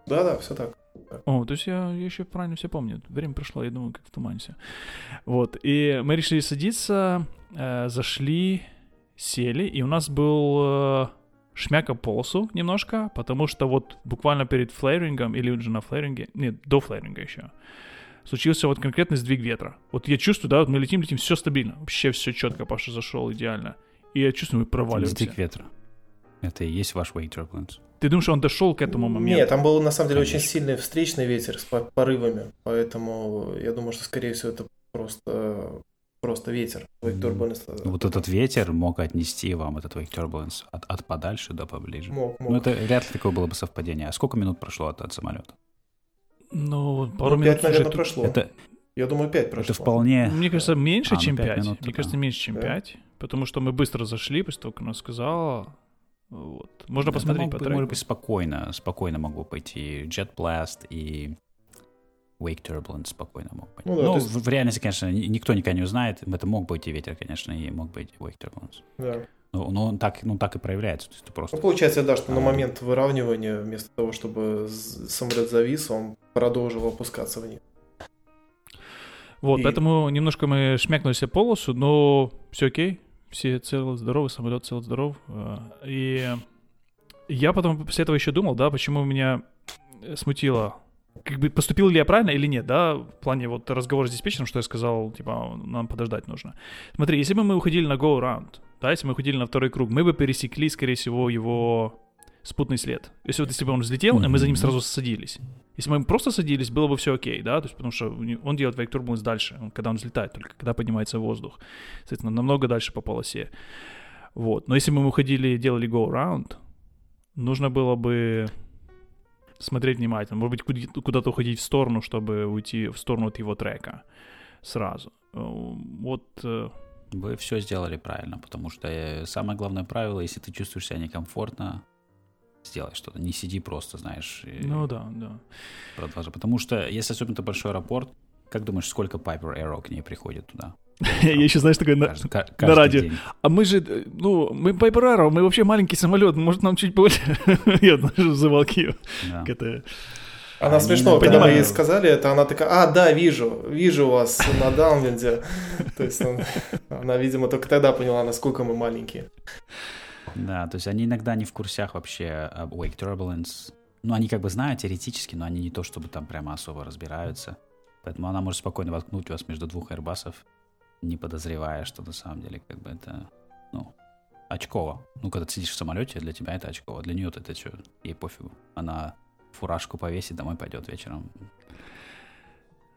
Да-да, все так. О, то есть я, я еще правильно все помню. Время прошло, я думаю, как в тумане все. Вот, и мы решили садиться, э, зашли, сели, и у нас был э, шмяка полосу немножко, потому что вот буквально перед флерингом, или уже на флеринге, нет, до флеринга еще, случился вот конкретный сдвиг ветра. Вот я чувствую, да, вот мы летим, летим, все стабильно, вообще все четко, Паша зашел идеально. И я чувствую, мы проваливаемся. Сдвиг ветра. Это и есть ваш wake turbulence. Ты думаешь, он дошел к этому моменту? Нет, там был на самом деле очень сильный встречный ветер с порывами, поэтому я думаю, что скорее всего это просто просто ветер. Wake Turbulence. Ну, вот этот ветер мог отнести вам этот Wake Turbulence от, от подальше до поближе. Мог, мог. Ну, это вряд ли такое было бы совпадение. А сколько минут прошло от, от самолета? Ну, пару ну, минут. Пять, наверное, прошло. Это, я думаю, пять прошло. Это вполне... Мне кажется, меньше, а, ну, чем ну, 5. Минут, Мне да. кажется, меньше, чем да. Потому что мы быстро зашли, после того, как она сказала. Вот. Можно это посмотреть по треку. Может быть, спокойно, спокойно могло пойти Jet Blast и Wake Turbulence спокойно мог быть. Ну, да, ну есть... в, в реальности, конечно, никто никогда не узнает. Это мог быть и ветер, конечно, и мог быть Wake Turbulence. Да. Ну, но он так, ну, так и проявляется. То есть просто... Ну, получается, да, что а... на момент выравнивания, вместо того, чтобы самолет завис, он продолжил опускаться вниз. Вот, и... поэтому немножко мы шмякнули себе полосу, но все окей. Все целы, здоровы, самолет цел, здоров. А, и я потом после этого еще думал, да, почему меня смутило как бы поступил ли я правильно или нет, да, в плане вот разговора с диспетчером, что я сказал, типа, нам подождать нужно. Смотри, если бы мы уходили на go round, да, если мы уходили на второй круг, мы бы пересекли, скорее всего, его спутный след. Если вот если бы он взлетел, mm-hmm. мы за ним сразу садились. Если мы просто садились, было бы все окей, да, то есть потому что он делает век турбулence дальше, он, когда он взлетает, только когда поднимается воздух. Соответственно, намного дальше по полосе. Вот. Но если бы мы уходили и делали go round, нужно было бы смотреть внимательно. Может быть, куда-то уходить в сторону, чтобы уйти в сторону от его трека сразу. Э, вот... Э, Вы все сделали правильно, потому что э, самое главное правило, если ты чувствуешь себя некомфортно, сделай что-то. Не сиди просто, знаешь. Ну да, да. Продолжай. Потому что, если особенно это большой аэропорт, как думаешь, сколько Piper Aero к ней приходит туда? Я еще, знаешь, такой на, на радио. А мы же, ну, мы Piper Arrow, мы вообще маленький самолет, может, нам чуть больше? Я даже завалки ее. Она смешно, когда мы ей сказали это, она такая, а, да, вижу, вижу вас на даунвинде. То есть она, видимо, только тогда поняла, насколько мы маленькие. Да, то есть они иногда не в курсях вообще об Wake Turbulence. Ну, они как бы знают теоретически, но они не то, чтобы там прямо особо разбираются. Поэтому она может спокойно воткнуть вас между двух airbusов не подозревая, что на самом деле как бы это, ну, очково. Ну, когда ты сидишь в самолете, для тебя это очково. Для нее это что, ей пофигу. Она фуражку повесит, домой пойдет вечером.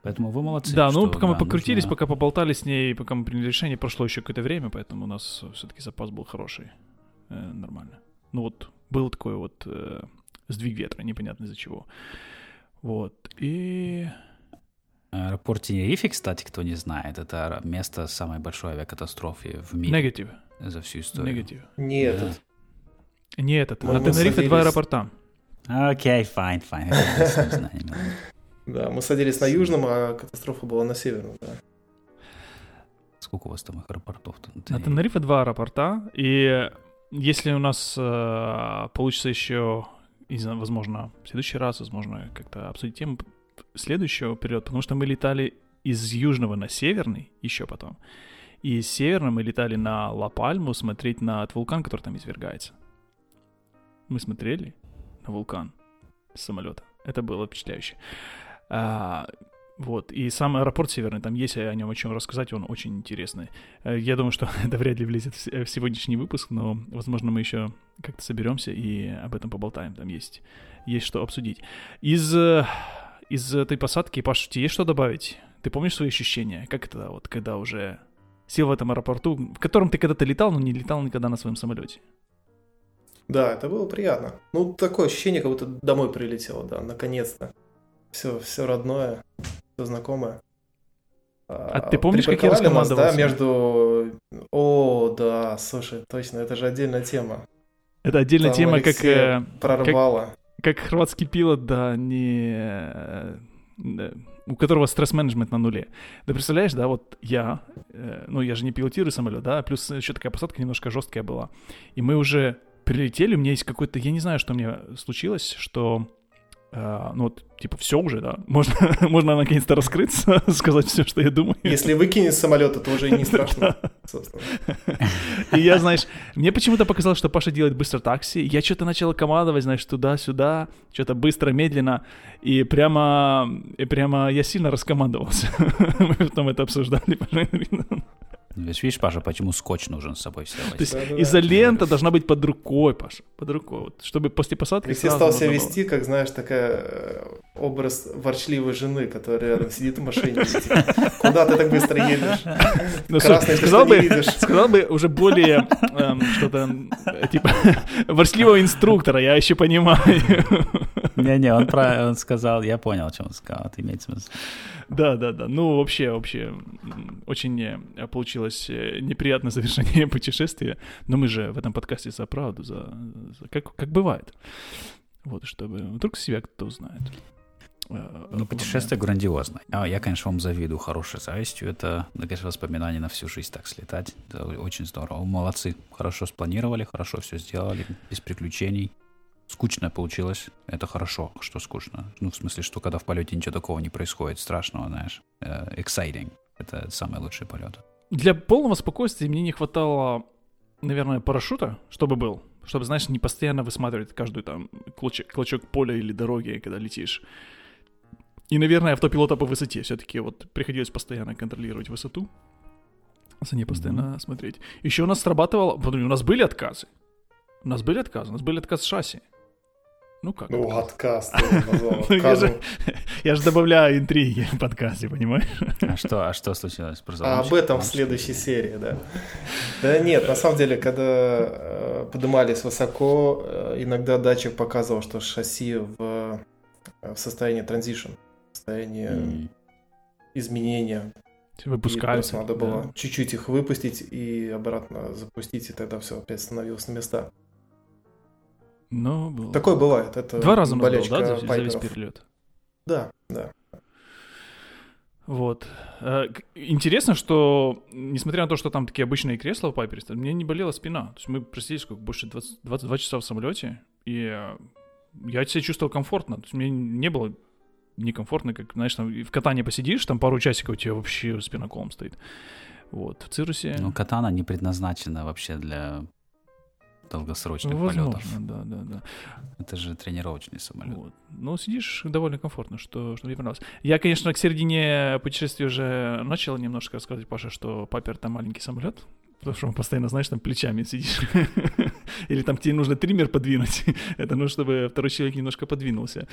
Поэтому вы молодцы. Да, ну пока да, мы покрутились, нужно... пока поболтали с ней, пока мы приняли решение, прошло еще какое-то время, поэтому у нас все-таки запас был хороший. Э, нормально. Ну вот, был такой вот э, сдвиг ветра, непонятно из-за чего. Вот. И Аэропорт Тенерифе, кстати, кто не знает, это место самой большой авиакатастрофы в мире. Негатив. За всю историю. Негатив. Не этот. Не этот. На Тенерифе два аэропорта. Окей, fine, fine. Да, мы садились на южном, а катастрофа была на северном, да. Сколько у вас там аэропортов-то? На Тенерифе два аэропорта, и если у нас э, получится еще, не знаю, возможно, в следующий раз, возможно, как-то обсудить тему, следующего периода, потому что мы летали из южного на северный еще потом. И из северного мы летали на Ла-Пальму смотреть на этот вулкан, который там извергается. Мы смотрели на вулкан с самолета. Это было впечатляюще. А, вот, и сам аэропорт Северный, там есть о нем о чем рассказать, он очень интересный. Э, я думаю, что это вряд ли влезет в сегодняшний выпуск, но, возможно, мы еще как-то соберемся и об этом поболтаем. Там есть, есть что обсудить. Из э, из этой посадки, Паш, тебе есть что добавить? Ты помнишь свои ощущения? Как это вот, когда уже сел в этом аэропорту, в котором ты когда-то летал, но не летал никогда на своем самолете? Да, это было приятно. Ну, такое ощущение, как будто домой прилетел, да, наконец-то. Все, все родное, все знакомое. А, ты помнишь, как я раскомандовался? да, между... О, да, слушай, точно, это же отдельная тема. Это отдельная Там тема, как... Э, прорвало. Как как хорватский пилот, да, не... Да, у которого стресс-менеджмент на нуле. Ты представляешь, да, вот я, э, ну, я же не пилотирую самолет, да, плюс еще такая посадка немножко жесткая была. И мы уже прилетели, у меня есть какой-то, я не знаю, что мне случилось, что Uh, ну вот, типа, все уже, да. Можно, можно наконец-то раскрыться, сказать все, что я думаю. Если выкинешь с самолета, то уже не страшно. И я, знаешь, мне почему-то показалось, что Паша делает быстро такси. Я что-то начал командовать, знаешь, туда-сюда, что-то быстро, медленно. И прямо, и прямо я сильно раскомандовался. Мы потом это обсуждали. Видишь, Паша, почему скотч нужен с собой все То есть изолента должна быть под рукой, Паша, под рукой, вот, чтобы после посадки Если стал себя вести, как, знаешь, такая э, образ ворчливой жены, которая рядом сидит в машине. Куда ты так быстро едешь? Ну, Красный сказал бы, сказал бы уже более эм, что-то типа ворчливого инструктора, я еще понимаю. Не-не, он, про, он сказал, я понял, о чем он сказал, это имеет смысл. Да, да, да. Ну, вообще, вообще, очень э, получилось э, неприятное завершение путешествия. Но мы же в этом подкасте за правду, за, за как, как бывает. Вот, чтобы вдруг себя кто-то узнает. Э, ну, путешествие грандиозное. А, я, конечно, вам завидую хорошей завистью. Это, конечно, воспоминание на всю жизнь так слетать. Это очень здорово. Молодцы. Хорошо спланировали, хорошо все сделали, без приключений скучно получилось. Это хорошо, что скучно. Ну, в смысле, что когда в полете ничего такого не происходит страшного, знаешь. Uh, exciting. Это самый лучший полет. Для полного спокойствия мне не хватало, наверное, парашюта, чтобы был. Чтобы, знаешь, не постоянно высматривать каждую там клочок, клочок поля или дороги, когда летишь. И, наверное, автопилота по высоте. Все-таки вот приходилось постоянно контролировать высоту. За ней постоянно mm-hmm. смотреть. Еще у нас срабатывало... У нас были отказы. У нас были отказы. У нас были отказы шасси. Ну как? Ну, отказ. Ну, я, же, добавляю интриги в подкасте, понимаешь? А что, а что случилось? А об этом в следующей серии, да. Да нет, на самом деле, когда э, поднимались высоко, э, иногда датчик показывал, что шасси в, э, в состоянии транзишн, в состоянии изменения. Выпускаются. надо было чуть-чуть их выпустить и обратно запустить, и тогда все опять становилось на места. Но было. Такое бывает. Это Два раза был, да, за, за весь перелет? Да, да. Вот. Э, интересно, что, несмотря на то, что там такие обычные кресла в Пайпере, мне не болела спина. То есть мы просидели сколько, больше 20, 22 часа в самолете, и э, я себя чувствовал комфортно. То есть мне не было некомфортно, как, знаешь, там в катании посидишь, там пару часиков у тебя вообще спина колом стоит. Вот, в Цирусе... Ну, катана не предназначена вообще для долгосрочных Возможно, полетов. да, да, да. Это же тренировочный самолет. Вот. Ну, сидишь довольно комфортно, что, что мне понравилось. Я, конечно, к середине путешествия уже начал немножко рассказывать Паше, что Папер там маленький самолет, Потому что он постоянно, знаешь, там плечами сидишь. Или там тебе нужно триммер подвинуть. Это нужно, чтобы второй человек немножко подвинулся.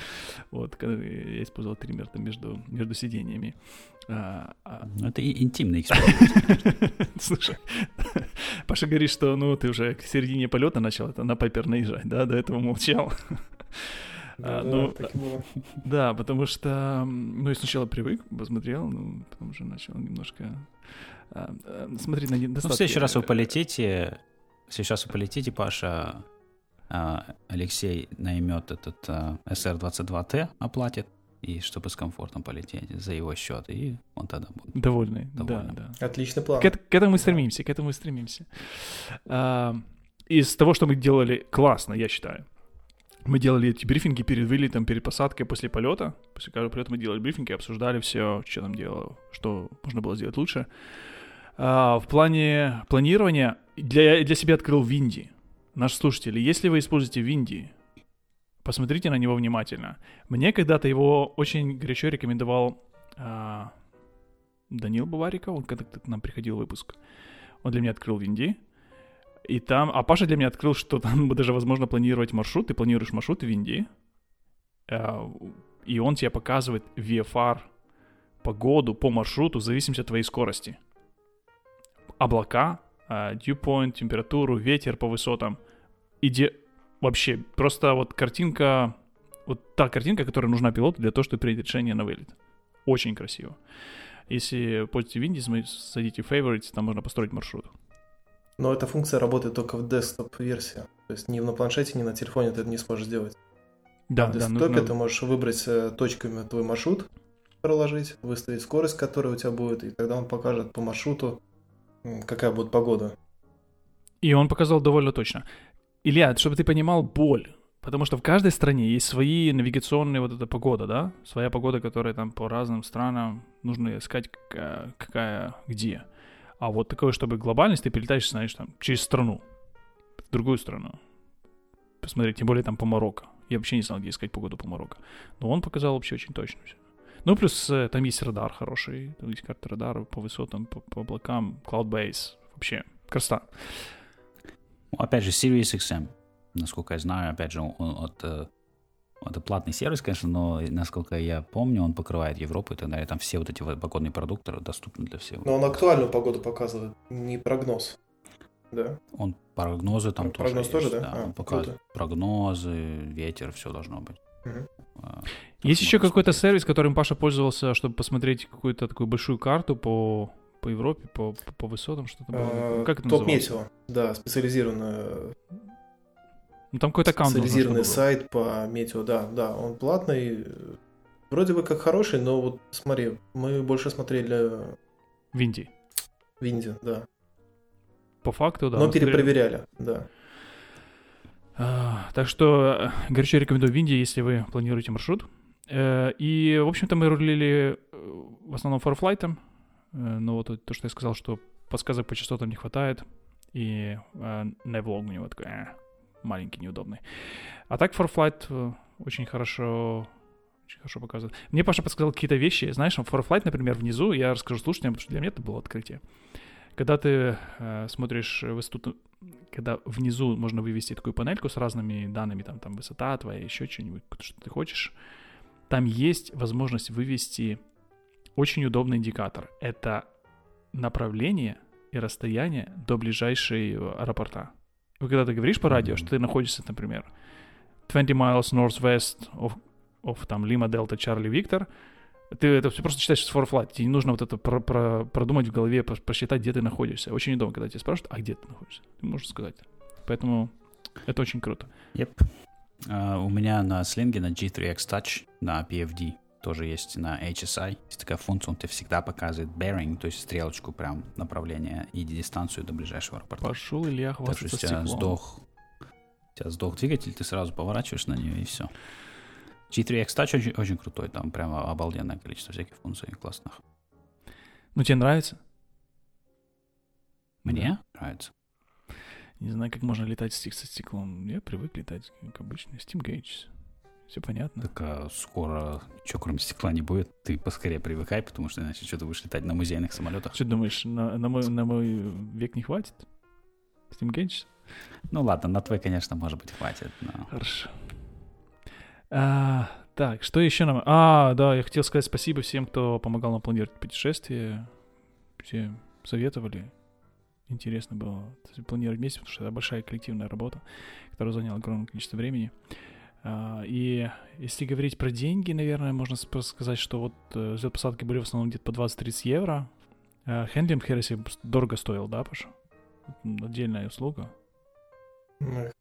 Вот, я использовал триммер там между, между сидениями. А, а... Ну, это интимный эксперимент. Слушай, Паша говорит, что ну ты уже к середине полета начал это на Пайпер наезжать, да, до этого молчал. Да, а, ну, да, потому что, ну, я сначала привык, посмотрел, ну, потом уже начал немножко а, а, смотреть на недостатки. Ну, в следующий раз вы полетите, раз вы полетите, Паша, а, Алексей наймет этот SR-22T, оплатит, и чтобы с комфортом полететь за его счет, и он тогда будет довольный. довольный. Да, да. Отличный план. К, к этому мы стремимся, к этому мы стремимся. А, из того, что мы делали классно, я считаю, мы делали эти брифинги перед вылетом, перед посадкой, после полета. После каждого полета мы делали брифинги, обсуждали все, что там делало, что можно было сделать лучше. А, в плане планирования для, для себя открыл Винди. Наши слушатели, если вы используете Винди, посмотрите на него внимательно. Мне когда-то его очень горячо рекомендовал а, Данил Бавариков, он когда к нам приходил выпуск. Он для меня открыл Винди. И там, а Паша для меня открыл, что там даже возможно планировать маршрут. Ты планируешь маршрут в Индии, а, и он тебе показывает VFR, погоду по маршруту в зависимости от твоей скорости. Облака, а, dew point, температуру, ветер по высотам. Иде... Вообще, просто вот картинка, вот та картинка, которая нужна пилоту для того, чтобы принять решение на вылет. Очень красиво. Если пользуетесь Windows, садите Favorites, там можно построить маршрут. Но эта функция работает только в десктоп-версии. То есть ни на планшете, ни на телефоне ты это не сможешь сделать. Да, в десктопе да, нужно... ты можешь выбрать э, точками твой маршрут, проложить, выставить скорость, которая у тебя будет, и тогда он покажет по маршруту, какая будет погода. И он показал довольно точно. Илья, чтобы ты понимал боль, потому что в каждой стране есть свои навигационные вот эта погода, да? Своя погода, которая там по разным странам нужно искать какая, какая где. А вот такое, чтобы глобальность, ты перелетаешь, знаешь, там, через страну, в другую страну. Посмотреть, тем более там по Марокко. Я вообще не знал, где искать погоду по Марокко. Но он показал вообще очень точно все. Ну, плюс э, там есть радар хороший, там есть карта радара по высотам, по, по облакам, Cloudbase. Вообще, красота. Опять же, Sirius XM, насколько я знаю, опять же, он от, э, это платный сервис, конечно, но, насколько я помню, он покрывает Европу и так далее. Там все вот эти погодные продукты доступны для всех. Но он актуальную погоду показывает, не прогноз. Да. Он прогнозы там тоже Прогноз тоже, есть, да? А, он показывает круто. прогнозы, ветер, все должно быть. А, Есть еще какой-то сервис, которым Паша пользовался, чтобы посмотреть какую-то такую большую карту по, по Европе, по, по, по высотам, что-то было. А, как это Топ? Метео. Да, специализированный, Ну, там какой-то аккаунт специализированный сайт по метео. Да, да, он платный. Вроде бы как хороший, но вот смотри, мы больше смотрели В Индии. в Индии, да. По факту, да. но мы смотрели. перепроверяли, да. А, Так что э, горячо рекомендую в Индии, если вы планируете маршрут. Э, И, в общем-то, мы рулили э, в основном форфлайтом. Но вот то, что я сказал, что подсказок по частотам не хватает. И Nevlog у него такой маленький, неудобный. А так форфлайт очень хорошо очень хорошо показывает. Мне Паша подсказал какие-то вещи. Знаешь, форфлайт, например, внизу, я расскажу слушателям, потому что для меня это было открытие. Когда ты э, смотришь высоту, когда внизу можно вывести такую панельку с разными данными, там, там высота твоя, еще что-нибудь, что ты хочешь, там есть возможность вывести очень удобный индикатор. Это направление и расстояние до ближайшего аэропорта. И когда ты говоришь по радио, Мгм. что ты находишься, например, 20 miles northwest of, of там Lima Delta Charlie Victor, ты это все просто читаешь с ForFlight. Тебе не нужно вот это про- про- продумать в голове, пос- посчитать, где ты находишься. Очень удобно, когда тебя спрашивают, а где ты находишься. Ты можешь сказать. Поэтому это очень круто. Yep. А, у меня на слинге, на G3X Touch, на PFD, тоже есть на HSI. Есть такая функция, он тебе всегда показывает bearing, то есть стрелочку прям направления и дистанцию до ближайшего аэропорта. Пошел Илья Так что хвастаться у тебя стеклом. сдох, у тебя сдох двигатель, ты сразу поворачиваешь на нее и все. G3X Touch очень, очень крутой, там прямо обалденное количество всяких функций классных. Ну, тебе нравится? Мне нравится. Не знаю, как можно летать стик со стеклом. Я привык летать, как обычно. Steam Gauge. Все понятно. Так а, скоро ничего кроме стекла не будет. Ты поскорее привыкай, потому что иначе что ты будешь летать на музейных самолетах. Что думаешь, на, на мой, на мой век не хватит? Steam Gauge? Ну ладно, на твой, конечно, может быть, хватит. Но... Хорошо. А, так, что еще нам... А, да, я хотел сказать спасибо всем, кто помогал нам планировать путешествие. Все советовали. Интересно было планировать вместе, потому что это большая коллективная работа, которая заняла огромное количество времени. А, и если говорить про деньги, наверное, можно сказать, что вот э, взлет-посадки были в основном где-то по 20-30 евро. А хендлинг в Хересе дорого стоил, да, Паша? Отдельная услуга. Ну,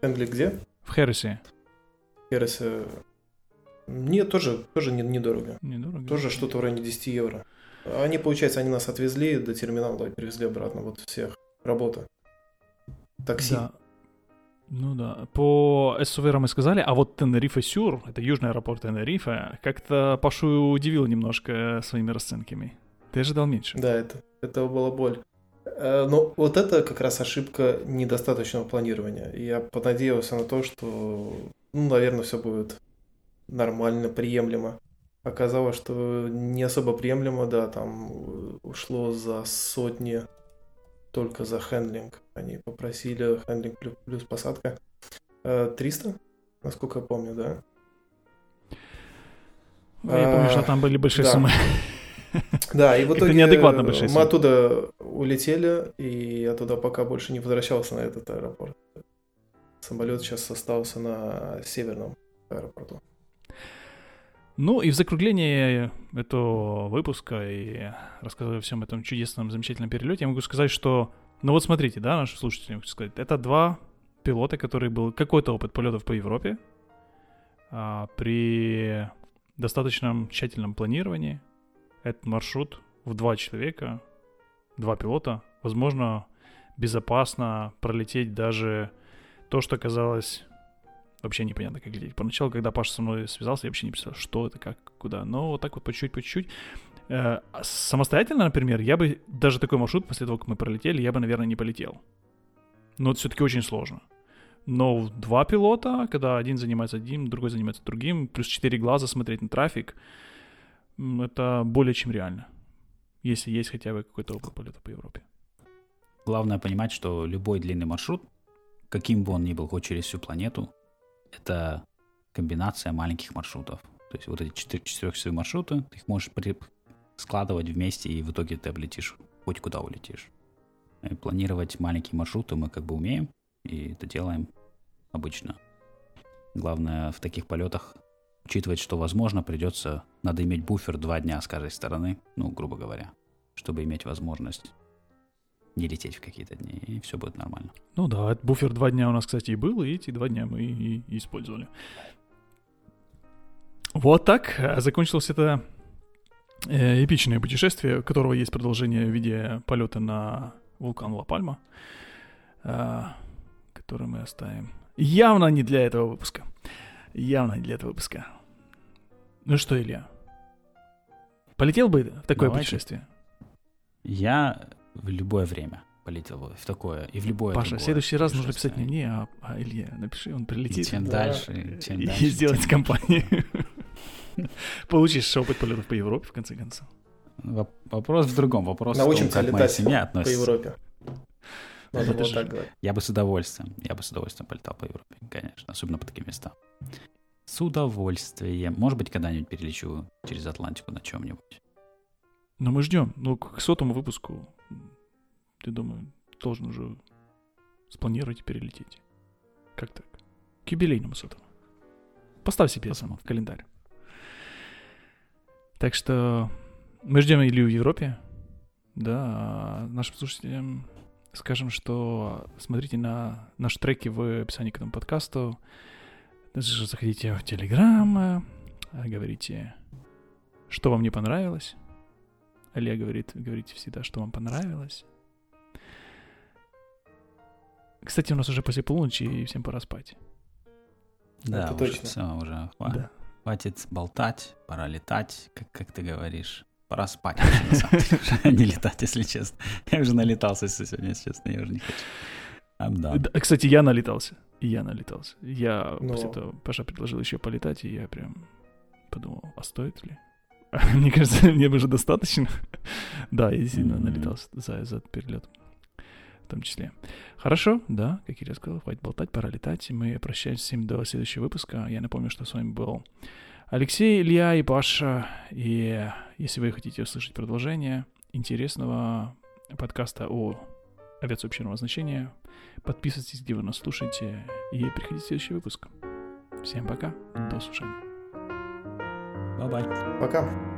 Хендлинг где? В Хересе Хересе. Нет, тоже, тоже не- недорого. недорого. Тоже что-то в районе 10 евро. Они, получается, они нас отвезли до терминала и перевезли обратно. Вот всех. Работа. Такси. Да. Ну да. По СУВР мы сказали, а вот Тенерифе Сюр, это южный аэропорт Тенерифе, как-то Пашу удивил немножко своими расценками. Ты ожидал меньше. Да, это, это была боль. Э, Но вот это как раз ошибка недостаточного планирования. Я понадеялся на то, что, ну, наверное, все будет нормально, приемлемо. Оказалось, что не особо приемлемо, да, там ушло за сотни только за хендлинг. Они попросили хендлинг плюс, плюс посадка. Э, 300, насколько я помню, да? Ну, Я помню, что А, там были большие да. суммы. Да, и в итоге неадекватно мы суммы. оттуда улетели, и я туда пока больше не возвращался на этот аэропорт. Самолет сейчас остался на северном аэропорту. Ну и в закругление этого выпуска и рассказывая о всем этом чудесном, замечательном перелете, я могу сказать, что, ну вот смотрите, да, наши слушатели, хочу сказать, это два пилота, которые был какой-то опыт полетов по Европе а, при достаточном тщательном планировании. Этот маршрут в два человека, два пилота, возможно, безопасно пролететь даже то, что казалось вообще непонятно, как лететь. Поначалу, когда Паша со мной связался, я вообще не представлял, что это, как, куда. Но вот так вот по чуть-чуть, по чуть-чуть. Э, а Самостоятельно, например, я бы даже такой маршрут, после того, как мы пролетели, я бы, наверное, не полетел. Но это все-таки очень сложно. Но два пилота, когда один занимается одним, другой занимается другим, плюс четыре глаза смотреть на трафик, это более чем реально, если есть хотя бы какой-то опыт полета по Европе. Главное понимать, что любой длинный маршрут, каким бы он ни был, хоть через всю планету, это комбинация маленьких маршрутов. То есть вот эти 4 четырехчасовые маршруты, ты их можешь при... складывать вместе, и в итоге ты облетишь, хоть куда улетишь. И планировать маленькие маршруты мы как бы умеем, и это делаем обычно. Главное в таких полетах учитывать, что, возможно, придется, надо иметь буфер два дня с каждой стороны, ну, грубо говоря, чтобы иметь возможность не лететь в какие-то дни, и все будет нормально. Ну да, буфер два дня у нас, кстати, и был, и эти два дня мы и, и использовали. Вот так закончилось это э, эпичное путешествие, у которого есть продолжение в виде полета на вулкан Ла-Пальма, э, который мы оставим. Явно не для этого выпуска. Явно не для этого выпуска. Ну что, Илья? Полетел бы в такое Давайте. путешествие? Я в любое время полетел бы в такое, и в любое Паша, в следующий раз нужно писать не мне, а, а Илье. Напиши, он И прилетит. чем Да. дальше, чем и дальше. сделать тем- компанию. Получишь опыт полетов по Европе, в конце концов. Воп- Вопрос в другом. Вопрос в Научимся том, как моя семья по относится. Европе. Надо Это было же- так говорить. Я бы с удовольствием, я бы с удовольствием полетал по Европе, конечно, особенно по таким местам. С удовольствием. Может быть, когда-нибудь перелечу через Атлантику на чем-нибудь. Но мы ждем. Ну, к к сотому выпуску, ты, думаю, должен уже спланировать и перелететь. Как так? К юбилейному сотому. Поставь себе сам в календарь. Так что мы ждем Илью в Европе. Да, а нашим слушателям скажем, что смотрите на наши треки в описании к этому подкасту. Заходите в Телеграм, э, говорите, что вам не понравилось. Илья говорит, говорите всегда, что вам понравилось. Кстати, у нас уже после полуночи, и всем пора спать. Да, Это уже точно. все, уже хва- Да. хватит болтать, пора летать, как, как ты говоришь. Пора спать, вообще, на самом деле, уже, а не летать, если честно. Я уже налетался сегодня, если честно, я уже не хочу. Да, Кстати, я налетался. И я налетался. Я Ну. после этого Паша предложил еще полетать, и я прям подумал, а стоит ли? Мне кажется, мне уже достаточно. Да, я действительно налетался за, за этот перелет. В том числе. Хорошо, да, как я сказал, хватит болтать, пора летать. Мы прощаемся всем до следующего выпуска. Я напомню, что с вами был Алексей, Илья и Паша. И если вы хотите услышать продолжение интересного подкаста о авиации общего назначения, подписывайтесь, где вы нас слушаете, и приходите в следующий выпуск. Всем пока, до слушания. Bye-bye. Пока.